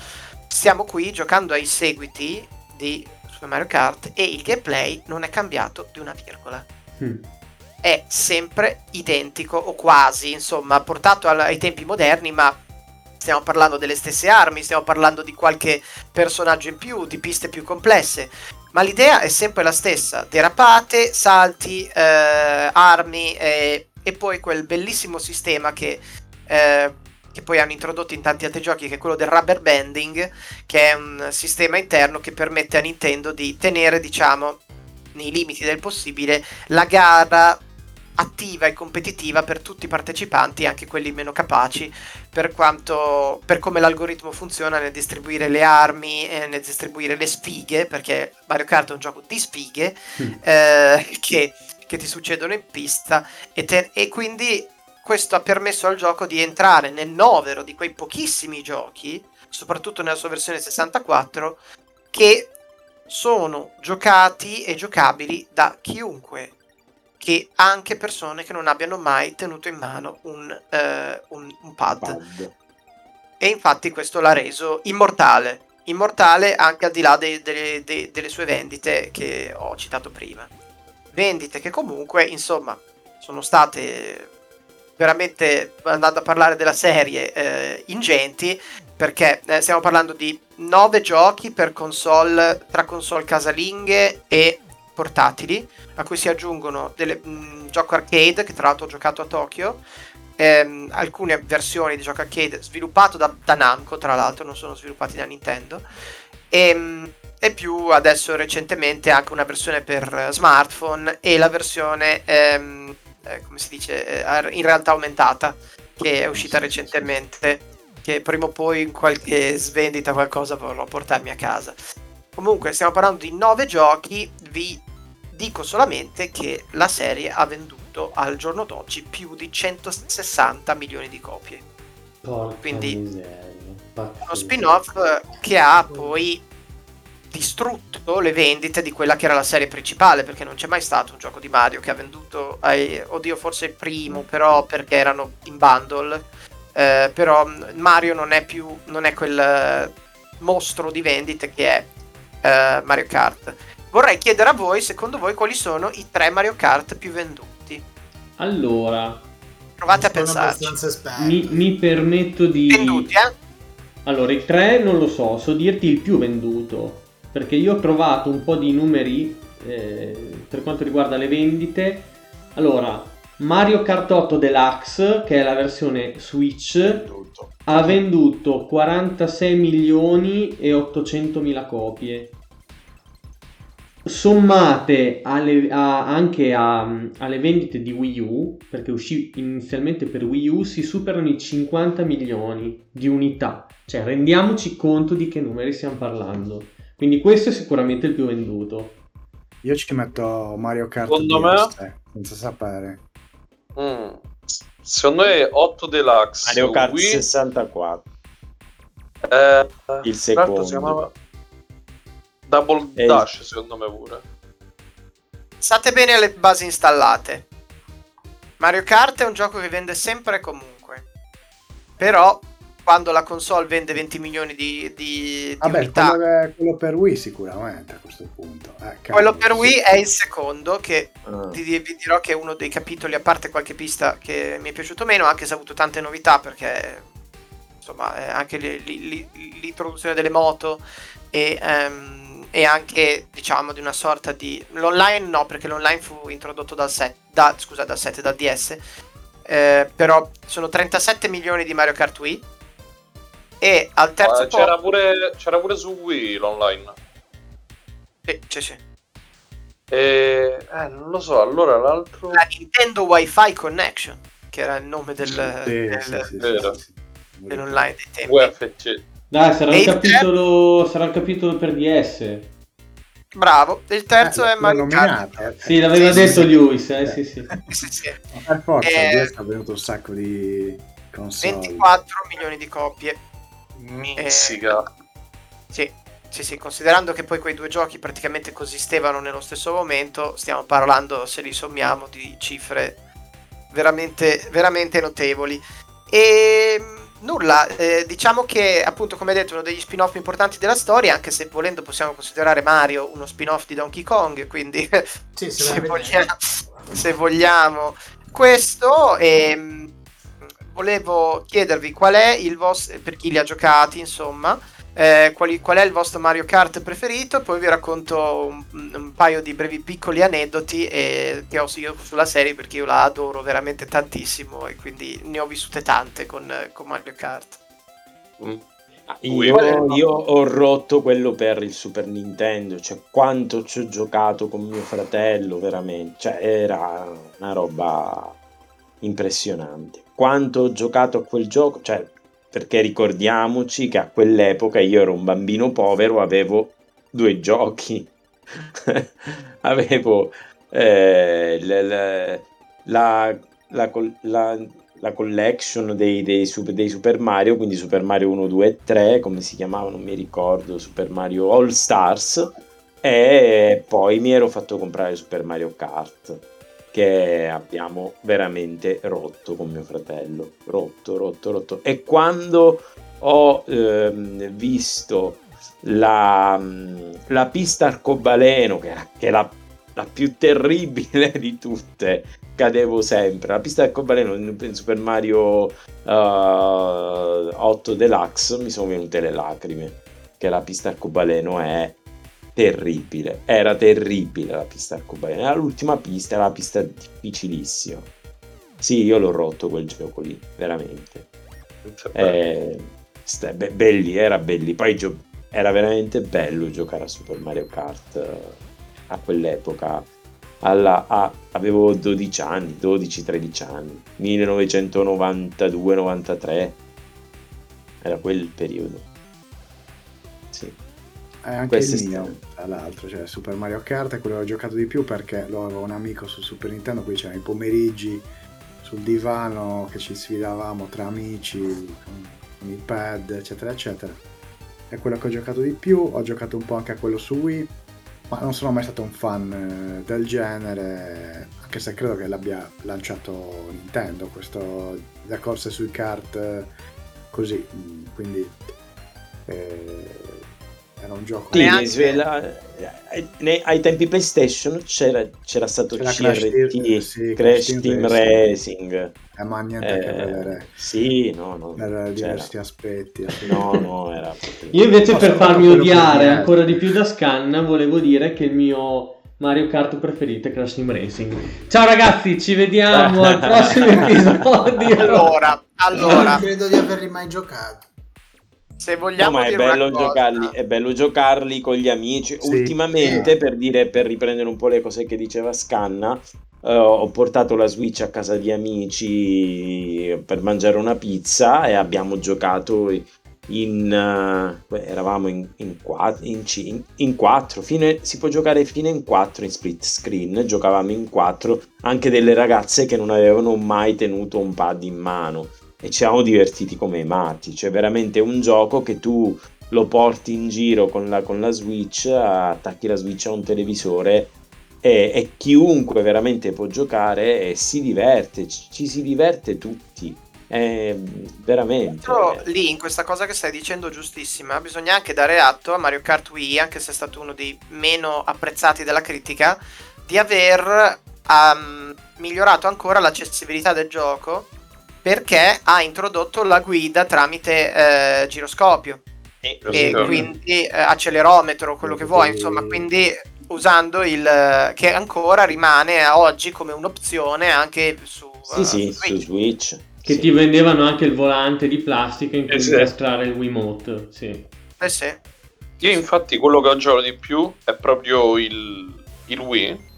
stiamo qui giocando ai seguiti di Super Mario Kart e il gameplay non è cambiato di una virgola. Mm. È sempre identico o quasi, insomma, portato ai tempi moderni, ma stiamo parlando delle stesse armi, stiamo parlando di qualche personaggio in più, di piste più complesse. Ma l'idea è sempre la stessa: derapate, salti, eh, armi e e poi quel bellissimo sistema che, eh, che, poi hanno introdotto in tanti altri giochi, che è quello del rubber banding, che è un sistema interno che permette a Nintendo di tenere, diciamo, nei limiti del possibile, la gara attiva e competitiva per tutti i partecipanti, anche quelli meno capaci, per, quanto, per come l'algoritmo funziona nel distribuire le armi, eh, nel distribuire le sfighe, perché Mario Kart è un gioco di sfighe, mm. eh, *laughs* che che ti succedono in pista e, te- e quindi questo ha permesso al gioco di entrare nel novero di quei pochissimi giochi, soprattutto nella sua versione 64, che sono giocati e giocabili da chiunque, che anche persone che non abbiano mai tenuto in mano un, uh, un, un pad. pad. E infatti questo l'ha reso immortale, immortale anche al di là de- de- de- delle sue vendite che ho citato prima vendite che comunque, insomma, sono state veramente, andando a parlare della serie, eh, ingenti, perché eh, stiamo parlando di 9 giochi per console, tra console casalinghe e portatili, a cui si aggiungono un gioco arcade, che tra l'altro ho giocato a Tokyo, ehm, alcune versioni di gioco arcade sviluppato da, da Namco, tra l'altro, non sono sviluppati da Nintendo, e ehm, e più adesso recentemente anche una versione per smartphone e la versione, ehm, eh, come si dice, eh, in realtà aumentata che è uscita recentemente, che prima o poi in qualche svendita qualcosa vorrò portarmi a casa. Comunque stiamo parlando di 9 giochi, vi dico solamente che la serie ha venduto al giorno d'oggi più di 160 milioni di copie. Porca Quindi miseria, uno spin-off che ha poi distrutto le vendite di quella che era la serie principale, perché non c'è mai stato un gioco di Mario che ha venduto, ai, oddio forse il primo, però perché erano in bundle, eh, però Mario non è più, non è quel mostro di vendite che è eh, Mario Kart. Vorrei chiedere a voi, secondo voi, quali sono i tre Mario Kart più venduti? Allora, provate a pensarci. Mi, mi permetto di... Venduti, eh? Allora, i tre non lo so, so dirti il più venduto perché io ho trovato un po' di numeri eh, per quanto riguarda le vendite. Allora, Mario Kart 8 Deluxe, che è la versione Switch, ha venduto 46 milioni e 800 mila copie. Sommate alle, a, anche a, alle vendite di Wii U, perché uscì inizialmente per Wii U, si superano i 50 milioni di unità Cioè, rendiamoci conto di che numeri stiamo parlando. Quindi questo è sicuramente il più venduto. Io ci metto Mario Kart Secondo DS, me- senza sapere. Mm. Secondo me 8 Deluxe. Mario Kart Wii, 64. eh, Il l'altro secondo. si chiamava Double Eh, Dash, secondo me pure. State bene alle basi installate. Mario Kart è un gioco che vende sempre e comunque. Però, quando la console vende 20 milioni di, di- di Vabbè, unità, quello, quello per Wii sicuramente a questo punto. Eh, cavolo, quello per. Wii è il secondo, che Ah. ti- vi dirò che è uno dei capitoli, a parte qualche pista che mi è piaciuto meno, anche se ha avuto tante novità, perché insomma, anche li- li- li- l'introduzione delle moto e, ehm, e anche diciamo di una sorta di l'online no perché l'online fu introdotto dal set da, scusa dal 7 dal DS eh, però sono 37 milioni di Mario Kart Wii e al terzo Eh, c'era, posto pure, c'era pure su Wii l'online. sì, sì, sì. E, eh, non lo so, allora l'altro... la Nintendo Wi-Fi Connection che era il nome del, Sì, del- sì, sì, vero. sì, sì. dell'online dei tempi UFC. Dai, sarà il capitolo, sarà il capitolo per DS. bravo il terzo Eh, è Mario Kart eh. Sì, l'aveva Sì, detto sì, Lewis, eh, sì, sì. sì, sì. Per forza, Eh, eh... è venuto un sacco di console. 24 milioni di copie Mizzica. Sì, sì, sì, considerando che poi quei due giochi praticamente coesistevano nello stesso momento, stiamo parlando, se li sommiamo, di cifre veramente, veramente notevoli. E mh, nulla, eh, diciamo che appunto, come detto, uno degli spin-off importanti della storia, anche se volendo possiamo considerare Mario uno spin-off di Donkey Kong, quindi Sì, *laughs* se vogliamo, se vogliamo questo ehm, volevo chiedervi qual è il vostro per chi li ha giocati insomma eh, quali- qual è il vostro Mario Kart preferito poi vi racconto un, un paio di brevi piccoli aneddoti eh, che ho io sulla serie perché io la adoro veramente tantissimo e quindi ne ho vissute tante con, con Mario Kart Mm. Ah. Io, io ho rotto quello per il Super Nintendo, cioè quanto ci ho giocato con mio fratello, veramente, cioè era una roba impressionante. Quanto ho giocato a quel gioco, cioè perché ricordiamoci che a quell'epoca io ero un bambino povero, avevo due giochi. *laughs* avevo eh, l- l- la, la la- la collection dei, dei Sup- dei Super Mario, quindi Super Mario 1, 2 e 3, come si chiamava, non mi ricordo, Super Mario All Stars, e poi mi ero fatto comprare Super Mario Kart, che abbiamo veramente rotto con mio fratello, rotto, rotto, rotto. E quando ho ehm, visto la, la pista arcobaleno, che, che è la, la più terribile *laughs* di tutte, cadevo sempre. La pista arcobaleno in Super Mario eh, 8 Deluxe mi sono venute le lacrime, che la pista arcobaleno è terribile, era terribile la pista arcobaleno, era l'ultima pista, era la pista difficilissima. Sì, io l'ho rotto quel gioco lì, veramente. Eh, be- belli, era belli. Poi gio- era veramente bello giocare a Super Mario Kart eh, a quell'epoca. Alla- a- avevo 12 anni, 12-13 anni, 1992-93. Era quel periodo. È anche Questo il mio, tra l'altro, cioè Super Mario Kart è quello che ho giocato di più perché lo avevo un amico su Super Nintendo, qui c'erano i pomeriggi sul divano che ci sfidavamo tra amici con, con pad, eccetera, eccetera. È quello che ho giocato di più, ho giocato un po' anche a quello su Wii, ma non sono mai stato un fan eh, del genere, anche se credo che l'abbia lanciato Nintendo, questo le corse sui kart eh, così, mm, quindi eh, era un gioco... Sì, Neanche- svela- eh, ne- ai tempi PlayStation c'era, c'era stato C'era CRT, Crash Team- sì, Crash Crash Team Team Racing. Eh, ma niente a che Eh, vedere sì, no, no. per c'era. diversi aspetti. No, no, era. Io invece per farmi odiare ancora di più da Scan volevo dire che il mio Mario Kart preferito è Crash Team Racing. Ciao ragazzi, ci vediamo *laughs* al prossimo episodio. allora allora Non credo di averli mai giocato. Se No, vogliamo ma è dire una bello, cosa- giocarli, è bello giocarli con gli amici. Sì. Ultimamente, per dire, per riprendere un po' le cose che diceva Scanna, eh, ho portato la Switch a casa di amici per mangiare una pizza e abbiamo giocato in, uh, eravamo in, in, quattro, in, in, in quattro fino, si può giocare fino in quattro in split screen, giocavamo in quattro, anche delle ragazze che non avevano mai tenuto un pad in mano e ci siamo divertiti come matti, cioè veramente un gioco che tu lo porti in giro con la, con la Switch, attacchi la Switch a un televisore e, e chiunque veramente può giocare e si diverte, ci, ci si diverte tutti. È veramente. Però lì in questa cosa che stai dicendo giustissima, bisogna anche dare atto a Mario Kart Wii, anche se è stato uno dei meno apprezzati della critica, di aver um, migliorato ancora l'accessibilità del gioco perché ha introdotto la guida tramite eh, giroscopio e, e quindi eh, accelerometro, quello che vuoi, insomma, quindi usando il che ancora rimane a oggi come un'opzione anche su, sì, uh, sì, Switch. su Switch che sì. ti vendevano anche il volante di plastica in cui eh sì. incastrare il Wiimote. Sì. Eh sì. Io infatti quello che ho giocato di più è proprio il, il Wii.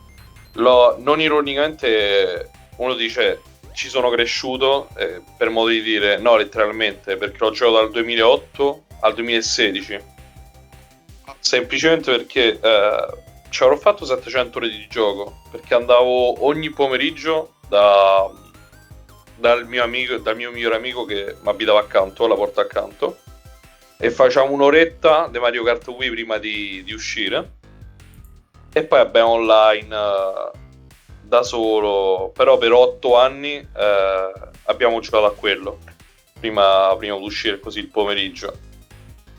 Lo, non ironicamente uno dice ci sono cresciuto eh, per modo di dire no letteralmente perché l'ho giocato dal 2008 al 2016 semplicemente perché eh, ci avrò fatto 700 ore di gioco perché andavo ogni pomeriggio da dal mio, amico, dal mio migliore amico che mi abitava accanto, la porta accanto, e facciamo un'oretta di Mario Kart Wii prima di, di uscire. E poi abbiamo online uh, da solo, però per otto anni uh, abbiamo giocato a quello, prima, prima di uscire così il pomeriggio.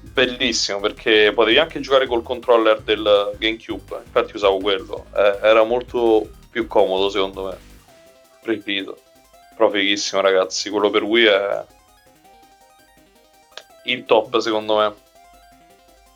Bellissimo perché potevi anche giocare col controller del GameCube, infatti usavo quello, eh, era molto più comodo secondo me, preferito. Però fighissimo, ragazzi. Quello per Wii è il top, secondo me.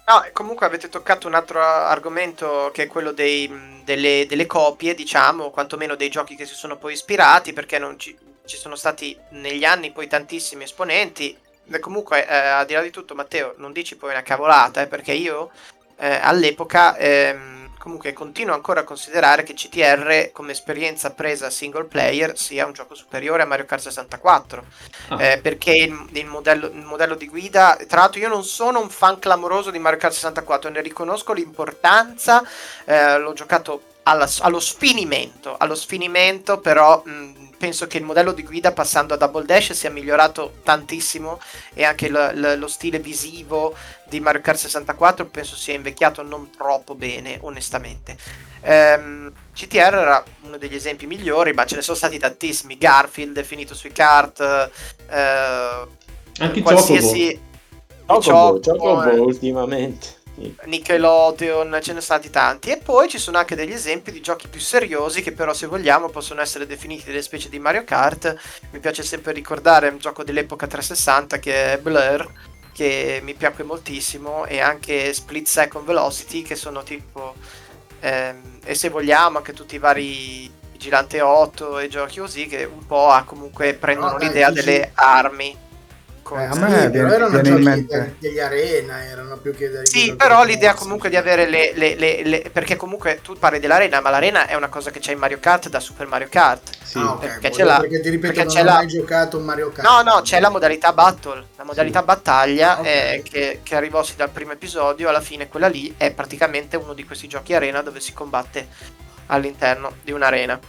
No, comunque avete toccato un altro argomento che è quello dei, delle, delle, copie, diciamo, quantomeno dei giochi che si sono poi ispirati, perché ci, ci sono stati negli anni poi tantissimi esponenti. E comunque, eh, al di là di tutto, Matteo, non dici poi una cavolata, eh, perché io eh, all'epoca ehm, comunque continuo ancora a considerare che CTR come esperienza presa single player sia un gioco superiore a Mario Kart 64 ah. eh, perché il, il, modello, il, modello, di guida tra l'altro io non sono un fan clamoroso di Mario Kart 64 ne riconosco l'importanza eh, l'ho giocato alla, allo sfinimento allo sfinimento però mh, penso che il modello di guida passando a Double Dash sia migliorato tantissimo e anche lo, lo, lo stile visivo di Mario Kart 64 penso sia invecchiato non troppo bene, onestamente. Ehm, CTR era uno degli esempi migliori, ma ce ne sono stati tantissimi. Garfield è finito sui kart, eh, anche qualsiasi... Chocobo, Chocobo eh. ultimamente. Nickelodeon, ce ne sono stati tanti. E poi ci sono anche degli esempi di giochi più seriosi che però se vogliamo possono essere definiti delle specie di Mario Kart. Mi piace sempre ricordare un gioco dell'epoca 360 che è Blur, che mi piacque moltissimo, e anche Split Second Velocity che sono tipo... Ehm, e se vogliamo anche tutti i vari Vigilante 8 e giochi così che un po' comunque prendono no, l'idea delle armi eh, a me sì, viene, erano viene in mente degli arena erano più che degli sì però l'idea comunque di avere le, le, le, le, perché comunque tu parli dell'arena ma l'arena è una cosa che c'è in Mario Kart da Super Mario Kart sì. ah, okay. perché, c'è la, perché ti ripeto perché non ho la... mai giocato Mario Kart no no c'è la modalità battle la modalità sì. battaglia okay. eh, che, che arrivò sì dal primo episodio alla fine quella lì è praticamente uno di questi giochi arena dove si combatte all'interno di un'arena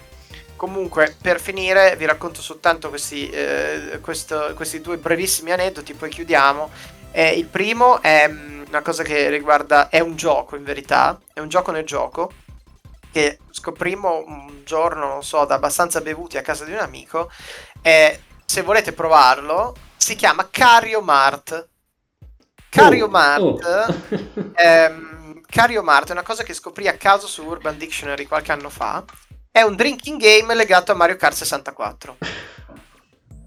Comunque, per finire, vi racconto soltanto questi, eh, questo, questi due brevissimi aneddoti, poi chiudiamo. Eh, il primo è mm, una cosa che riguarda, è un gioco in verità, è un gioco nel gioco, che scoprimmo un giorno, non so, da abbastanza bevuti a casa di un amico, e se volete provarlo, si chiama Cario Mart. Cario oh, Mart oh. ehm, Cario Mart è una cosa che scoprì a caso su Urban Dictionary qualche anno fa è un drinking game legato a Mario Kart 64.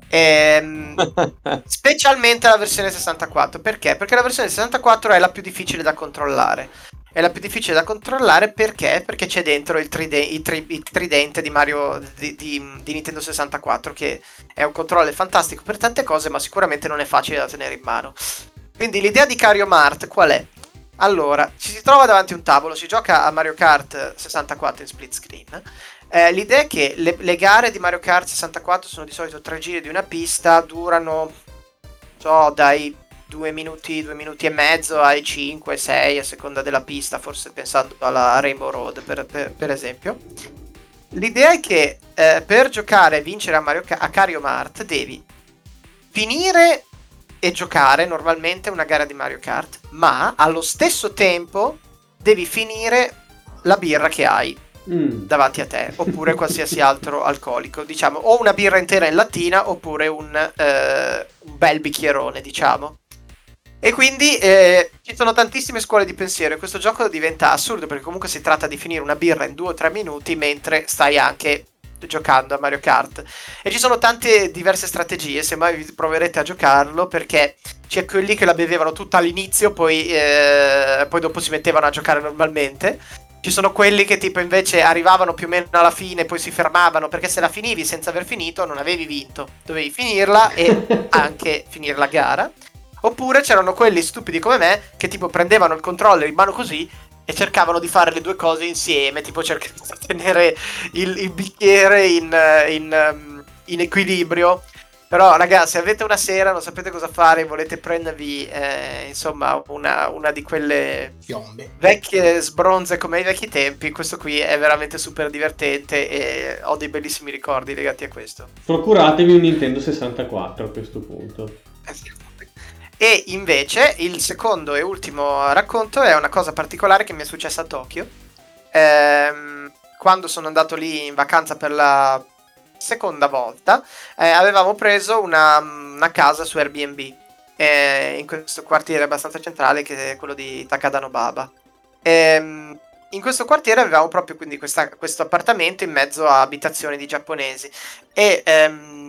Ehm, *laughs* specialmente la versione 64 perché? Perché la versione 64 è la più difficile da controllare. È la più difficile da controllare perché? Perché c'è dentro il, tride- il, tri- il tridente di Mario di, di, di, Nintendo 64 che è un controller fantastico per tante cose, ma sicuramente non è facile da tenere in mano. Quindi l'idea di Cario Mart qual è? Allora, ci si trova davanti a un tavolo, si gioca a Mario Kart 64 in split screen eh, l'idea è che le, le, gare di Mario Kart 64 sono di solito tre giri di una pista, durano so, dai due minuti, due minuti e mezzo ai 5, 6 a seconda della pista, forse pensando alla Rainbow Road per, per, per esempio. L'idea è che eh, per giocare e vincere a, Mario, a Cario Mart devi finire e giocare normalmente una gara di Mario Kart, ma allo stesso tempo devi finire la birra che hai Mm. davanti a te, oppure *laughs* qualsiasi altro alcolico, diciamo, o una birra intera in lattina, oppure un, eh, un bel bicchierone, diciamo. E quindi eh, ci sono tantissime scuole di pensiero e questo gioco diventa assurdo perché comunque si tratta di finire una birra in due o tre minuti mentre stai anche giocando a Mario Kart. E ci sono tante diverse strategie, se mai vi proverete a giocarlo, perché c'è quelli che la bevevano tutta all'inizio, poi, eh, poi dopo si mettevano a giocare normalmente. Ci sono quelli che tipo invece arrivavano più o meno alla fine, poi si fermavano, perché se la finivi senza aver finito non avevi vinto. Dovevi finirla e *laughs* anche finire la gara. Oppure c'erano quelli stupidi come me che tipo prendevano il controller in mano così e cercavano di fare le due cose insieme, tipo cercavano di tenere il, il bicchiere in, eh, in, ehm, in equilibrio. Però ragazzi, se avete una sera, non sapete cosa fare, volete prendervi eh, insomma una, una di quelle Piombe. vecchie sbronze come ai vecchi tempi, questo qui è veramente super divertente e ho dei bellissimi ricordi legati a questo. Procuratevi un Nintendo 64 a questo punto. E invece il secondo e ultimo racconto è una cosa particolare che mi è successa a Tokyo. Ehm, quando sono andato lì in vacanza per la seconda volta, eh, avevamo preso una, una casa su Airbnb eh, in questo quartiere abbastanza centrale che è quello di Takadanobaba. Ehm, in questo quartiere avevamo proprio quindi questa- questo appartamento in mezzo a abitazioni di giapponesi e ehm,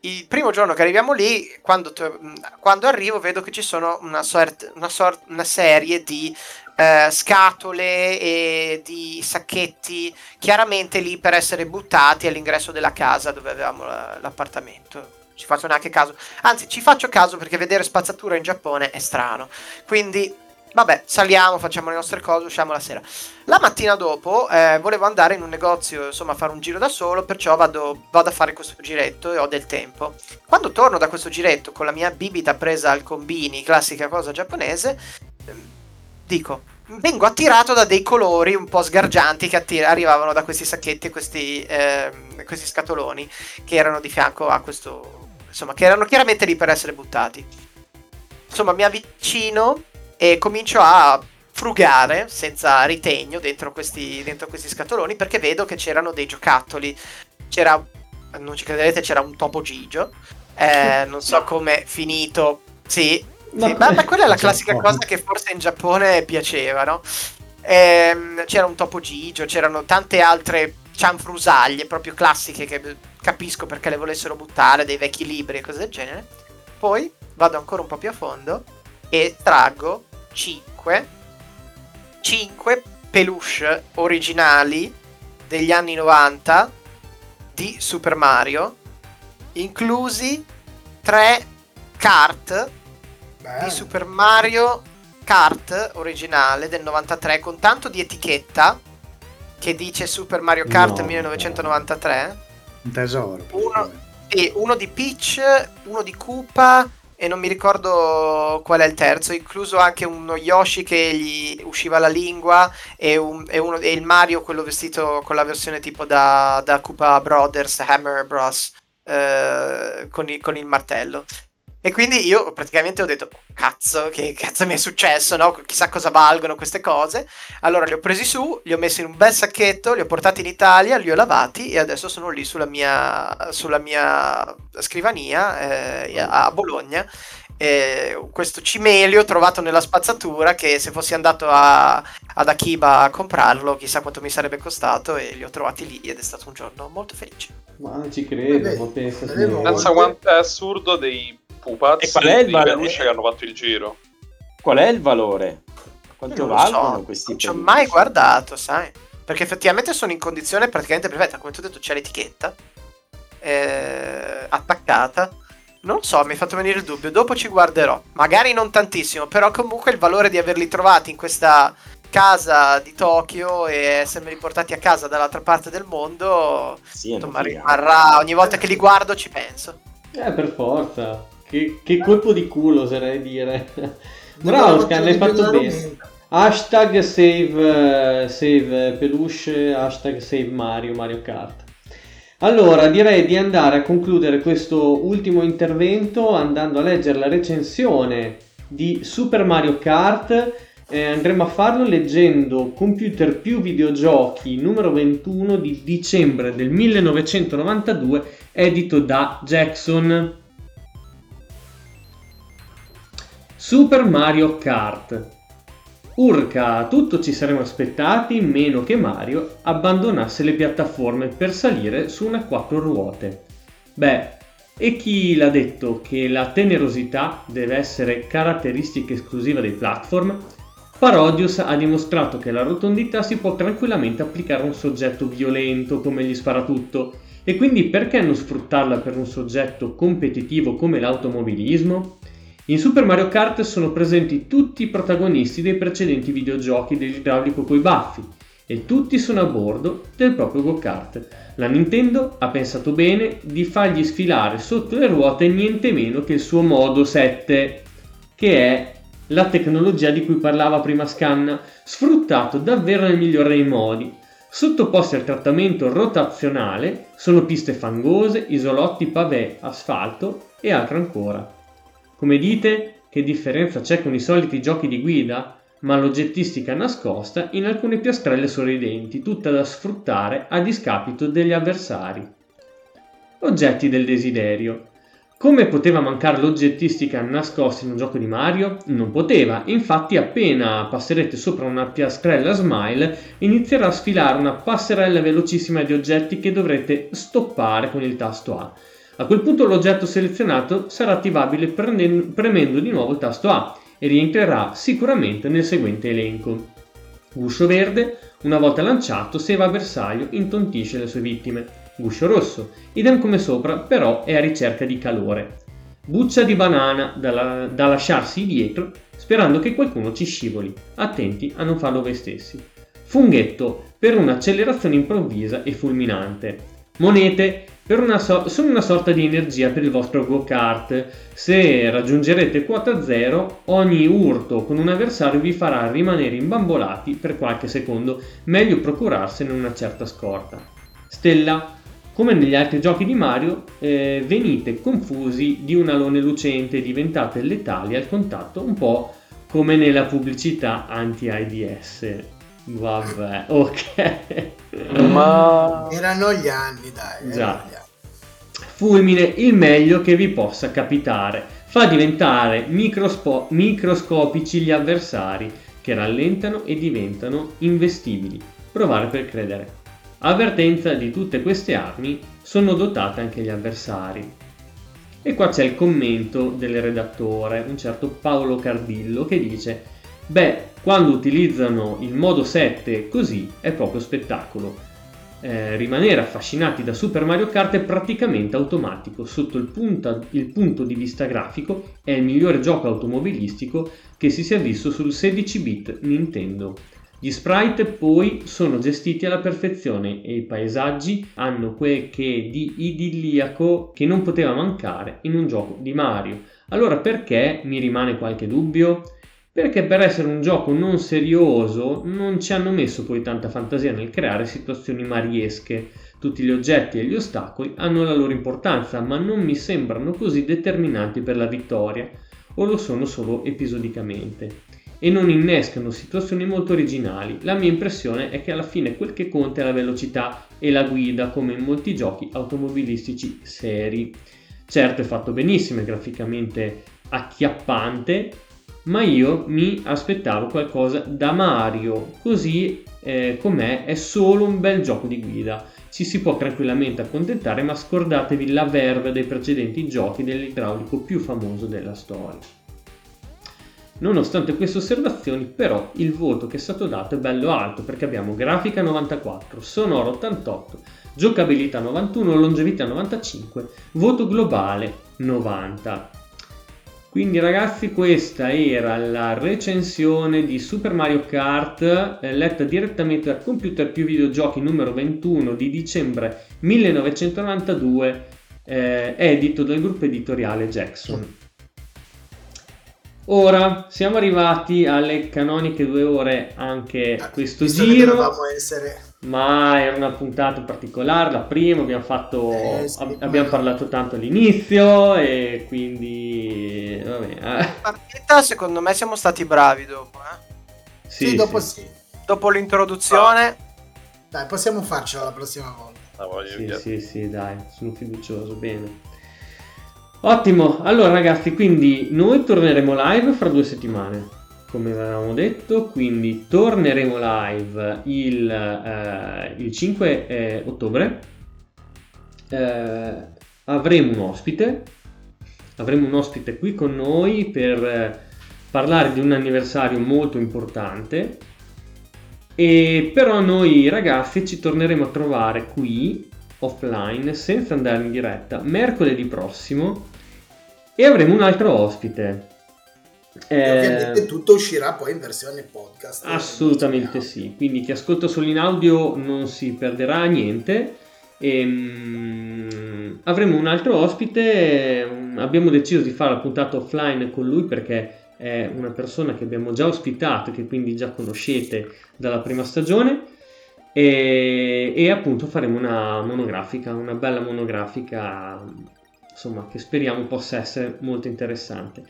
il primo giorno che arriviamo lì, quando, to- quando arrivo, vedo che ci sono una, sort- una, sort- una serie di eh, scatole e di sacchetti, chiaramente lì per essere buttati all'ingresso della casa dove avevamo la- l'appartamento. Ci faccio neanche caso, anzi, ci faccio caso perché vedere spazzatura in Giappone è strano. Quindi, vabbè, saliamo, facciamo le nostre cose, usciamo la sera. La mattina dopo eh, volevo andare in un negozio, insomma, a fare un giro da solo, perciò vado, vado a fare questo giretto e ho del tempo. Quando torno da questo giretto con la mia bibita presa al combini, classica cosa giapponese, ehm, dico, vengo attirato da dei colori un po' sgargianti che atti- arrivavano da questi sacchetti questi, ehm, questi scatoloni che erano di fianco a questo, insomma, che erano chiaramente lì per essere buttati. Insomma, mi avvicino e comincio a frugare senza ritegno dentro questi, dentro questi scatoloni perché vedo che c'erano dei giocattoli. C'era, non ci crederete, c'era un topo gigio. Eh, *laughs* non so come è finito. Sì, Ma- sì, ma, ma quella è la *laughs* classica cosa che forse in Giappone piaceva, no? Ehm, c'era un topo gigio, c'erano tante altre cianfrusaglie proprio classiche che capisco perché le volessero buttare, dei vecchi libri e cose del genere. Poi vado ancora un po' più a fondo e traggo 5 5 peluche originali degli anni 90 di Super Mario, inclusi 3 kart Bello. di Super Mario Kart originale del 93 con tanto di etichetta che dice Super Mario Kart No. 1993 Un tesoro. Uno- e uno di Peach, uno di Koopa e non mi ricordo qual è il terzo, incluso anche uno Yoshi che gli usciva la lingua e, un- e uno, e il Mario quello vestito con la versione tipo da, da Koopa Brothers, Hammer Bros, eh, con, il- con il martello. E quindi io praticamente ho detto, cazzo, che cazzo mi è successo, no? Chissà cosa valgono queste cose. Allora li ho presi su, li ho messi in un bel sacchetto, li ho portati in Italia, li ho lavati e adesso sono lì sulla mia, sulla mia scrivania eh, a Bologna. Eh, questo cimelio trovato nella spazzatura che se fossi andato a- ad Akiba a comprarlo chissà quanto mi sarebbe costato e li ho trovati lì ed è stato un giorno molto felice. Ma non ci credo, Vabbè, pensa. Pensa quanto è assurdo dei pupazzi E qual è il di valore? peluche che hanno fatto il giro. Qual è il valore? Quanto Non valgono so, questi non ci ho mai guardato, sai? Perché effettivamente sono in condizione praticamente perfetta. Come ti ho detto, c'è l'etichetta eh, attaccata. Non so, mi hai fatto venire il dubbio. Dopo ci guarderò. Magari non tantissimo, però comunque il valore di averli trovati in questa casa di Tokyo e essermeli portati a casa dall'altra parte del mondo. Sì, rimarrà ogni volta che li guardo ci penso. Eh, per forza. Che, che colpo di culo oserei dire. *laughs* Bravo, Scan, l'hai fatto bene. Hashtag save, eh, save peluche, hashtag save Mario, Mario Kart. Allora, direi di andare a concludere questo ultimo intervento andando a leggere la recensione di Super Mario Kart. Eh, andremo a farlo leggendo Computer più videogiochi numero 21 di dicembre del 1992, edito da Jackson. Super Mario Kart. Urca, tutto ci saremmo aspettati meno che Mario abbandonasse le piattaforme per salire su una quattro ruote. Beh, e chi l'ha detto che la tenerosità deve essere caratteristica esclusiva dei platform? Parodius ha dimostrato che la rotondità si può tranquillamente applicare a un soggetto violento come gli sparatutto, e quindi perché non sfruttarla per un soggetto competitivo come l'automobilismo? In Super Mario Kart sono presenti tutti i protagonisti dei precedenti videogiochi dell'idraulico coi baffi e tutti sono a bordo del proprio go-kart. La Nintendo ha pensato bene di fargli sfilare sotto le ruote niente meno che il suo modo 7, che è la tecnologia di cui parlava prima Scanna, sfruttato davvero nel migliore dei modi. Sottoposti al trattamento rotazionale sono piste fangose, isolotti, pavè, asfalto e altro ancora. Come dite, che differenza c'è con i soliti giochi di guida? Ma l'oggettistica nascosta in alcune piastrelle sorridenti, tutta da sfruttare a discapito degli avversari. Oggetti del desiderio. Come poteva mancare l'oggettistica nascosta in un gioco di Mario? Non poteva, infatti appena passerete sopra una piastrella smile inizierà a sfilare una passerella velocissima di oggetti che dovrete stoppare con il tasto A. A quel punto l'oggetto selezionato sarà attivabile premendo di nuovo il tasto A e rientrerà sicuramente nel seguente elenco. Guscio verde, una volta lanciato, se va a bersaglio, intontisce le sue vittime. Guscio rosso, idem come sopra, però è a ricerca di calore. Buccia di banana da, la- da lasciarsi dietro, sperando che qualcuno ci scivoli. Attenti a non farlo voi stessi. Funghetto, per un'accelerazione improvvisa e fulminante. Monete, una so- sono una sorta di energia per il vostro go-kart. Se raggiungerete quota zero, ogni urto con un avversario vi farà rimanere imbambolati per qualche secondo, meglio procurarsene una certa scorta. Stella, come negli altri giochi di Mario, eh, venite confusi di un alone lucente e diventate letali al contatto, un po' come nella pubblicità anti-AIDS. Vabbè, ok. Ma Erano gli anni, dai. Già. gli anni. Fulmine il meglio che vi possa capitare. Fa diventare microspo- microscopici gli avversari che rallentano e diventano investibili. Provare per credere. Avvertenza di tutte queste armi sono dotate anche gli avversari. E qua c'è il commento del redattore, un certo Paolo Cardillo, che dice: Beh, quando utilizzano il modo 7 così è proprio spettacolo. Eh, rimanere affascinati da Super Mario Kart è praticamente automatico. Sotto il, punta- il punto di vista grafico è il migliore gioco automobilistico che si sia visto sul 16-bit Nintendo. Gli sprite poi sono gestiti alla perfezione e i paesaggi hanno quel che di idilliaco che non poteva mancare in un gioco di Mario. Allora perché mi rimane qualche dubbio? Perché per essere un gioco non serioso non ci hanno messo poi tanta fantasia nel creare situazioni mariesche. Tutti gli oggetti e gli ostacoli hanno la loro importanza, ma non mi sembrano così determinanti per la vittoria, o lo sono solo episodicamente. E non innescano situazioni molto originali. La mia impressione è che alla fine quel che conta è la velocità e la guida, come in molti giochi automobilistici seri. Certo è fatto benissimo, è graficamente acchiappante, ma io mi aspettavo qualcosa da Mario, così eh, com'è è solo un bel gioco di guida. Ci si può tranquillamente accontentare, ma scordatevi la verve dei precedenti giochi dell'idraulico più famoso della storia. Nonostante queste osservazioni, però, il voto che è stato dato è bello alto perché abbiamo grafica 94, sonoro 88, giocabilità 91, longevità 95, voto globale 90. Quindi ragazzi questa era la recensione di Super Mario Kart eh, letta direttamente da Computer più videogiochi numero 21 di dicembre 1992 eh, edito dal gruppo editoriale Jackson. Ora siamo arrivati alle canoniche due ore anche Ah, questo visto che giro. dovevamo essere Ma era una puntata particolare, la prima abbiamo fatto Eh, sì, ab- abbiamo parlato tanto all'inizio e quindi vabbè, eh, Partita, secondo me siamo stati bravi dopo. eh. sì, sì, dopo sì. sì. Dopo l'introduzione, Dai, possiamo farcela la prossima volta. Ah, Sì, sì, sì, dai, sono fiducioso, bene. Ottimo, allora ragazzi, quindi noi torneremo live fra due settimane, come avevamo detto, quindi torneremo live il, eh, il 5 eh, ottobre, Eh, avremo un ospite, avremo un ospite qui con noi per eh, parlare di un anniversario molto importante. E però noi ragazzi ci torneremo a trovare qui offline senza andare in diretta mercoledì prossimo. E avremo un altro ospite. E ovviamente tutto uscirà poi in versione podcast. assolutamente sì, quindi chi ascolta solo in audio non si perderà niente. Ehm, avremo un altro ospite, abbiamo deciso di fare la puntata offline con lui perché è una persona che abbiamo già ospitato, che quindi già conoscete dalla prima stagione. E, e appunto faremo una monografica, una bella monografica, insomma, che speriamo possa essere molto interessante.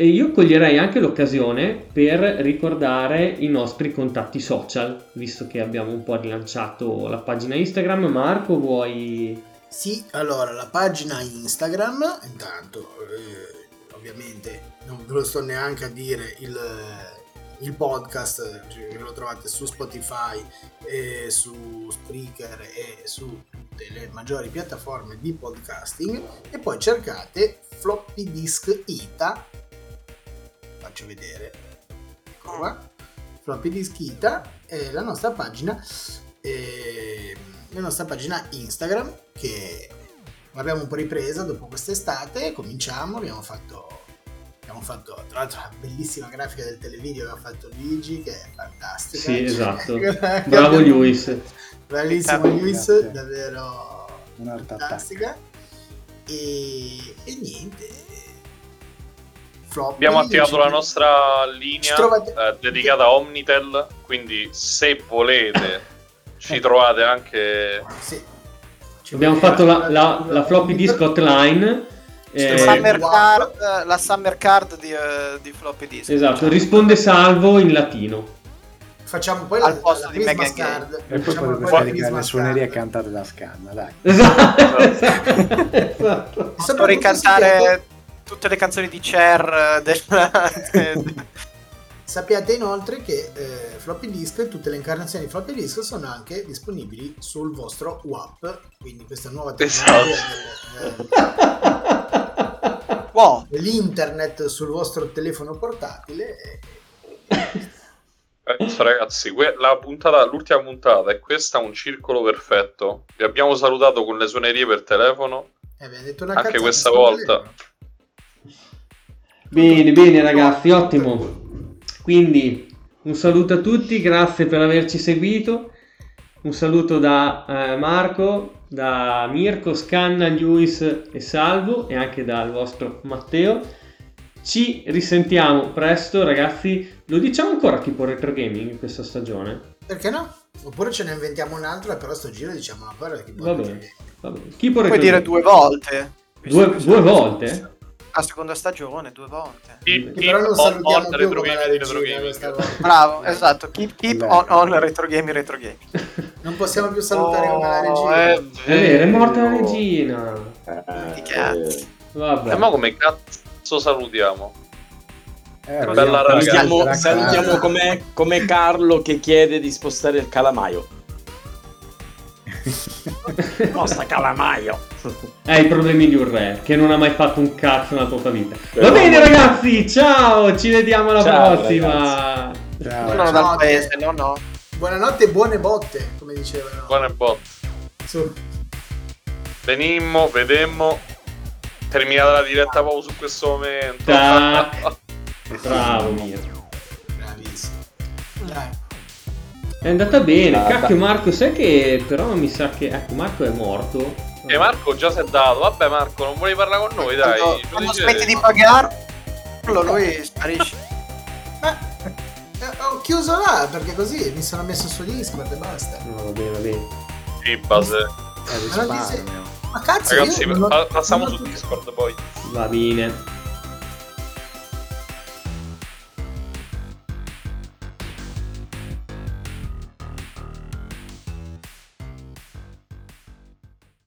E io coglierei anche l'occasione per ricordare i nostri contatti social, visto che abbiamo un po' rilanciato la pagina Instagram. Marco, vuoi... Sì, allora la pagina Instagram, intanto eh, ovviamente non ve lo sto neanche a dire il, il podcast, cioè, lo trovate su Spotify, su Spreaker e su tutte le maggiori piattaforme di podcasting e poi cercate Floppy Disk Ita, faccio vedere, ecco qua, Floppy Disk Ita è la nostra pagina eh, la nostra pagina Instagram che l'abbiamo un po' ripresa dopo quest'estate cominciamo abbiamo fatto abbiamo fatto tra l'altro la bellissima grafica del televideo che ha fatto Luigi che è fantastica. Sì, esatto. *laughs* Bravo abbiamo- Luis. bravissimo. Luis davvero fantastica. E, e niente Floppy, Abbiamo attivato la nostra linea trovate- eh, dedicata a Omnitel, quindi se volete *coughs* ci trovate anche... sì. Ci Abbiamo fatto la, la- la floppy disk hotline. Eh, summer Wow. card, la summer card di, eh, di floppy disk. esatto, risponde salvo in latino. facciamo poi Al la, posto la di Mega card E poi potete fare la le Christmas suonerie card. cantate da Scanna, dai. Esatto, esatto, esatto. Ricantare tutte le canzoni di Cher eh, del... *laughs* Sappiate inoltre che eh, floppy disk, tutte le incarnazioni di floppy disk sono anche disponibili sul vostro WAP, quindi questa nuova tecnologia Esatto. del- eh, wow. dell'internet sul vostro telefono portatile. e- Adesso, ragazzi, que- la puntata, l'ultima puntata è questa un circolo perfetto. Vi abbiamo salutato con le suonerie per telefono. eh, abbiamo detto una Anche questa volta. telefono. Bene, bene ragazzi, ottimo. Quindi un saluto a tutti, grazie per averci seguito. Un saluto da eh, Marco, da Mirko, Scanna, Luis e Salvo e anche dal vostro Matteo. Ci risentiamo presto ragazzi. Lo diciamo ancora tipo retro gaming in questa stagione? Perché no? Oppure ce ne inventiamo un altro e però sto giro diciamo una parola che Va bene. Va bene. Puoi dire due volte. Due, due volte? La seconda stagione, due volte. Keep, Che però non on, salutiamo on, più retro come la regina gaming. questa volta. Bravo, esatto. Keep, keep on, on retro gaming, retro gaming. *laughs* Non possiamo più salutare come la Oh, regina. eh, È vero, è morta la regina. Eh, cazzo. Vabbè. E ma come cazzo salutiamo? Eh, Bella. Salutiamo, salutiamo come, come Carlo che chiede di spostare il calamaio. *laughs* Sposta calamaio. Hai i problemi di un re che non ha mai fatto un cazzo nella propria vita. Va Però- bene, ragazzi. Ciao, ci vediamo alla Ciao, prossima. Ciao. No, no, Buonanotte. dal paese, no, no. Buonanotte e buone botte, come dicevano. Buone botte. Su. Venimmo, vedemmo. Terminata la diretta proprio su questo momento. Tac. *laughs* Bravo mio. Bravissimo. Dai. È andata bene. Ah, Cacchio, beh. Marco, sai che però mi sa che. Ecco, Marco è morto. E Marco già si è dato. Vabbè, Marco, non volevi parlare con noi, dai. Quando, quando smetti di pagare, Carlo, lui sparisce. Ma eh, ho chiuso là perché così mi sono messo su Discord e basta. No, va bene, va bene. Sì, base. Eh, sei- risparmio. Ma cazzo, Ragazzi, io non- pa- passiamo non- su Discord poi. Va bene.